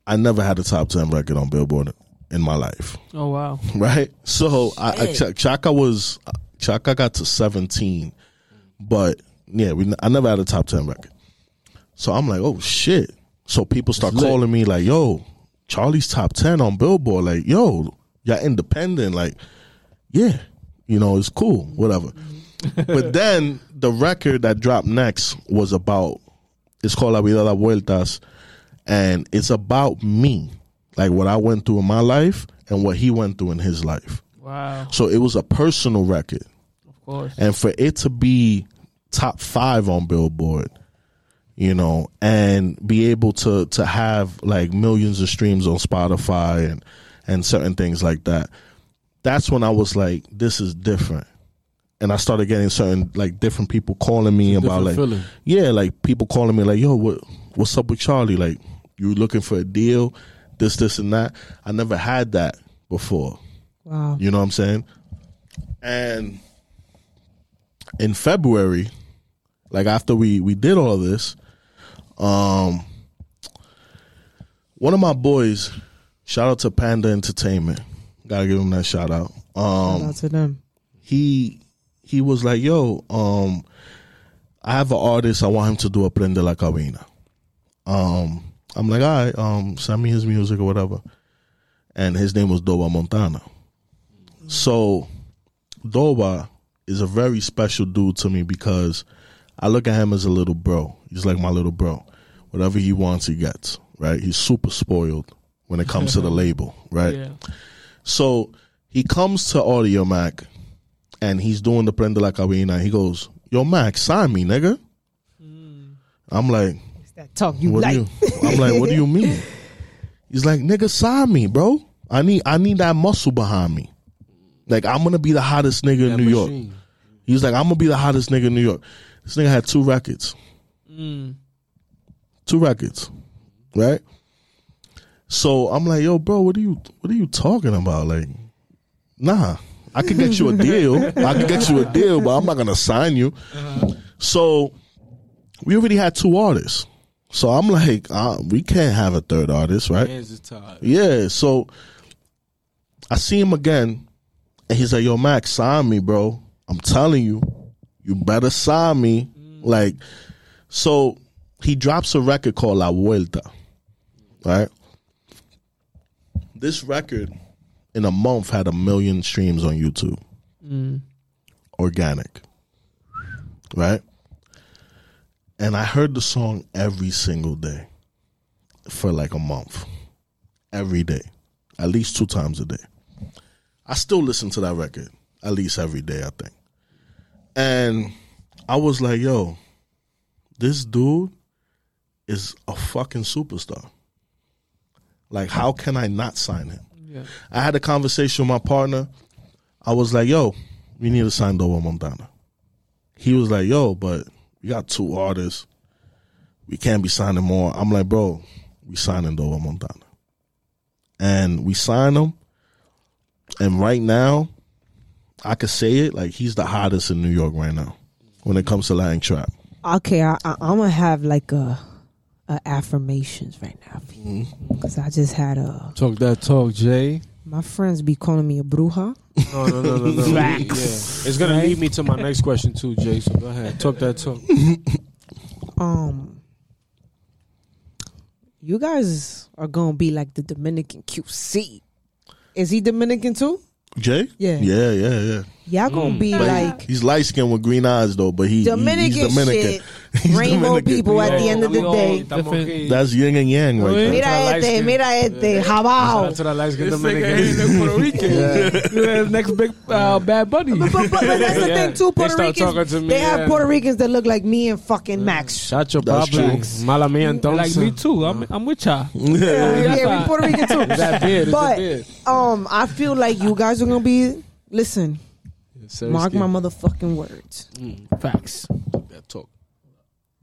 I never had a top ten record on Billboard in my life, Oh wow. right? So I, I Ch- Chaka was Chaka got to seventeen, but yeah, we I never had a top ten record. So I'm like, oh shit. So people start It's lit. calling me like, yo, Charlie's top ten on Billboard. Like, yo, you're independent. Like, yeah, you know, it's cool, whatever. Mm-hmm. but then the record that dropped next was about. It's called La Vida da Vueltas, and it's about me, like what I went through in my life and what he went through in his life. Wow. So it was a personal record, Of course. and for it to be top five on Billboard, you know, and be able to to have like millions of streams on Spotify and and certain things like that. That's when I was like, this is different. And I started getting certain like different people calling me about like feeling. yeah, like people calling me like, yo, what what's up with Charlie? Like You looking for a deal, this, this, and that. I never had that before. Wow. You know what I'm saying? And in February, like after we we did all this, um, one of my boys, shout out to Panda Entertainment, gotta give him that shout out. Um, Shout out to them. he he was like, "Yo, um, I have an artist. I want him to do a Prende la Cabina." Um, I'm like, "All right, um, send me his music or whatever." And his name was Dowba Montana. So, Dowba is a very special dude to me because I look at him as a little bro. He's like my little bro. Whatever he wants, he gets. Right? He's super spoiled when it comes to the label. Right? Yeah. So he comes to Audiomack and he's doing the Prende la Cabina. He goes, Yo, Mac, sign me, nigga. Hmm. I'm like, It's that talk you what like. do you, I'm like, what do you mean? He's like, nigga, sign me, bro. I need I need that muscle behind me. Like I'm gonna be the hottest nigga in That New York. He's like, I'm gonna be the hottest nigga in New York. This nigga had two records. Two records. Right? So I'm like, yo, bro, what are you what are you talking about? Like, nah. I can get you a deal. I can get you a deal, but I'm not gonna sign you. So we already had two artists. So I'm like, uh, we can't have a third artist, right? Hands is tied. Yeah. So I see him again, and he's like, "Yo, Max, sign me, bro. I'm telling you, you better sign me." Mm. Like, so he drops a record called La Vuelta, right? This record in a month had a million streams on YouTube, mm. organic, right? And I heard the song every single day for like a month every day, at least two times a day. I still listen to that record at least every day, I think. And I was like, yo, this dude is a fucking superstar. Like, how can I not sign him? Yeah. I had a conversation with my partner. I was like, yo, we need to sign Dowba Montana. He was like, yo, but we got two artists. We can't be signing more. I'm like, bro, we signing Dowba Montana. And we signed him. And right now, I could say it like he's the hottest in New York right now when it comes to Latin trap. Okay, I, I, I'm gonna have like a, a affirmations right now Mm-hmm. because I just had a Talk that talk, Jay. my friends be calling me a bruja. No, no, no, no, no. Yeah. It's gonna lead me to my next question too, Jay. So go ahead, talk that talk. Um, you guys are gonna be like the Dominican QC. Is he Dominican too? Jay? Yeah. Yeah, yeah, yeah. Y'all gonna be But like he's light skinned with green eyes though, but he, he- Dominican, he's Dominican. shit, rainbow Dominican. people at the end of the day. That's yin and yang right there. Mira light este, skin. mira este, Shout jabao. out to that light skin This nigga Dominican. no Puerto Rican. Yeah. Next big uh, bad buddy. But, but, but that's the Yeah. thing too. They Puerto start talking Ricans, to me, they have yeah. Puerto Ricans that look like me and fucking Max. Chacho, That's Pablo. true. Mala mía, entonces. like me too. I'm, I'm with y'all. Yeah, yeah, we Puerto Rican too. That beard, But um, I feel like you guys are gonna be. Listen, a mark my motherfucking words. Mm. Facts. That talk.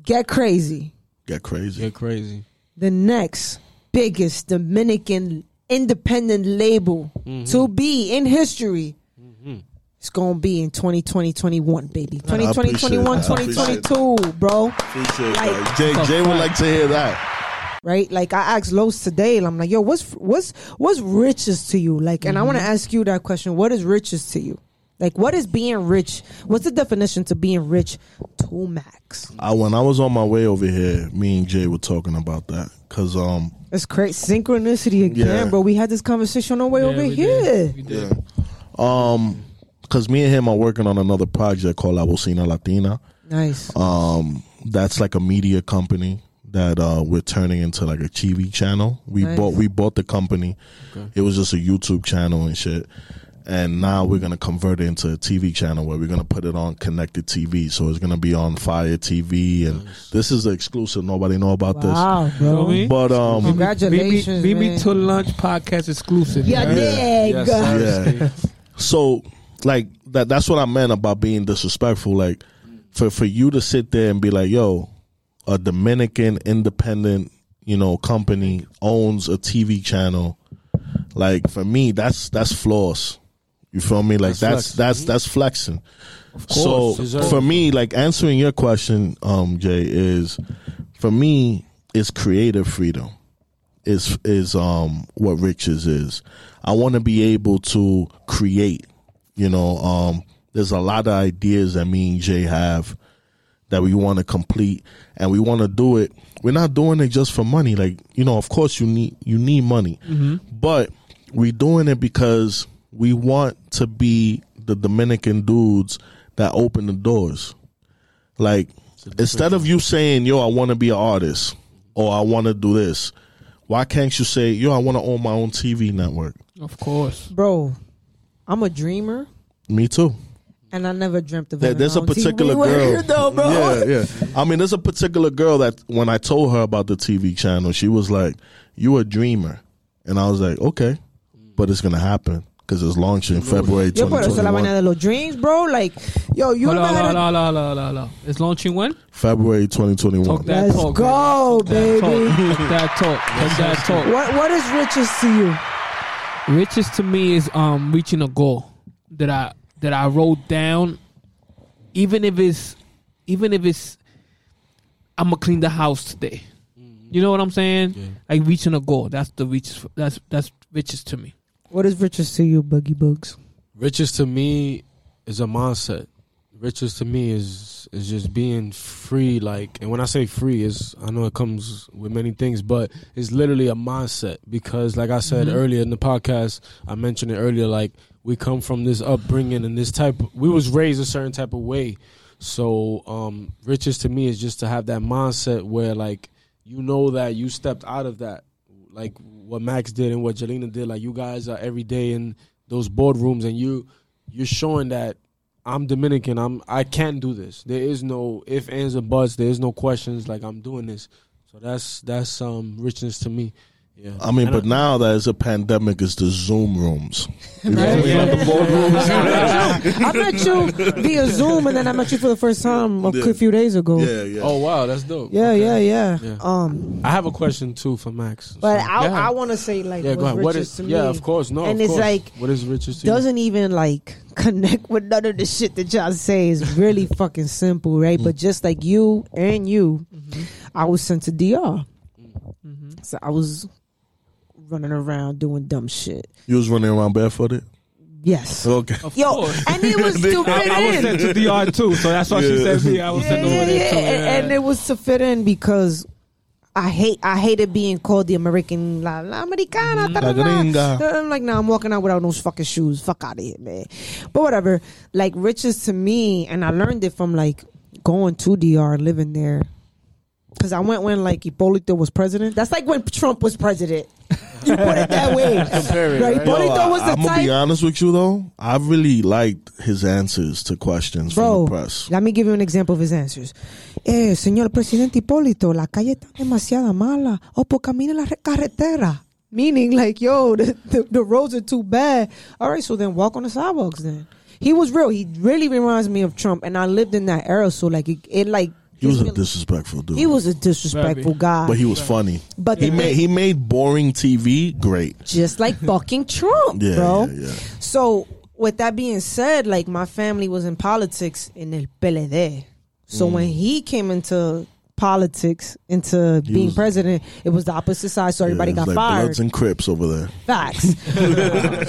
Get crazy. Get crazy. Get crazy. The next biggest Dominican independent label mm-hmm. to be in history. Mm-hmm. It's gonna be in 2020, 21, baby. 2020, appreciate 21, that. I appreciate 2022, bro. Appreciate Like- that. Jay, Jay would like to hear that. right? Like I asked Los today, I'm like, "Yo, what's what's what's riches to you?" Like, and I mm-hmm. want to ask you that question: What is riches to you? Like, what is being rich? What's the definition to being rich to max? I, when I was on my way over here, me and Jay were talking about that because um It's crazy synchronicity again, Yeah. bro. We had this conversation on the way Yeah, over we here. did. We did. um because me and him are working on another project called La Bocina Latina. Nice. Um, that's like a media company that uh, we're turning into like a TV channel. We Nice. bought we bought the company. It was just a YouTube channel and shit. And now we're gonna convert it into a TV channel where we're gonna put it on connected TV. So it's gonna be on Fire TV, and this is exclusive. Nobody know about this. wow, Feel bro. But um, Congratulations, Beat me, beat me man. to lunch podcast exclusive. Yeah, right? dig. Yes, sir. yeah. So like that that's what I meant about being disrespectful. Like for for you to sit there and be like, yo, a Dominican independent you know, company owns a TV channel, like for me, that's that's floss. You feel me? Like That's that's that's that's, flexing. course. So for me, like answering your question, um, Jay, is for me, it's creative freedom. Is is um what riches is. I want to be able to create. You know, um, there's a lot of ideas that me and Jay have that we want to complete, and we want to do it. We're not doing it just for money. Like you know, of course you need you need money, but we're doing it because we want to be the Dominican dudes that open the doors. Like instead of you saying, "Yo, I want to be an artist," or "I want to do this," why can't you say, "Yo, I want to own my own TV network"? Of course. bro. I'm a dreamer, Me too. and I never dreamt of There, having there's a own TV particular girl. Word, though, bro. Yeah, yeah. I mean, there's a particular girl that when I told her about the TV channel, she was like, "You are a dreamer," and I was like, "Okay," but it's gonna happen because it's launching February Yo, pero eso es la vaina 2021. de los dreams, bro. Like, yo, you Hold ever on, had hold a- on, hold on, hold on, hold on. It's launching when? February 2021. Talk that Let's talk. go, baby. Talk. Talk that talk. Talk that talk. What what is riches to you? Riches to me is um reaching a goal that I that I wrote down. Even if it's even if it's I'm gonna clean the house today. You know what I'm saying? Yeah. Like reaching a goal. That's the riches. That's that's riches to me. What is riches to you, Boogie Bugs? Riches to me is a mindset. Riches to me is is just being free. Like, and when I say free, is I know it comes with many things, but it's literally a mindset. Because, like I said Mhm. earlier in the podcast, I mentioned it earlier. Like, we come from this upbringing and this type. We was raised a certain type of way. So, um, riches to me is just to have that mindset where, like, you know that you stepped out of that, like what Max did and what Jelena did. Like, you guys are every day in those boardrooms, and you you're showing that I'm Dominican. I'm I can do this. There is no if ands or buts. There is no questions. Like I'm doing this. So that's that's um richness to me. Yeah. I mean, And but now that it's a pandemic, it's the Zoom rooms. You Right, yeah. the boardrooms. I met you via Zoom, and then I met you for the first time a Yeah. few days ago. yeah, yeah. Oh wow, that's dope. yeah, Okay. yeah, yeah. Yeah. Um, I have a question too for Max. but So, I, yeah. I want to say like yeah, go ahead. What riches is yeah, of course, no, and of it's course. like, what is riches to doesn't even like connect with none of the shit that y'all say is really fucking simple, right? Mm. But just like you and you, I was sent to DR, Mm-hmm. so I was running around doing dumb shit. You was running around barefooted. Yes. Okay. Of Yo, course. and it was to fit I, I was in. sent to DR too, so that's why she Yeah. said me. I was yeah, sent over yeah, there yeah. too. And, and it was to fit in because I hate I hated being called the American la, la Americana. Mm, da, da, La da. gringa. I'm like, nah, I'm walking out without those fucking shoes. Fuck out of here, man. But whatever. Like riches to me, and I learned it from like going to DR, living there. Cause I went when like Hipólito was president. That's like when Trump was president. You put it that way, Compare it, right? right? Hipólito was the I'm gonna type. be honest with you though. I really liked his answers to questions Bro, from the press. let me give you an example of his answers. Eh, señor presidente Hipólito, la calle está demasiado mala. O pues camine la carretera. Meaning, like, yo, the, the, the roads are too bad. All right, so then walk on the sidewalks then. He was real. He really reminds me of Trump. And I lived in that era, so, like, it, it like. He was a disrespectful dude. he was a disrespectful Very. guy. but he was funny. But He made he made boring TV great. just like fucking Trump, Yeah, bro. yeah, yeah. So with that being said, like my family was in politics in el PLD. So when mm. he came into politics, into He being was- president, it was the opposite side. So everybody Yeah, got like fired. Bloods and Crips over there. Facts.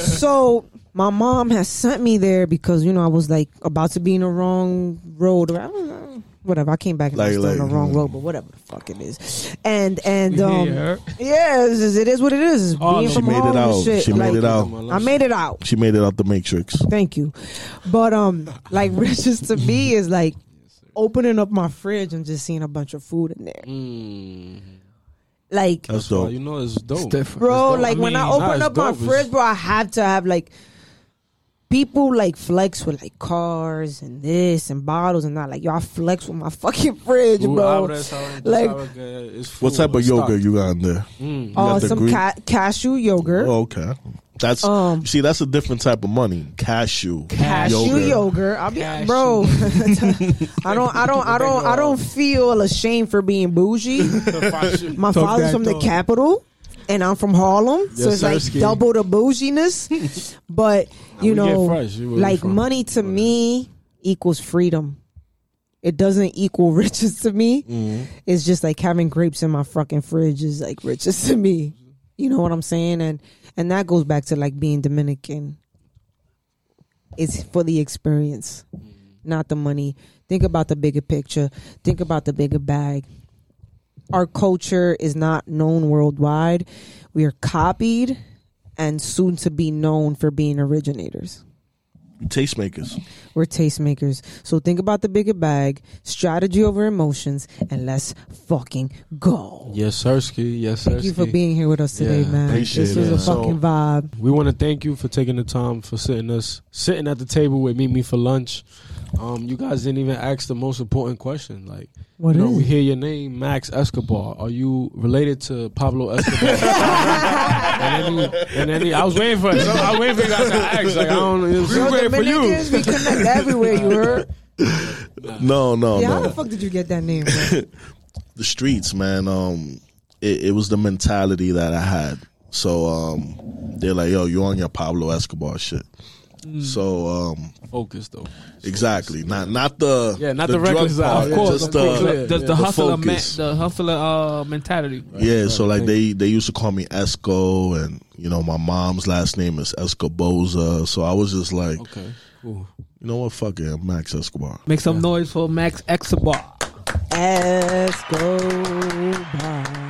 so my mom has sent me there because you know I was like about to be in the wrong road. Or I don't know, uh, whatever. I came back and I was Like- still in the wrong mm. road, but whatever the fuck it is. And and um, Yeah. yeah, it is, it is what it is. Oh, being she from made it home and out. shit. She made it out. I made it out. She made it out the Matrix. Thank you. But um, like riches to me is like opening up my fridge and just seeing a bunch of food in there. Mm. Like, That's dope. you know it's dope. It's different. bro, dope. like I when I open nah, it's up my dope. It's- fridge, bro, I have to have like people like flex with like cars and this and bottles and that. Like, y'all flex with my fucking fridge, Tú bro. abres, sabes, tú Like- sabes What type of it's yogurt you got in there? Mm. You Uh, got the some ca- cashew yogurt. Oh, okay. That's Um, see, that's a different type of money. Cashew, cashew yogurt. yogurt. I'll be Cashew. bro. I don't. I don't. I don't. I don't feel ashamed for being bougie. My Talk father's from the capital, and I'm from Harlem, so it's like double the bouginess. but you know, like money to me equals freedom. It doesn't equal riches to me. Mm-hmm. It's just like having grapes in my fucking fridge is like riches to me. You know what I'm saying? And and that goes back to like being Dominican. It's for the experience, not the money. Think about the bigger picture. Think about the bigger bag. Our culture is not known worldwide. We are copied and soon to be known for being originators. tastemakers. We're tastemakers. So think about the bigger bag, strategy over emotions, and let's fucking go. Yes, Sirski. Yes, Sirski. Thank you for being here with us today, Yeah, man. appreciate This was it. a So- fucking vibe. We want to thank you for taking the time for sitting us sitting at the table with Meet Me for lunch. Um, you guys didn't even ask the most important question. Like, What you know, we hear your name, Max Escobar. Are you related to Pablo Escobar? and any, and any, I was waiting for it. So I was waiting for you guys to ask. Like, I don't. It was Yo, waiting for you. Dominicans, we connect everywhere. You heard? No, no, yeah, how the fuck did you get that name? the streets, man. Um, it, it was the mentality that I had. So um, they're like, "Yo, you on your Pablo Escobar shit." Mm. So um, Focus though. exactly, not not the Yeah, not the drug reckless side. part, Of Of course, just of course. the, Yeah, the, the, the hustler, ma- the hustler uh, mentality. yeah. So like Thank they they used to call me Esco, and you know my mom's last name is Escoboza. So I was just like, Okay. Cool. you know what, fuck it, I'm Max Escobar. Make some noise for Max Escobar. Let's go. Bye.